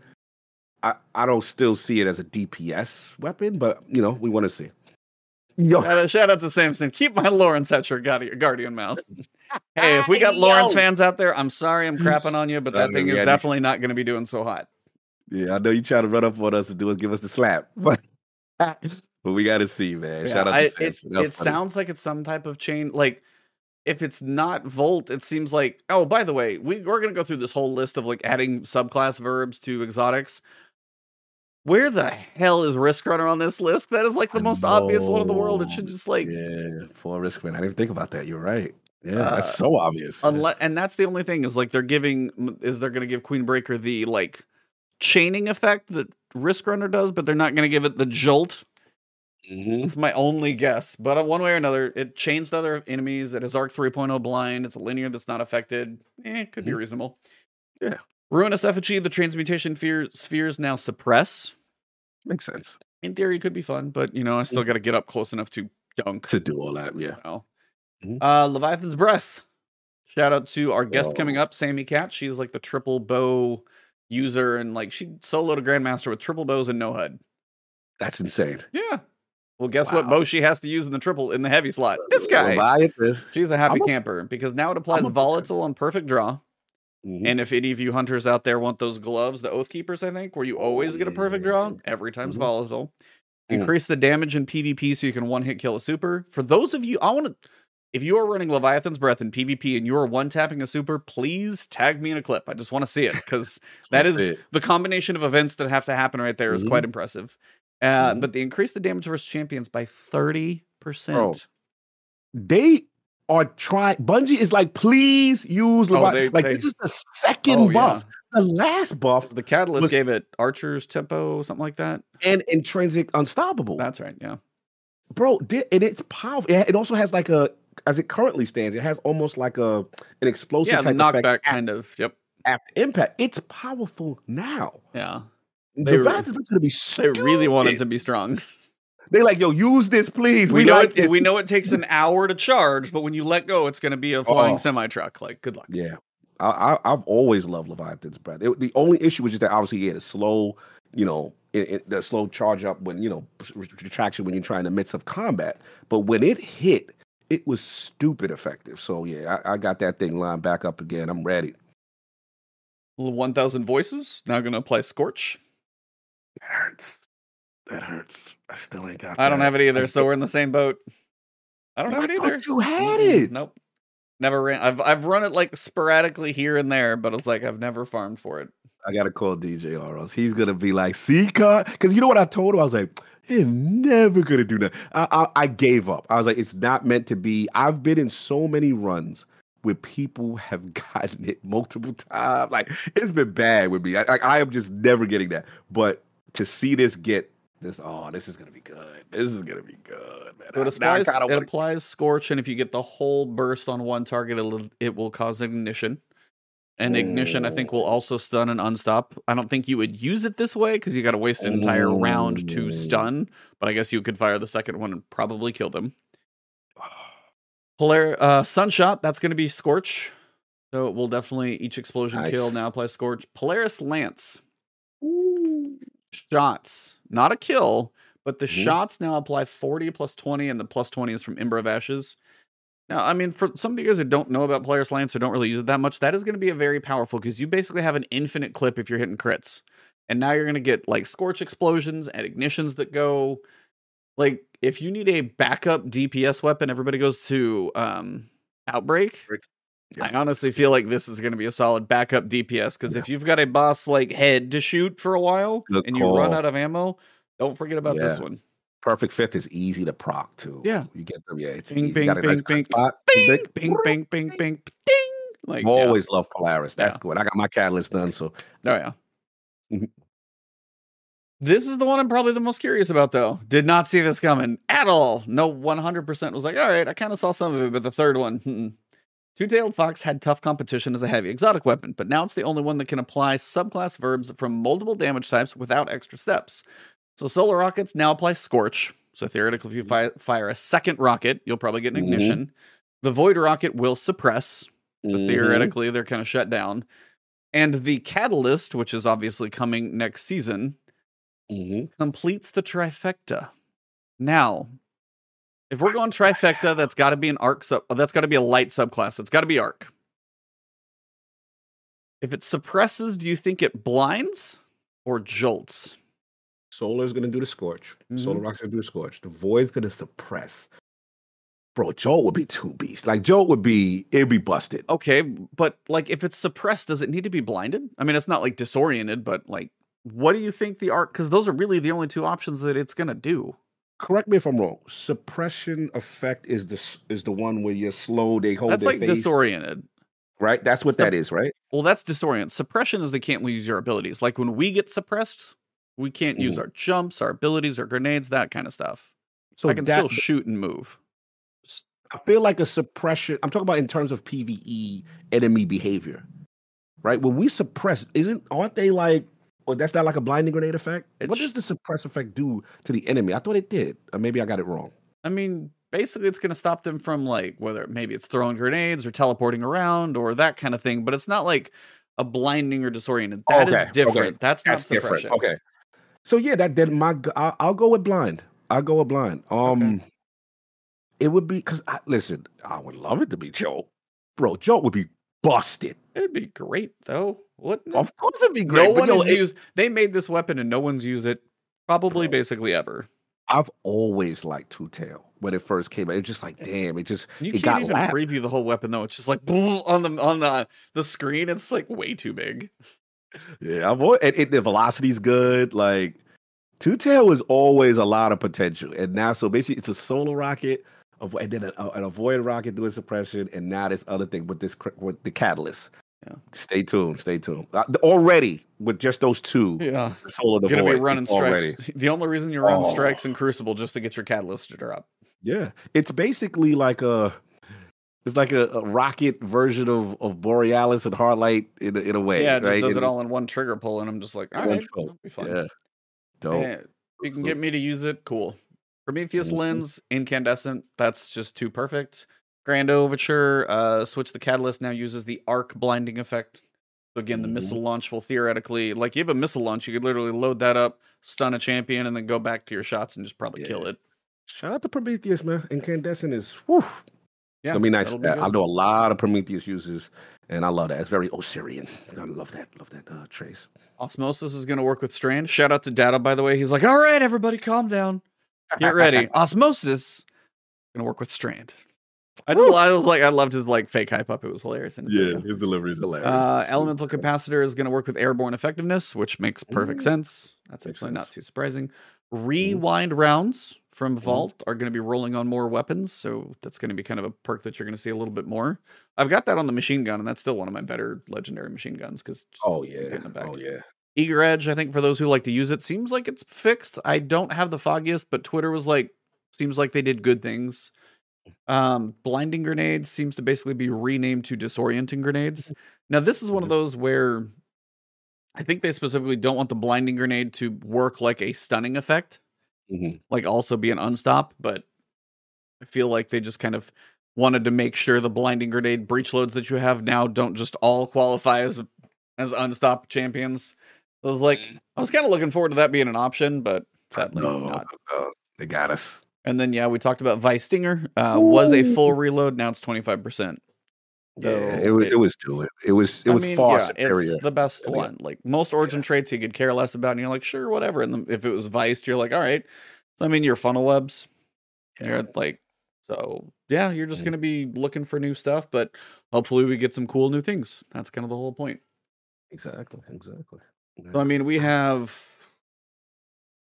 I I don't still see it as a DPS weapon. But you know we want to see. Yo, Shout out, shout out to Samson. Keep my Lorentz at your guardian, guardian mouth. hey, if we got Lorentz Yo. fans out there, I'm sorry I'm crapping on you, but that Uh, thing is yeah, definitely not going to be doing so hot. Yeah, I know you trying to run up on us and do us give us the slap, but but we got to see, man. Yeah, Shout out I- to it Samson. That was it sounds like it's some type of chain. Like if it's not Volt, it seems like. Oh, by the way, we we're gonna go through this whole list of like adding subclass verbs to exotics. Where the hell is Riskrunner on this list? That is like the I most obvious one in the world. It should just like yeah, for risk man. I didn't think about that. You're right. Yeah, Uh, that's so obvious. Unless, and that's the only thing is like they're giving is they're going to give Queenbreaker the like chaining effect that Riskrunner does, but they're not going to give it the jolt. Mhm. It's my only guess, but uh, one way or another, it chains to other enemies. It has Arc 3.0 blind. It's a linear that's not affected. Eh, could be Mhm. reasonable. Yeah. Ruinous effigy. The transmutation fear, spheres now suppress. Makes sense In theory, it could be fun, but you know, I still got to get up close enough to dunk. to do all that. Yeah. you know. Mhm. Uh, Leviathan's Breath. Shout out to our guest coming Oh. up, Sammy Cat. She's like the triple bow user, and like she soloed a Grandmaster with triple bows and no HUD. That's insane. Yeah. Well, guess what Wow. bow she has to use in the triple in the heavy slot? This guy. Leviathan. She's a happy a- camper because now it applies a- volatile and perfect draw. Mhm. And if any of you hunters out there want those gloves, the Oathkeepers, I think, where you always get a perfect draw, every time's Mhm. volatile. Mm. Increase the damage in PvP so you can one hit kill a super. For those of you, I want to. If you are running Leviathan's Breath in PvP and you are one tapping a super, please tag me in a clip. I just want to see it because That's it. the combination of events that have to happen right there is Mhm. quite impressive. Uh, Mhm. But they increase the damage versus champions by 30%. they are trying. Bungie is like, please use Oh, they- like they- this is the second Oh, yeah. buff. The last buff The Catalyst Was- gave it Archer's Tempo, something like that. and intrinsic unstoppable, That's right. Yeah. bro. And it's powerful. It, it also has like a, as it currently stands, it has almost like a an explosive Yeah, the knockback effect kind of. Yep. after impact. It's powerful now. Yeah. The They re- Leviathan's going to be. They really wanted to be strong. They're like, yo, use this, please. We, We, know like it, this. we know it takes an hour to charge, but when you let go, it's going to be a flying Oh. semi truck. Like, good luck. Yeah, I, I I've always loved Leviathan's breath. It- the only issue was just that obviously he had a slow, you know, it, it- the slow charge up when you know re- retraction when you're trying in the midst of combat. But when it hit, it was stupid effective. So yeah, I, I got that thing lined back up again. I'm ready. One thousand voices now going to apply Scorch. That hurts. That hurts. I still ain't got. I don't that. have it either, so we're in the same boat. I don't have it either. You had it. Nope. Never ran. I've I've run it like sporadically here and there, but it's like I've never farmed for it. I gotta call DJ Aros. He's gonna be like, see, because you know what I told him? I was like, he's never gonna do that. I, I I gave up. I was like, it's not meant to be. I've been in so many runs where people have gotten it multiple times. Like it's been bad with me. I, I, I am just never getting that. But to see this get this, oh, this is gonna be good. This is gonna be good, man. It I- now I applies, it wanna- applies Scorch, and if you get the whole burst on one target, it'll, it will cause ignition. And ignition, I think, will also stun and unstop. I don't think you would use it this way because you got to waste an entire round to stun. But I guess you could fire the second one and probably kill them. Polar uh, Sunshot, that's going to be Scorch. So it will definitely each explosion kill now apply Scorch. Polaris Lance Ooh. shots, not a kill, but the Mhm. shots now apply 40 plus 20, and the plus 20 is from Ember of Ashes. Now, I mean, for some of you guys who don't know about Polaris Lance or don't really use it that much, that is going to be a very powerful because you basically have an infinite clip if you're hitting crits. And now you're going to get like Scorch explosions and ignitions that go. Like, if you need a backup DPS weapon, everybody goes to um, Outbreak. I Yeah. honestly feel like this is going to be a solid backup DPS because if you've got a boss like head to shoot for a while Good and you run out of ammo, don't forget about this one. Perfect fifth is easy to proc too. Yeah. you get them. Yeah, it's Bing, bing, a nice bing, bing, Bing, bing, bing, bing, bing, ding. Like, I've yeah. always loved Polaris. That's Yeah. good. I got my catalyst done, so Oh yeah. Mhm. This is the one I'm probably the most curious about, though. Did not see this coming at all. No, 100% was like, all right, I kind of saw some of it, but the third one, hmm. Two Tailed Fox had tough competition as a heavy exotic weapon, but now it's the only one that can apply subclass verbs from multiple damage types without extra steps. So Solar Rockets now apply Scorch. So theoretically, if you fi- fire a second rocket, you'll probably get an Mhm. ignition. The Void Rocket will suppress. But Mhm. theoretically, they're kind of shut down. And the Catalyst, which is obviously coming next season, Mhm. completes the trifecta. Now, if we're going trifecta, that's got to be an arc sub. That's got to be a light subclass. So it's got to be arc. If it suppresses, do you think it blinds or jolts? Solar's gonna do the scorch. Solar Mhm. Rock's gonna do the scorch. The Void's gonna suppress. Bro, Jolt would be two beasts. Like Jolt would be, it'd be busted. Okay, but like if it's suppressed, does it need to be blinded? I mean, it's not like disoriented, but like, what do you think the arc? Because those are really the only two options that it's gonna do. Correct me if I'm wrong. Suppression effect is the is the one where you're slow. They hold That's like face, disoriented. right? That's what Sup- that is, right? Well, that's disorient. Suppression is they can't use your abilities. Like when we get suppressed, we can't use Mhm. our jumps, our abilities, our grenades, that kind of stuff. So I can that, still shoot and move. I feel like a suppression. I'm talking about in terms of PVE enemy behavior, right? When we suppress, isn't aren't they like? Well, that's not like a blinding grenade effect. what does the suppress effect do to the enemy? I thought it did, or maybe I got it wrong. I mean, basically, it's going to stop them from like whether maybe it's throwing grenades or teleporting around or that kind of thing. But it's not like a blinding or disoriented. That is Okay, okay. different. That's not That's different. suppression. Okay. So yeah, that then my I'll, I'll go with blind. I'll go with blind. Um, it would be because listen, I would love it to be Joe, bro. Joe would be busted. It'd be great though, wouldn't it? Of course, it'd be great. no one has used. They made this weapon and no one's used it. Probably, basically ever. I've always liked Two Tail when it first came out. It's just like, eh, damn, it just You it can't got even lapped. preview the whole weapon though. It's just like on the on the the screen. It's like way too big. Yeah, I've always, and, and the velocity's good. Like Two Tail was always a lot of potential, and now so basically it's a solo rocket, and then a, an avoid rocket doing suppression, and now this other thing with this with the catalyst. Yeah. Stay tuned. Stay tuned. Uh, already with just those two, Yeah, the solo the gonna be running it's strikes. already. The only reason you run Oh. strikes in Crucible just to get your catalyst to drop. Yeah, it's basically like a. It's like a, a rocket version of, of Borealis and Hardlight in a, in a way. yeah, it just right? does it all in one trigger pull, and I'm just like, all right, be fun. Yeah, dope. Eh, if you can get me to use it, cool. Prometheus Mhm. lens, incandescent, that's just too perfect. Grand Overture, uh, switch the catalyst now uses the arc blinding effect. So again, the Mhm. missile launch will theoretically, like you have a missile launch, you could literally load that up, stun a champion, and then go back to your shots and just probably kill it. Shout out to Prometheus, man. Incandescent is whew. Yeah, it's gonna be nice. be I know a lot of Prometheus uses, and I love that. It's very Osirian. I love that. Love that uh, trace. Osmosis is going to work with Strand. Shout out to Datto, by the way. He's like, all right, everybody, calm down. Get ready. Osmosis going to work with Strand. I just, I was like, I loved his like fake hype up. It was hilarious. in his video. his delivery is hilarious. Uh, elemental capacitor is going to work with airborne effectiveness, which makes perfect Ooh, sense. That's makes actually not too surprising. Rewind rounds from Mhm. Vault are going to be rolling on more weapons, so that's going to be kind of a perk that you're going to see a little bit more. I've got that on the machine gun, and that's still one of my better legendary machine guns because Oh yeah. getting it back. Oh yeah. Eager Edge, I think for those who like to use it, seems like it's fixed. I don't have the foggiest, but Twitter was like, seems like they did good things. Um, blinding grenades seems to basically be renamed to disorienting grenades. Now, this is one of those where I think they specifically don't want the blinding grenade to work like a stunning effect, Mhm. like also be an unstop, but I feel like they just kind of wanted to make sure the blinding grenade breach loads that you have now don't just all qualify as as unstop champions. I was like, I was kind of looking forward to that being an option, but sadly No, not. no, they got us. And then yeah, we talked about Veist Stinger. Uh, was a full reload. Now it's twenty five percent. Yeah, it, was. It was doing. It was. It I was mean, far yeah, superior. it's the best Yeah. one. Like most origin traits, you could care less about, and you're like, sure, whatever. And then if it was Vice, you're like, all right. So I mean, your Funnelwebs, Yeah. you're like, so yeah, you're just Mhm. gonna be looking for new stuff, but hopefully we get some cool new things. That's kind of the whole point. Exactly. Exactly. So I mean, we have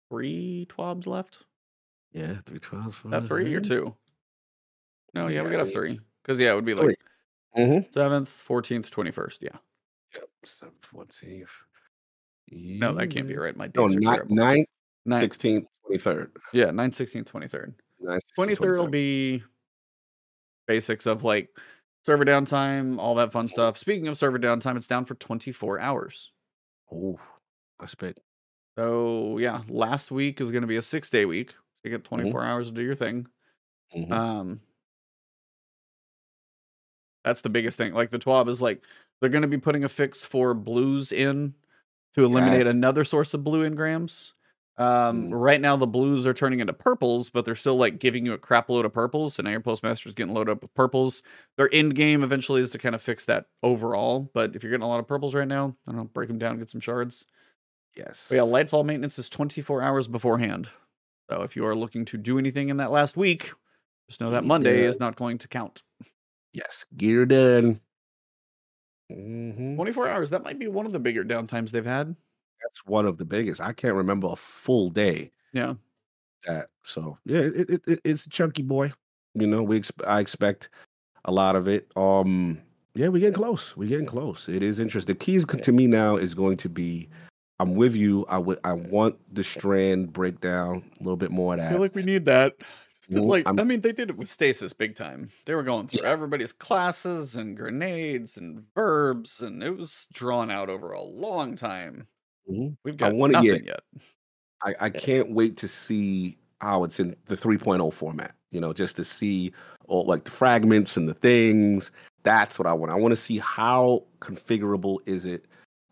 three twabs left. yeah, three twelves. Have three or two? No, yeah, we gotta have three. Because yeah, it would be like Mm-hmm. seventh, fourteenth, twenty first. Yeah. Yep. Seventh, fourteenth. No, that can't be right. My No, dates are nine, terrible. nine, Nine, 16th, 23rd. yeah, nine, sixteenth, twenty third. 9, 16th, twenty third. Twenty third will be basics of like server downtime, all that fun stuff. Speaking of server downtime, it's down for 24 hours. Oh, that's big. So yeah, last week is going to be a six day week. You get 24 hours to do your thing. Mhm. Um, that's the biggest thing. Like the TWAB is like they're going to be putting a fix for blues in to eliminate Yes. another source of blue engrams. Um, Mm. right now the blues are turning into purples, but they're still like giving you a crap load of purples. So now your postmaster is getting loaded up with purples. Their end game eventually is to kind of fix that overall. But if you're getting a lot of purples right now, I don't know, break them down, get some shards. yes. But yeah, lightfall maintenance is 24 hours beforehand. So if you are looking to do anything in that last week, just know that Monday is not going to count. Yes. Geared in. hmm 24 hours, that might be one of the bigger downtimes they've had. That's one of the biggest. I can't remember a full day Yeah. that. So yeah, it, it, it it's a chunky boy. You know, we exp- I expect a lot of it. Um, yeah, we're getting close. We're getting close. It is interesting. The keys to me now is going to be. I'm with you. I would. I want the strand breakdown a little bit more of I that. feel like we need that. Like, I'm- I mean, they did it with stasis big time. They were going through Yeah. everybody's classes and grenades and verbs, and it was drawn out over a long time. Mhm. We've I got wanna nothing get- yet. I, I can't wait to see how it's in the 3.0 format. You know, just to see all like the fragments and the things. That's what I want. I want to see how configurable is it,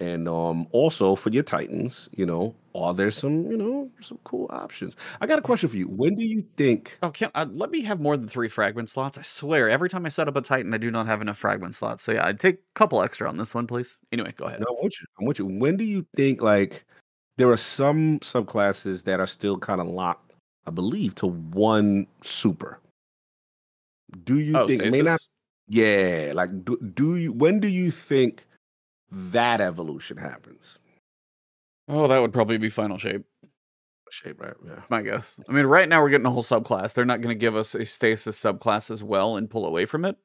and um also for your Titans. You know, are there some you know some cool options? I got a question for you. When do you think? Oh, can't uh, let me have more than three fragment slots. I swear, every time I set up a Titan, I do not have enough fragment slots. So yeah, I'd take a couple extra on this one, please. Anyway, go ahead. No, I want you. I want you. When do you think like there are some subclasses that are still kind of locked? I believe to one super. Do you oh, think stasis. may not Yeah, like do, do you when do you think that evolution happens? Oh, that would probably be final shape. Shape, right? Yeah. My guess. I mean, right now we're getting a whole subclass. They're not going to give us a stasis subclass as well and pull away from it.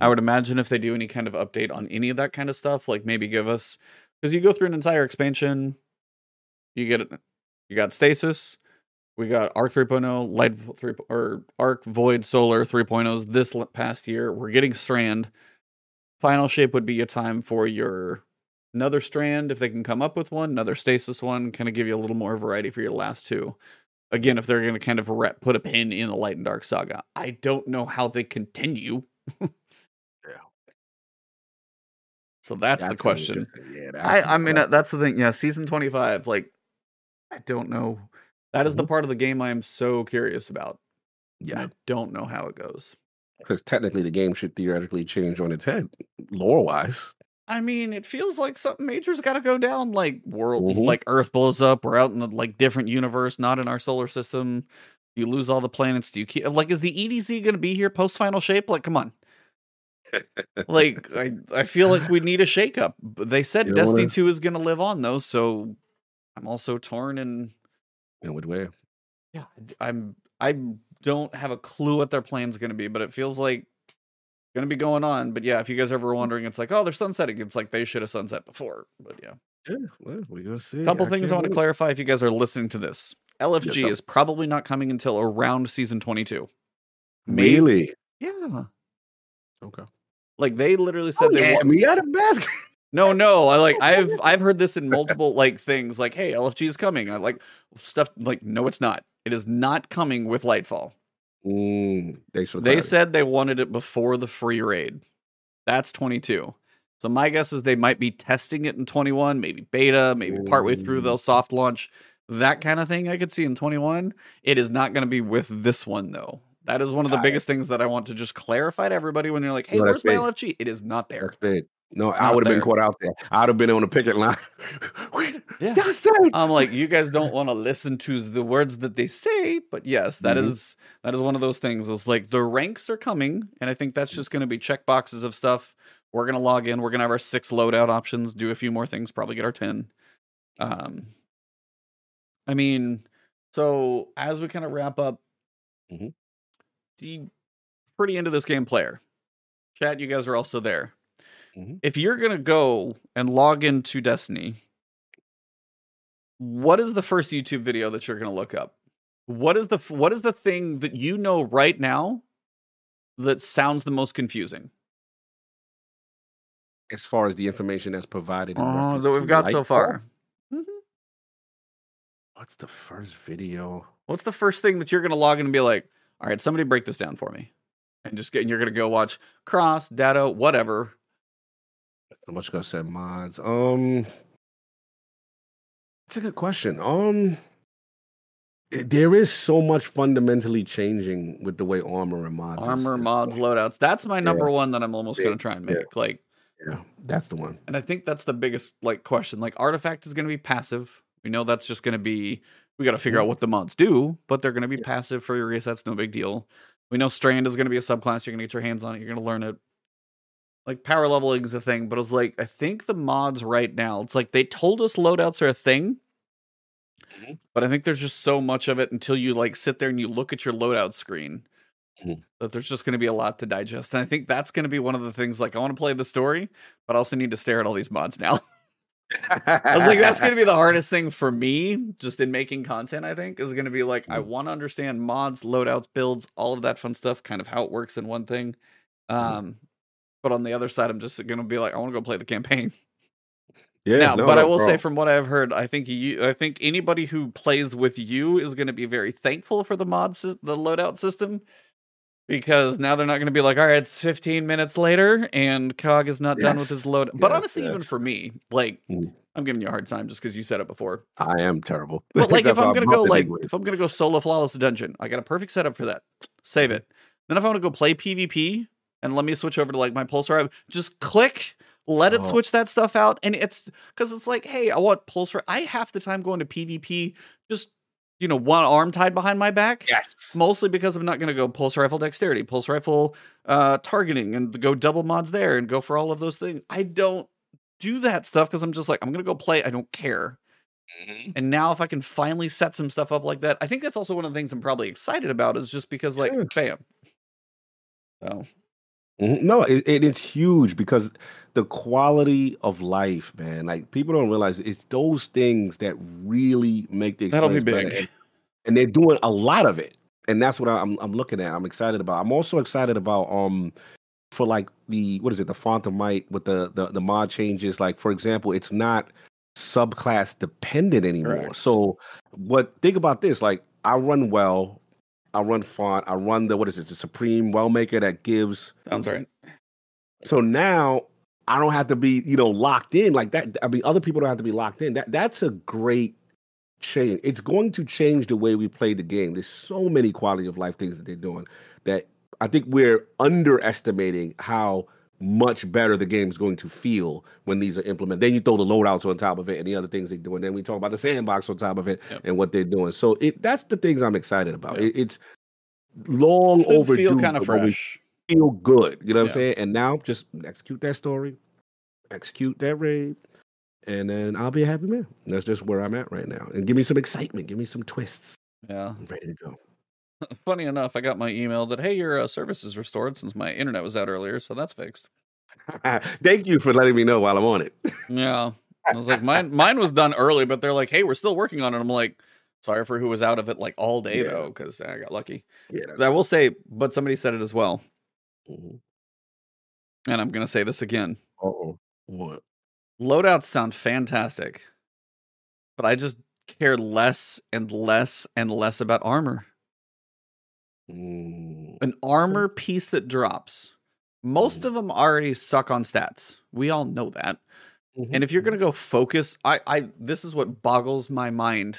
I Mhm. would imagine if they do any kind of update on any of that kind of stuff, like maybe give us because you go through an entire expansion, you get it. You got stasis. We got Arc 3.0, Light 3 or Arc Void Solar 3.0s this past year. We're getting Strand. Final shape would be a time for your another Strand if they can come up with one, another Stasis one, kind of give you a little more variety for your last two. Again, if they're going to kind of re- put a pin in the Light and Dark saga, I don't know how they continue. Yeah. So that's, the question. Yeah, that's I I mean uh, that's the thing. Yeah, season 25 like I don't know. That is the Mhm. part of the game I am so curious about. yeah, I don't know how it goes. Because technically the game should theoretically change on its head, lore wise. I mean, it feels like something major's got to go down. Like world, Mhm. like Earth blows up. We're out in a like different universe, not in our solar system. You lose all the planets. Do you keep like? Is the EDC going to be here post final shape? Like, come on. like, I I feel like we need a shakeup. They said Destiny wanna- Two is going to live on though, so I'm also torn and In what way? yeah, I'm I don't have a clue what their plan's going to be, but it feels like going to be going on. But yeah, if you guys ever mm. wondering, it's like, oh, they're sunsetting. It's like they should have sunset before. But yeah. Yeah, well, we gonna see. couple I things I want to clarify if you guys are listening to this. LFG is probably not coming until around season 22. Maybe- Really? Yeah. Okay. Like they literally oh, said Oh, they yeah, want me out of basket. No, no, I like I've I've heard this in multiple like things like hey, LFG is coming. I like stuff like no it's not. It is not coming with Lightfall. Mm, thanks for They said they wanted it before the free raid. That's 22. So my guess is they might be testing it in 21, maybe beta, maybe partway through they'll soft launch. That kind of thing I could see in 21. It is not going to be with this one though. That is one of the biggest things that I want to just clarify to everybody when they're like, "Hey, No, where's my. LFG?" It is not there. That's big. No, I would have been caught out there. I'd have been on the picket line. Wait, Yeah. I'm like, you guys don't want to listen to the words that they say, but yes, that is Mhm. that is one of those things. It's like the ranks are coming, and I think that's just going to be check boxes of stuff. We're gonna log in. We're gonna have our six loadout options. Do a few more things. Probably get our ten. Um, I mean, so as we kind of wrap up, Mhm. the pretty into this game player. Chat, you guys are also there. Mhm. If you're gonna go and log into Destiny, what is the first YouTube video that you're going to look up? What is the what is the thing that you know right now that sounds the most confusing? As far as the information that's provided, Uh, that we've got so far. Mhm. What's the first video? What's the first thing that you're going to log in and be like, "All right, somebody break this down for me," and just get and you're going to go watch Cross, Datto, whatever. I'm much gonna say mods. Um, it's a good question. Um, i- there is so much fundamentally changing with the way armor and mods. Armor, is mods, going. loadouts. That's my number one that I'm almost Yeah, going to try and yeah. make. Like, Yeah, that's the one. And I think that's the biggest like question. Like artifact is going to be passive. We know that's just going to be we got to figure out what the mods do, but they're going to be Yeah. passive for your resets. No big deal. We know strand is going to be a subclass. You're going to get your hands on it. You're going to learn it. Like power leveling is a thing, but it's like I think the mods right now. It's like they told us loadouts are a thing, Mhm. but I think there's just so much of it until you like sit there and you look at your loadout screen Mhm. that there's just going to be a lot to digest. And I think that's going to be one of the things. Like I want to play the story, but I also need to stare at all these mods now. I was like, that's going to be the hardest thing for me, just in making content. I think is going to be like, I Mm. want to understand mods, loadouts, builds, all of that fun stuff, kind of how it works in one thing. Um, but on the other side, I'm just going to be like, I want to go play the campaign yeah, now. no, but I no, will say, from what I've heard, I think you, I think anybody who plays with you is going to be very thankful for the mod, the loadout system. Because now they're not going to be like, all right, it's 15 minutes later and Cog is not done with his load. But Yes, honestly, even for me, like, Mm. I'm giving you a hard time just because you said it before. I am terrible. But like, if I'm gonna bumped go like, anyways. if I'm gonna go solo flawless dungeon, I got a perfect setup for that. Save Mm-hmm. it. Then if I want to go play PvP and let me switch over to like my pulsar, rifle, just click, let it Oh. switch that stuff out, and it's because it's like, hey, I want pulsar. I half the time going to PvP, just you know, one arm tied behind my back. yes, Mostly because I'm not going to go pulse rifle dexterity, pulse rifle uh, targeting, and go double mods there and go for all of those things. I don't do that stuff because I'm just like, I'm going to go play. I don't care. Mhm. And now if I can finally set some stuff up like that, I think that's also one of the things I'm probably excited about is just because like Yeah. bam. So Mhm. No, it, it, it's huge because the quality of life, man. Like people don't realize it's those things that really make the that'll be experience better. big. And, they're doing a lot of it, and that's what I'm I'm looking at. I'm excited about. I'm also excited about um for like the what is it the font of might with the the the mod changes. Like for example, it's not subclass dependent anymore. So what? Think about this. Like I run well. I run font. I run the what is it? The Supreme Well Maker that gives Sounds right. so now I don't have to be, you know, locked in like that. I mean, other people don't have to be locked in. That that's a great change. It's going to change the way we play the game. There's so many quality of life things that they're doing that I think we're underestimating how much better the game is going to feel when these are implemented. Then you throw the loadouts on top of it and the other things they're doing. Then we talk about the sandbox on top of it Yep. and what they're doing. So it that's the things I'm excited about. Yeah. It, it's long Should overdue. feel kind of but when we fresh. feel good. You know what Yeah. I'm saying? And now just execute that story, execute that raid, and then I'll be a happy man. That's just where I'm at right now. And give me some excitement, give me some twists. Yeah. I'm ready to go. Funny enough, I got my email that hey, your uh, service is restored since my internet was out earlier, so that's fixed. Thank you for letting me know while I'm on it. Yeah. I was like, mine mine was done early, but they're like, hey, we're still working on it. I'm like, sorry for who was out of it like all day Yeah. though, because I got lucky. Yeah, I will say, but somebody said it as well, Mhm. and I'm gonna say this again. Uh-oh. What? Loadouts sound fantastic, but I just care less and less and less about armor. Mm. An armor piece that drops. Most Mhm. of them already suck on stats. We all know that. Mhm. And if you're gonna go focus, I, I this is what boggles my mind.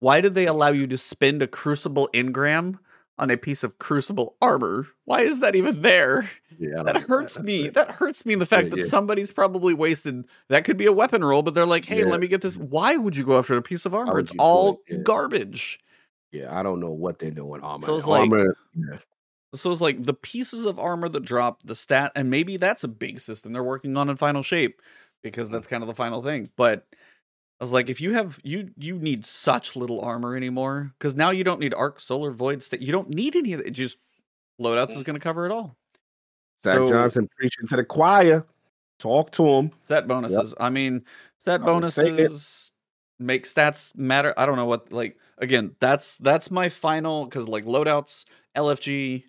Why did they allow you to spend a crucible engram on a piece of crucible armor? Why is that even there? yeah, That hurts That's me. That hurts me in the fact Yeah, that yeah. somebody's probably wasted. That could be a weapon roll, but they're like, "Hey, Yeah. let me get this." Why would you go after a piece of armor? It's all it? Garbage. Yeah, I don't know what they're doing. Armor. So it's like- armor. yeah. So it's like the pieces of armor that drop the stat, and maybe that's a big system they're working on in Final Shape because mm. that's kind of the final thing. But I was like, if you have you you need such little armor anymore because now you don't need arc, solar, void, state. You don't need any of it. Just loadouts is mm. going to cover it all. Zach So- Johnson preaching to the choir. Talk to him. Set bonuses. I mean, set bonuses make stats matter. I don't know what like again, that's that's my final cuz like loadouts, LFG,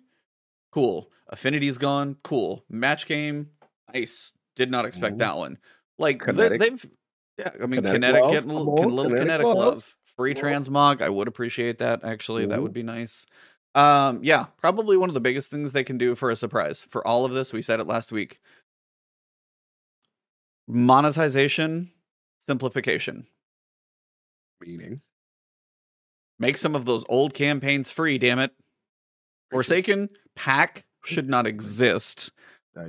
cool. Affinity's gone, cool. Match game, nice. Did not expect Mhm. that one. Like they, they've yeah, I mean Kinetic kinetic getting little, little kinetic kinetic glove. glove. Free on. transmog, I would appreciate that actually. That would Mhm. be nice. Um yeah, probably one of the biggest things they can do for a surprise. For all of this, we said it last week monetization simplification Meaning. make some of those old campaigns free damn it. Forsaken pack should not exist.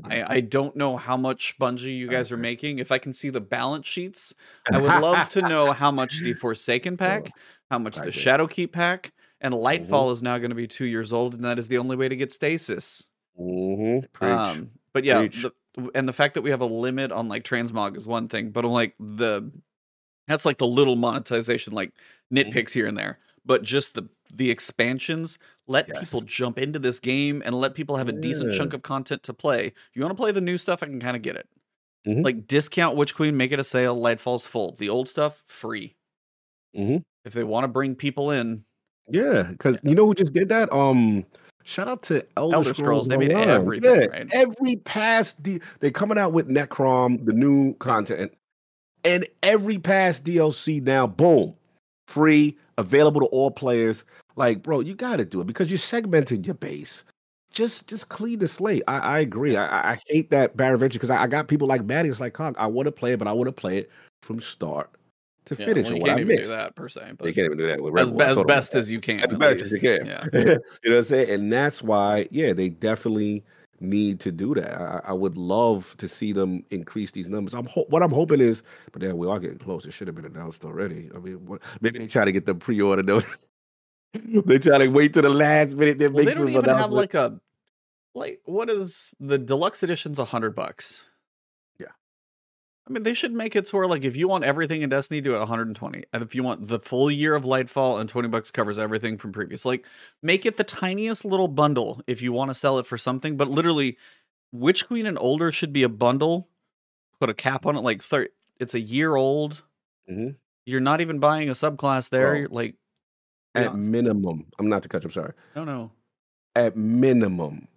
I, I don't know how much bungie you guys are making. If i can see the balance sheets i would love to know how much the forsaken pack how much the shadowkeep pack and lightfall Mhm. is now going to be two years old and that is the only way to get stasis. Mm-hmm. Um, but yeah, the, and the fact that we have a limit on like transmog is one thing, but like the That's like the little monetization, like Mhm. nitpicks here and there. But just the the expansions, let Yes. people jump into this game and let people have a decent Yeah. chunk of content to play. You want to play the new stuff, I can kind of get it. Mhm. Like discount Witch Queen, make it a sale, Lightfall's full. The old stuff, free. Mhm. If they want to bring people in, Yeah, because you know who just did that? Um, shout out to Elder, Elder Scrolls, they made everything, Yeah, right? every past D, they're coming out with Necrom, the new content, and every past DLC now, boom, free, available to all players. Like, bro, you got to do it because you're segmenting your base. Just, just clean the slate. I, I agree. I, I- I hate that Barry Venture because I, I got people like Maddie. It's like, Cog, I want to play it, but I want to play it from start to yeah, finish. well, you what can't I even missed. do that per se. They But can't even do that with as, Red Bull. As best as you can, as at best as you can. Yeah. you know what I'm saying? And that's why, yeah, they definitely need to do that. I, I would love to see them increase these numbers. I'm ho- what I'm hoping is, but then we are getting close. It should have been announced already. I mean, what, maybe they try to get the pre-order though. they try to wait to the last minute. Then Well, make they don't even have like a like what is the deluxe edition's a hundred bucks. I mean, they should make it to where like if you want everything in Destiny, do it 120. And if you want the full year of Lightfall and 20 bucks covers everything from previous, like make it the tiniest little bundle if you want to sell it for something. But literally, Witch Queen and older should be a bundle. Put a cap on it, like thir- it's a year old. Mhm. You're not even buying a subclass there. You're like, At yeah. minimum, I'm not to cut. you, I'm sorry. no, no, At minimum,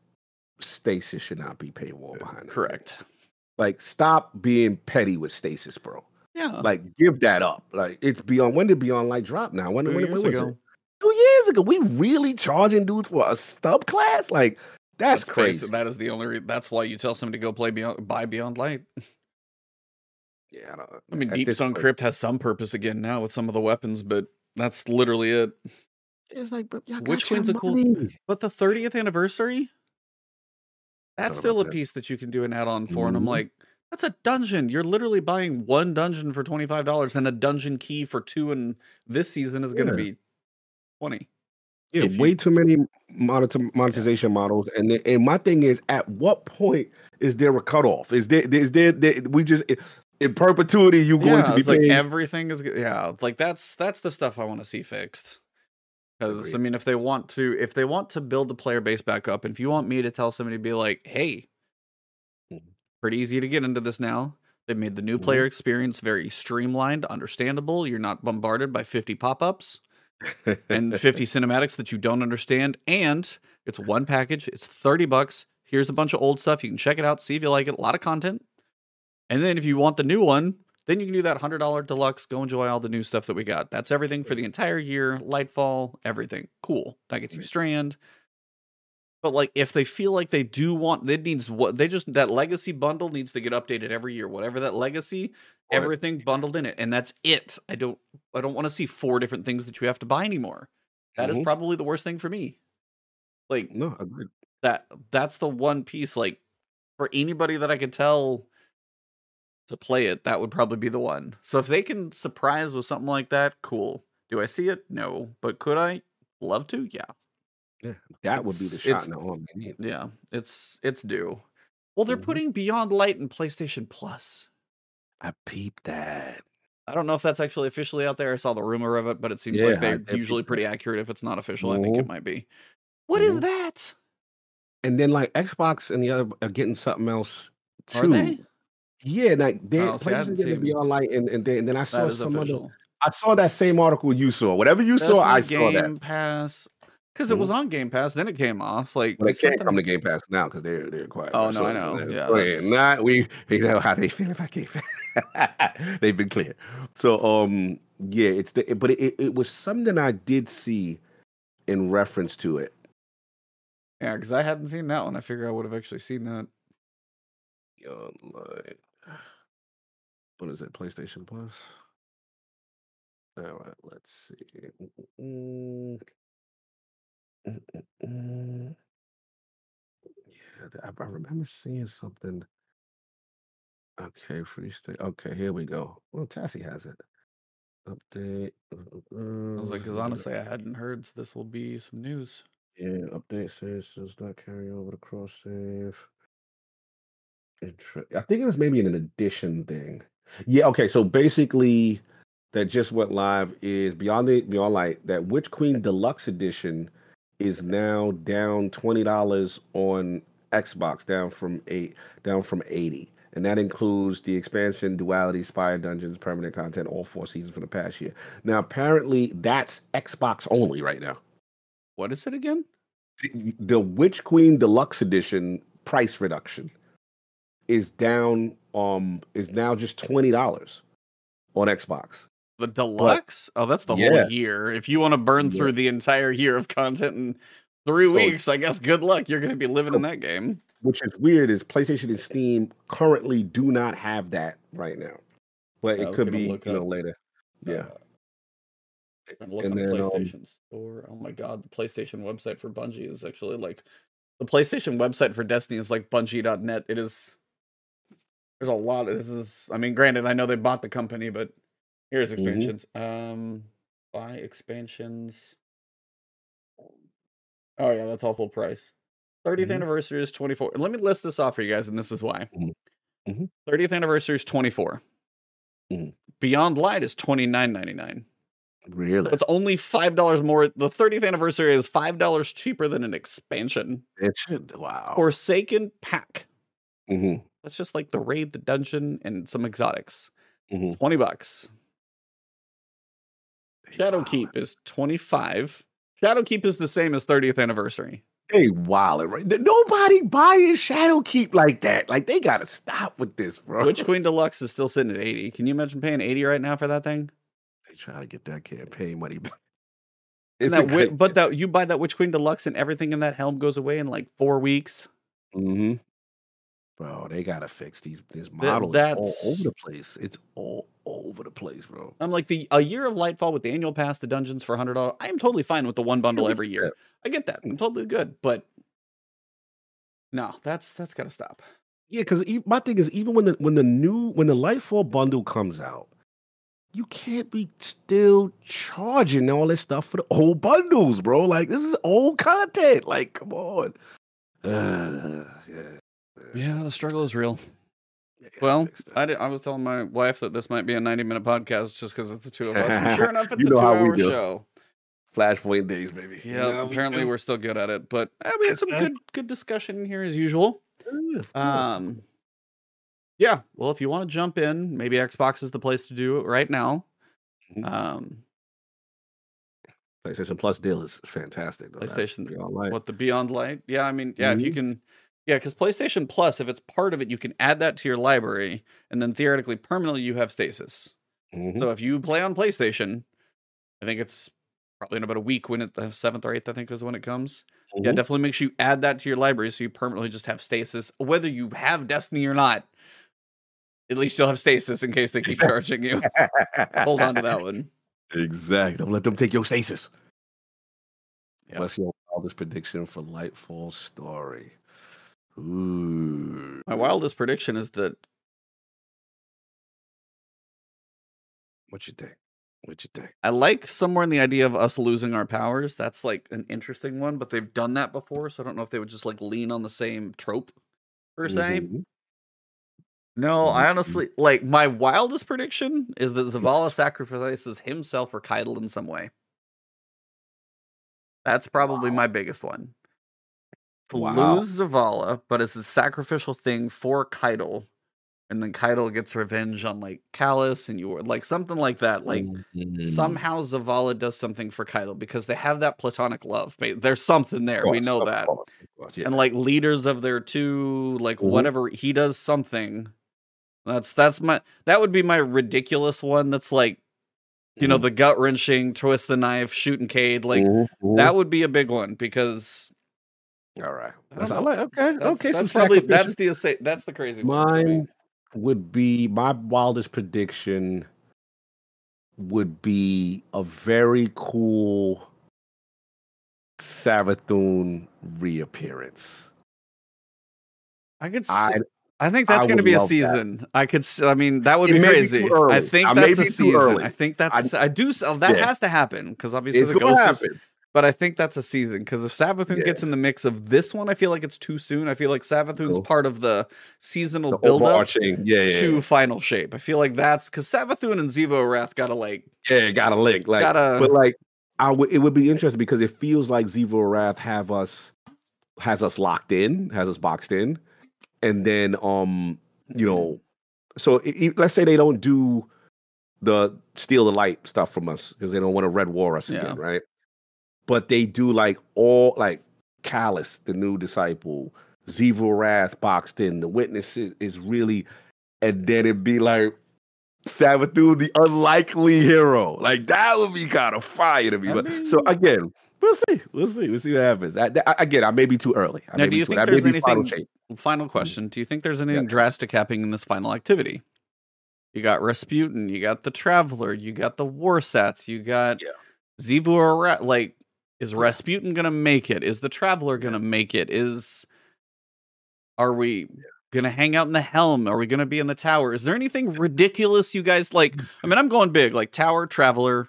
Stasis should not be paywall behind. that thing. Correct. Like, stop being petty with Stasis, bro. Yeah, Like, give that up. Like, it's beyond. When did Beyond Light drop? Now, when, two when, when years was ago. it? Two years ago. We really charging dudes for a stub class? Like, that's, Let's crazy. that is the only. Re- that's why you tell somebody to go play Beyond, buy Beyond Light. yeah, I, don't, I mean, at Deep this Stone Crypt has some purpose again now with some of the weapons, but that's literally it. It's like, but y'all got Which one's a cool- But the 30th anniversary, that's still a that. piece that you can do an add-on for, and I'm Mhm. like, that's a dungeon. You're literally buying one dungeon for twenty five dollars, and a dungeon key for two, and this season is going to Yeah. be twenty. Yeah, if you- way too many monet- monetization models, and the- and my thing is, at what point is there a cutoff? Is there is there, there we just in perpetuity you going yeah, to be like paying? everything is yeah, like that's that's the stuff I want to see fixed. Because I mean, if they want to, if they want to build the player base back up, and if you want me to tell somebody to be like, hey, Mhm. pretty easy to get into this now. They've made the new Mhm. player experience very streamlined, understandable. You're not bombarded by 50 pop-ups and 50 cinematics that you don't understand. And it's one package. It's 30 bucks. Here's a bunch of old stuff. You can check it out, see if you like it. A lot of content. And then if you want the new one, then you can do that $100 deluxe. Go enjoy all the new stuff that we got. That's everything for the entire year. Lightfall, everything. Cool. That gets you Strand. But like if they feel like they do want it needs what they just that legacy bundle needs to get updated every year. Whatever that legacy, everything bundled in it. And that's it. I don't I don't want to see four different things that you have to buy anymore. That is Mhm. probably the worst thing for me. Like no, agreed. that that's the one piece like for anybody that I could tell to play it, that would probably be the one. So if they can surprise with something like that, cool. Do I see it? No. But could I? Love to? Yeah. Yeah, that would be the shot it's- in the arm. Yeah. It's it's due. Well, they're Mhm. putting Beyond Light in PlayStation Plus. I peeped that. I don't know if that's actually officially out there. I saw the rumor of it, but it seems Yeah, like they're did usually pretty accurate. If it's not official, I think it Mhm. might be. What is Mhm. that? And then like Xbox and the other are getting something else too. Yeah, like they Oh, see, I PlayStation haven't getting seen- Beyond Light, and and then, and then I saw some other. I saw that same article you saw. Whatever you saw, I saw that. Game Pass. Because it was on Game Pass, then it came off. Like But it can't something- come to Game Pass now because they're they're quiet. Oh, So, no, I know. Yeah, that's- Not we we know how they feel about Game Pass. They've been clear. So um yeah, it's the but it, it was something I did see in reference to it. Yeah, because I hadn't seen that one. I figure I would have actually seen that. Beyond Light. What is it? PlayStation Plus. All right, let's see. Yeah, I, I remember seeing something. Okay, free state. Okay, here we go. Well, Tassie has it. Update. I was like, because honestly, I hadn't heard. So this will be some news. Yeah, update says does not carry over the cross save. Intre- I think it was maybe an addition thing. Yeah, okay. So basically, that just went live is Beyond the Beyond Light. That Witch Queen Deluxe Edition is now down twenty dollars on Xbox, down from eight, down from eighty, and that includes the expansion, Duality, Spire Dungeons, permanent content, all four seasons for the past year. Now, apparently, that's Xbox only right now. What is it again? The, the Witch Queen Deluxe Edition price reduction is down. Um, is now just twenty dollars on Xbox. The deluxe? oh, that's the Yeah. whole year. If you want to burn Yeah. through the entire year of content in three So- weeks, I guess good luck. You're going to be living in that game. which is weird is PlayStation and Steam currently do not have that right now, but I it was could be you know up, later. Yeah, Uh, look And on the then, um, Store. Oh my god, the PlayStation website for Bungie is actually like the PlayStation website for Destiny is like Bungie.net. It is. There's a lot. Of, this is. I mean, granted, I know they bought the company, but here's Mhm. expansions. Um, buy expansions. Oh yeah, that's all full price. 30th Mhm. anniversary is 24. Let me list this off for you guys, and this is why. Mhm. Mhm. 30th anniversary is 24. Mhm. Beyond Light is 29.99. really. So it's only five dollars more. The 30th anniversary is five dollars cheaper than an expansion. It should. Wow. Forsaken Pack. hmm That's just like the raid, the dungeon, and some exotics. hmm Twenty bucks. Shadowkeep is twenty five. Shadowkeep is the same as 30th anniversary. They wild right. Nobody buying Shadowkeep like that. Like they gotta stop with this, bro. Witch Queen Deluxe is still sitting at 80. Can you imagine paying 80 right now for that thing? they try to get that campaign money back. And that wi- but that you buy that Witch Queen Deluxe and everything in that helm goes away in like four weeks. hmm Bro, they gotta fix these. This model all over the place. It's all over the place, bro. I'm like the a year of Lightfall with the annual pass, the dungeons for hundred dollars. I am totally fine with the one bundle every year. that. I get that. I'm totally good, but no, that's that's gotta stop. Yeah, because my thing is, even when the when the new when the Lightfall bundle comes out, you can't be still charging all this stuff for the old bundles, bro. Like this is old content. Like, come on. Uh, yeah. Yeah, the struggle is real. Well. I, did, I was telling my wife that this might be a 90 minute podcast just because it's the two of us. And sure enough, it's a two hour show. Flashpoint days, baby. You Yeah, know we apparently we're still good at it, but eh, we had some good good discussion here as usual. Yeah. Um, yeah. Well, if you want to jump in, maybe Xbox is the place to do it right now. Mhm. Um, PlayStation Plus deal is fantastic. Though. PlayStation- Beyond Light. what the Beyond Light? Yeah, I mean, yeah, if you Mhm. can, yeah, because PlayStation Plus, if it's part of it, you can add that to your library, and then theoretically, permanently, you have stasis. Mhm. So if you play on PlayStation, I think it's probably in about a week when it the seventh or eighth, I think is when it comes. Yeah, Mhm. definitely make sure you add that to your library so you permanently just have stasis, whether you have Destiny or not. At least you'll have stasis in case they keep charging you. Hold on to that one. Exactly. Don't let them take your stasis. Yeah. What's your wildest prediction for Lightfall Story? Ooh. My wildest prediction is that What you think? What you think? I like somewhere in the idea of us losing our powers. That's like an interesting one, but they've done that before, so I don't know if they would just like lean on the same trope per se. Mhm. No, I Mhm. honestly like my wildest prediction is that Zavala sacrifices himself for Caiatl in some way. That's probably my biggest one. To Wow. lose Zavala, but it's a sacrificial thing for Caiatl. And then Caiatl gets revenge on like Calus and you were like something like that. Like Mhm. somehow Zavala does something for Caiatl because they have that platonic love. There's something there. We know that. yeah. And like leaders of their two, like Mhm. whatever he does something. That's that's my that would be my ridiculous one. That's like you know Mhm. the gut wrenching, twist the knife, shooting Cade. Like Mhm, mhm. that would be a big one because All right. That's, don't I like, okay. that's, okay. that's some probably that's the that's the crazy one. Mine would be my wildest prediction would be a very cool Savathun reappearance. I could. I I, I think that's going to be a love that. season. I could. s- I mean, that would It be may be crazy. I think I may that's a be too season. early. I think that's. I, do. s- oh, That Yeah. has to happen because obviously it's the gonna ghost is happen. But I think that's a season because if Savathun Yeah. gets in the mix of this one, I feel like it's too soon. I feel like Savathun's Cool. part of the seasonal The build up overarching, yeah, yeah, to yeah. final shape. I feel like that's because Savathun and Xivu Arath gotta like yeah, got a link. Like, Gotta- but like, I would it would be interesting because it feels like Xivu Arath have us has us locked in, has us boxed in, and then um, you know, so i- i- let's say they don't do the steal the light stuff from us because they don't want to red war us again, right? But they do like all like Calus, the new disciple, Xivu Arath boxed in, the witness is, is really, and then it'd be like Savathun, the unlikely hero. Like that would be kind of fire to me. I But so again, we'll see. We'll see. We'll see what happens. I, I- again, I may be too early. I Now, may do be you too- think there's be final anything- Final mm-hmm. question. Do you think there's anything drastic happening in this final activity? You got Rasputin, you got the Traveler, you got the Warsats, you got Yeah. Like is Rasputin gonna make it? Is the Traveler gonna make it? Is are we gonna hang out in the helm? Are we gonna be in the tower? Is there anything ridiculous you guys like? I mean, I'm going big, like Tower, Traveler,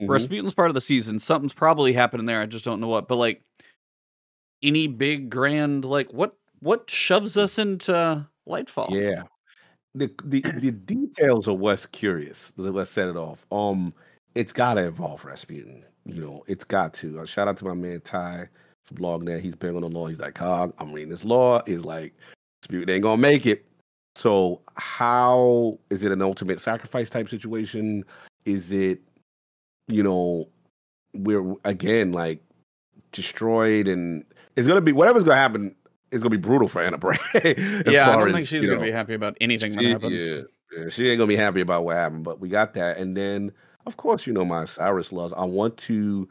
Mhm. Rasputin's part of the season. Something's probably happening there. I just don't know what. But like any big grand like what what shoves us into Lightfall? Yeah. The, the the details are what's curious. Let's set it off. Um, it's got to involve Rasputin. You know, it's got to. Uh, shout out to my man Ty from BlogNet. He's big on the law. He's like, Cog, I'm reading this law. He's like, Rasputin ain't gonna make it. So how is it an ultimate sacrifice type situation? Is it, you know, we're again like destroyed and it's gonna be whatever's gonna happen. It's gonna be brutal for Ana Bray. Yeah, I don't as, think she's gonna know, be happy about anything that happens. yeah, yeah, she ain't gonna be happy about what happened, but we got that. And then, of course, you know my Cyrus loves. I want to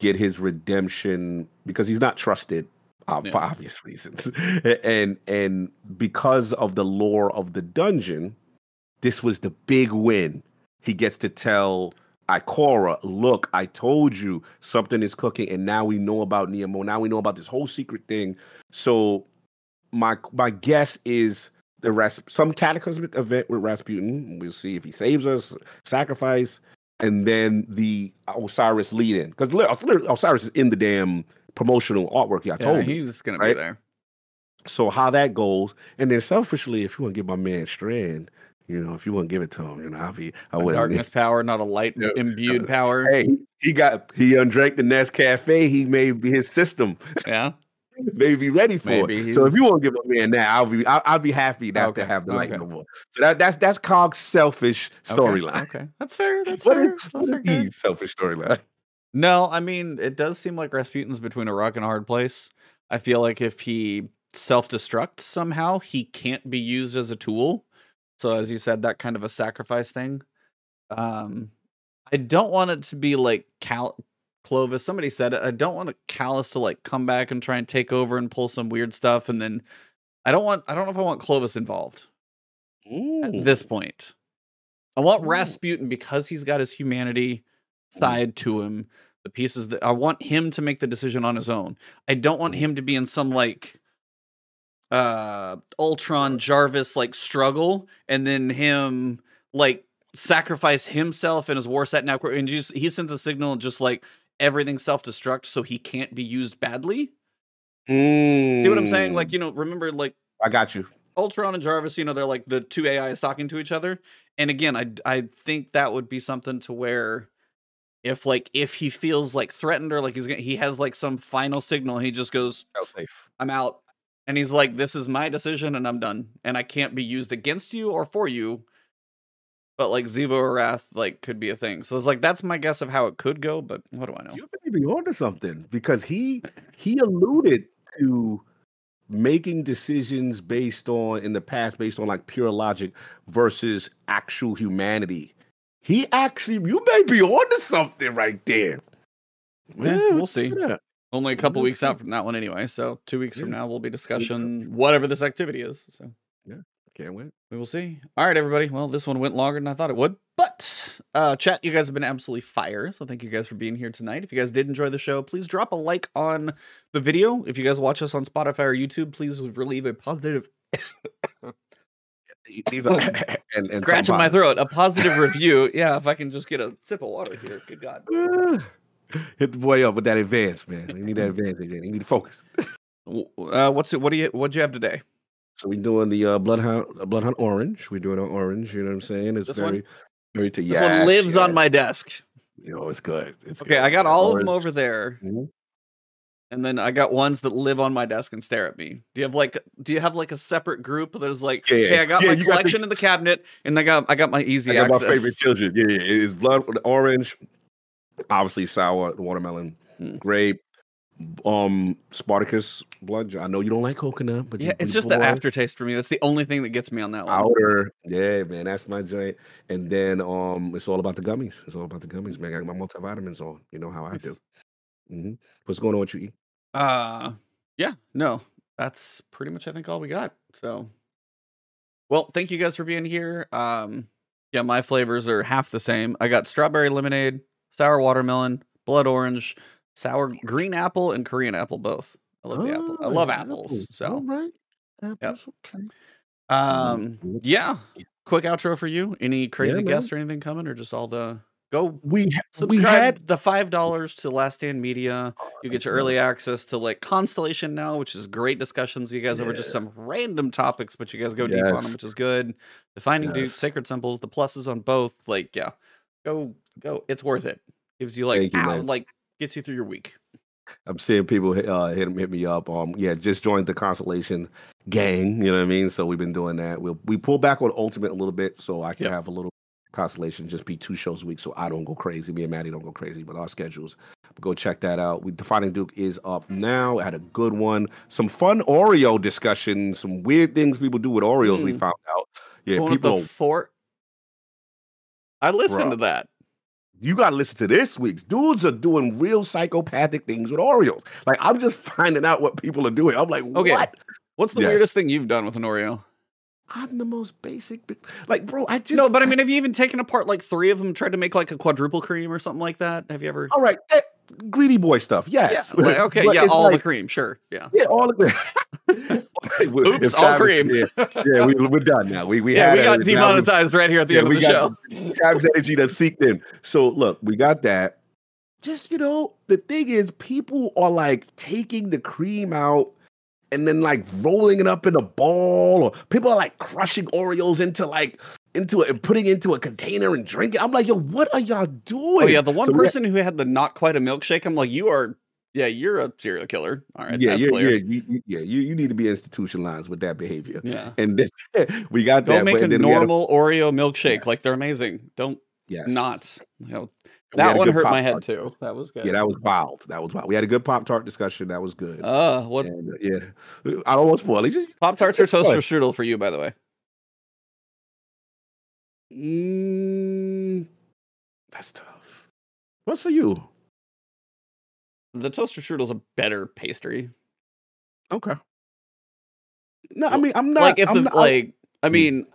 get his redemption because he's not trusted uh, for obvious reasons, and and because of the lore of the dungeon, this was the big win. He gets to tell Ikora, look, I told you something is cooking, and now we know about Nemo. Now we know about this whole secret thing. So my my guess is the rest some cataclysmic event with Rasputin. We'll see if he saves us, sacrifice, and then the Osiris lead in because Osiris is in the damn promotional artwork. Yeah, I Yeah, told you. he's gonna be there. So how that goes, and then selfishly, if you want to give my man Strand, you know, if you want to give it to him, you know, I'll be I darkness power, not a light Yeah. imbued power. Hey, he, he got he undrank the Nest Cafe. He made his system Yeah. maybe be ready for Maybe it. So if you he's- want to give a man that, I'll be I'll, I'll be happy not Okay, to have the okay. no more. So that that's that's Cog's selfish storyline. Okay. That's fair. That's What fair. is, That's what okay. is selfish storyline? No, I mean, it does seem like Rasputin's between a rock and a hard place. I feel like if he self destructs somehow, he can't be used as a tool. So, as you said, that kind of a sacrifice thing. Um, I don't want it to be like Cal Clovis. Somebody said it. I don't want a Calus to like come back and try and take over and pull some weird stuff, and then I don't want. I don't know if I want Clovis involved at this point. I want Ooh. Rasputin because he's got his humanity side to him. The pieces that I want him to make the decision on his own. I don't want Mhm. him to be in some like uh Ultron Jarvis like struggle and then him like sacrifice himself and his war set now and just he sends a signal just like everything self-destruct so he can't be used badly. See what I'm saying? Like, Mm, you know, remember like I got you. Ultron and Jarvis, you know, they're like the two AIs talking to each other. And again, I I think that would be something to where if like if he feels like threatened or like he's gonna, he has like some final signal, he just goes. "I'm out," and he's like, "This is my decision, and I'm done, and I can't be used against you or for you." But like Xivu Arath, like could be a thing. So it's like that's my guess of how it could go. But what do I know? You may be onto something because he he alluded to making decisions based on in the past based on like pure logic versus actual humanity. He actually you may be onto something right there. Yeah, we'll see. Yeah. Only a couple We'll weeks out from that one anyway. So two weeks from now we'll be discussing whatever this activity is. So. Can't wait. We will see. All right, everybody. Well, this one went longer than I thought it would. But uh chat, you guys have been absolutely fire. So thank you guys for being here tonight. If you guys did enjoy the show, please drop a like on the video. If you guys watch us on Spotify or YouTube, please leave a positive Leave a- and, and scratch in my throat. A positive review. Yeah, if I can just get a sip of water here. Good God. Hit the boy up with that advance, man. You need that advance again. You need to focus. Uh, what's it? What do you? What'd you have today? So we're doing the uh, Bloodhound uh, Bloodhound Orange. We're doing an orange. You know what I'm saying? It's This one? very, very. To, This yes, one lives on my desk. You know, it's good. It's Okay, good. I got all of them over there, Mhm. and then I got ones that live on my desk and stare at me. Do you have like? Do you have like a separate group that is like, Yeah, hey, I got yeah, my you got the- collection in the cabinet, and I got I got my easy I got access. my favorite children. Yeah, yeah. It's blood orange, obviously sour, watermelon, Mm. grape, um, Spartacus blood. I know you don't like coconut, but Yeah, it's just the aftertaste for me. That's the only thing that gets me on that one. Yeah, man, that's my joint. And then um, it's all about the gummies. It's all about the gummies, man. I got my multivitamins on. You know how I do. Mm-hmm. What's going on with you? E? Uh yeah, no. That's pretty much I think all we got. So well, thank you guys for being here. Um yeah, my flavors are half the same. I got strawberry lemonade, sour watermelon, blood orange, sour green apple, and Korean apple both. I love the apple. I Oh, love apples. So all right, apples, okay. um yeah. Quick outro for you. Any crazy man. guests or anything coming or just all the go We ha- we subscribe had the five dollars to Last Stand Media. You get your early access to like Constellation now, which is great discussions. You guys over just some random topics, but you guys go deep on them, which is good. Defining Yes. Sacred Symbols, the pluses on both. Like, yeah, go go. It's worth it. Gives you like you, ow, like gets you through your week. I'm seeing people hit, uh, hit hit me up. Um, yeah, just joined the constellation gang. You know what I mean? So we've been doing that. We'll we pull back on Ultimate a little bit, so I can Yep. have a little constellation just be two shows a week, so I don't go crazy. Me and Maddie don't go crazy, but our schedules. Go check that out. We defining Duke is up now. I had a good one. Some fun Oreo discussion. Some weird things people do with Oreos. We Mm. found out. Yeah, Going people. the four. I listened Bruh. to that. You got to listen to this week's. Dudes are doing real psychopathic things with Oreos. Like I'm just finding out what people are doing. I'm like, Okay. what? What's the Yes. weirdest thing you've done with an Oreo? I'm the most basic. Like, bro, I just no, but I mean, have you even taken apart like three of them, tried to make like a quadruple cream or something like that? Have you ever? all right, that greedy boy stuff. Yes. Yeah. like, okay. But yeah. All the cream. Sure. Yeah. Yeah, all of it. Oops. All cream. Yeah, yeah we, we're done now. We we Yeah, had we got Now we- demonetized right here at the yeah, end of the show. Travis energy that seeked in. So look, we got that. Just you know, the thing is, people are like taking the cream out and then like rolling it up in a ball, or people are like crushing Oreos into like into it and putting it into a container and drinking. I'm like, yo, what are y'all doing? Oh yeah, the one So person who had the not quite a milkshake, I'm like, you are, yeah, you're a serial killer. All right, yeah, that's yeah, clear. yeah, you, you- yeah. You, you need to be institutionalized with that behavior. Yeah. And this, we got Go that. make a had normal Oreo milkshake. Yes. Like they're amazing. Don't yes. not. You know, that a one hurt my head Pop-Tart. too. That was good. Yeah, that was wild. That was wild. We had a good Pop Tart discussion. That was good. uh, what And, uh, yeah, I don't want to spoil it. Just, Pop Tarts or toaster strudel for you, by the way? Mm, that's tough. What's for you? The toaster strudel's a better pastry. Okay. No, I mean I'm not like if I'm the not, like, I Mm. mean,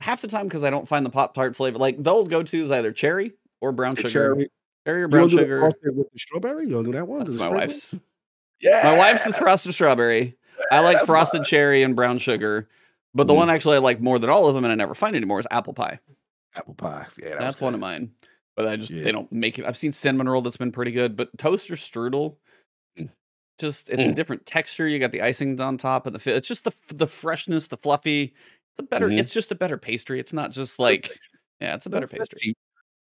half the time because I don't find the Pop Tart flavor. Like the old go to is either cherry or brown sugar. cherry. Cherry or brown don't do the sugar. with the strawberry. You don't do that one. That's my strawberry? wife's. Yeah, My wife's is frosted strawberry. I like frosted fine. cherry and brown sugar. But the Mm. one actually I like more than all of them and I never find anymore is apple pie. apple pie. Yeah, that That's one good. of mine. But I just Yeah. they don't make it. I've seen cinnamon roll that's been pretty good, but toaster strudel Mm. just it's a Mm. different texture. You got the icing on top and the it's just the the freshness, the fluffy. It's a better Mhm. it's just a better pastry. It's not just like yeah, it's a better pastry.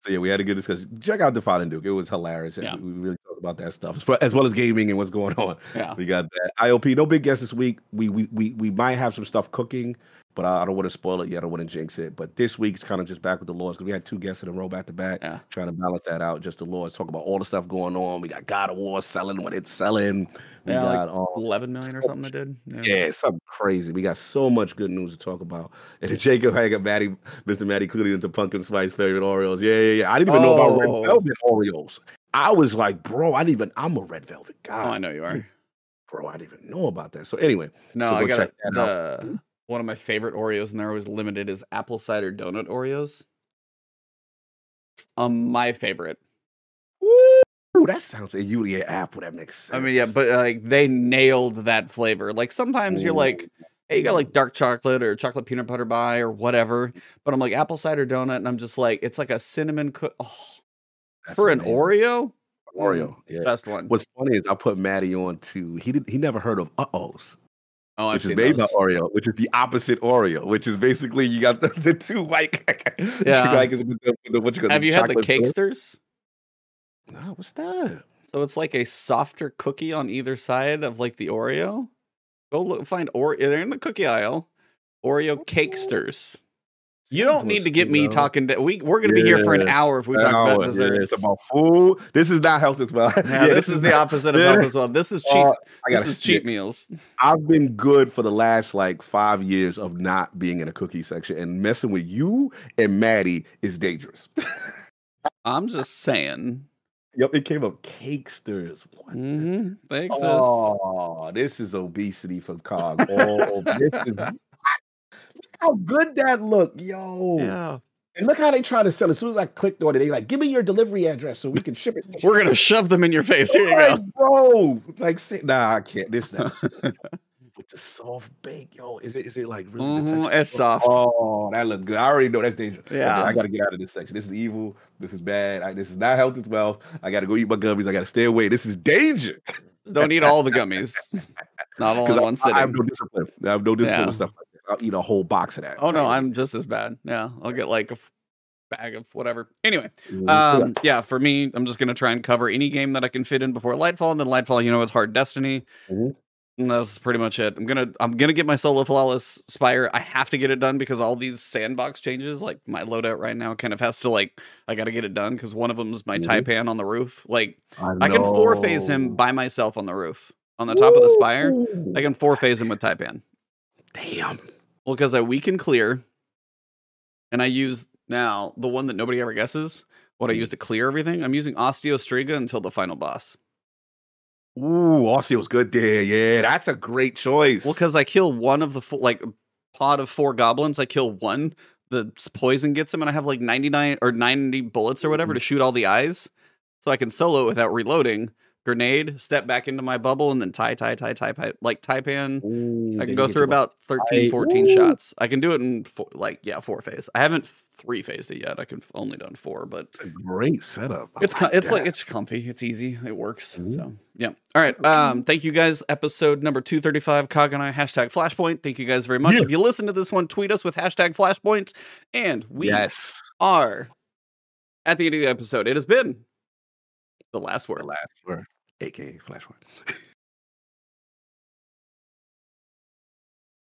So yeah, we had a good discussion. Check out Defining Duke. It was hilarious. Yeah. We really talked about that stuff as well- as well as gaming and what's going on. Yeah. We got that. IOP, no big guests this week. We we we we might have some stuff cooking, but I, I don't want to spoil it yet. I don't want to jinx it. But this week's kind of just back with the Lords because we had two guests in a row back to back, Yeah. trying to balance that out. Just the Lords talk about all the stuff going on. We got God of War selling what it's selling. We Yeah, like um, 11 million or something I did. Yeah. yeah, something crazy. We got so much good news to talk about. And Jacob had got Maddie, Mr. Maddie clearly into pumpkin spice favorite Oreos. Yeah, yeah, yeah. I didn't even know about red Oh. velvet Oreos. I was like, bro, I didn't even. I'm a red velvet guy. Oh, I know you are. bro. I didn't even know about that. So anyway, No, So I got check it. that out. One of my favorite Oreos, and they're always limited, is apple cider donut Oreos. Um, my favorite. Ooh, that sounds a you yeah apple. That makes sense. I mean, yeah, but like they nailed that flavor. Like sometimes you're like, hey, you got like dark chocolate or chocolate peanut butter pie or whatever. But I'm like apple cider donut, and I'm just like, it's like a cinnamon. Co- oh, For an amazing. Oreo? Oreo. Yeah. Best one. What's funny is I put Maddie on to he did he never heard of uh ohs, Oh, which is made by. Oreo, which is the opposite Oreo, which is basically you got the, the two white. Yeah. like, the, the, what you call Have you had the. Cakesters? No, what's that? So it's like a softer cookie on either side of like the Oreo. Go look, find or they're in the cookie aisle. Oreo Cakesters. You don't need to get me talking. To, we we're gonna be here for an hour if we talk about Hour. Yeah, desserts. it's about food. This is not health as well. Yeah, this, is the not- opposite of Yeah. health as well. This is cheap. Uh, I this is cheap meals. I've been good for the last like five years of not being in a cookie section, and messing with you and Maddie is dangerous. I'm just saying. yep, it came up cakesters. What? the- hmm They exist. Oh, this is obesity from Cog. Oh, this is how good that look, yo. Yeah, And look how they try to sell. As soon as I clicked on it, they like, give me your delivery address so we can ship it. we're gonna shove them in your face. Here you Like, go. bro. Like, say, nah, I can't. This with the soft bake, yo. Is it? Is it like really? Mhm, it's soft. Oh, that look good. I already know that's dangerous. Yeah. I got to get out of this section. This is evil. This is bad. I, this is not health as well. I got to go eat my gummies. I got to stay away. This is danger. Don't eat all the gummies. Not all in one I, I have no discipline. I have no discipline Yeah. with stuff like. I'll eat a whole box of that. Oh no, I'm just as bad. Yeah, I'll get like a f- bag of whatever. Anyway, Mhm. um, yeah, for me, I'm just gonna try and cover any game that I can fit in before Lightfall, and then Lightfall, you know, it's hard Destiny. Mhm. And that's pretty much it. I'm gonna I'm gonna get my solo flawless spire. I have to get it done because all these sandbox changes, like my loadout right now, kind of has to like I got to get it done because one of them is my Mhm. Taipan on the roof. Like I can four phase him by myself on the roof on the top of the spire. I can four phase him with Taipan. Damn. Well, because I weaken clear, and I use now the one that nobody ever guesses. What I hmm. use to clear everything. I'm using Osteostriga until the final boss. Ooh, Osseo's good there. Yeah, that's a great choice. Well, because I kill one of the four, like pod of four goblins. I kill one. The poison gets him, and I have like 99 or 90 bullets or whatever hmm. to shoot all the eyes. So I can solo it without reloading. Grenade, step back into my bubble, and then tie, tie, tie, tie, tie like Taipan. Ooh, I can go through about 13, I- 14 Ooh. shots. I can do it in four, like yeah, four phase. I haven't three phased it yet. I can only done four, but It's a great setup. I it's co- it's that. like it's comfy, it's easy, it works. So yeah. All right. Um, thank you guys. Episode number two thirty five. Cog and I hashtag Flashpoint. Thank you guys very much. Yeah. If you listen to this one, tweet us with hashtag Flashpoint, and we yes. are at the end of the episode. It has been the last word. The last word, aka Flashpoint.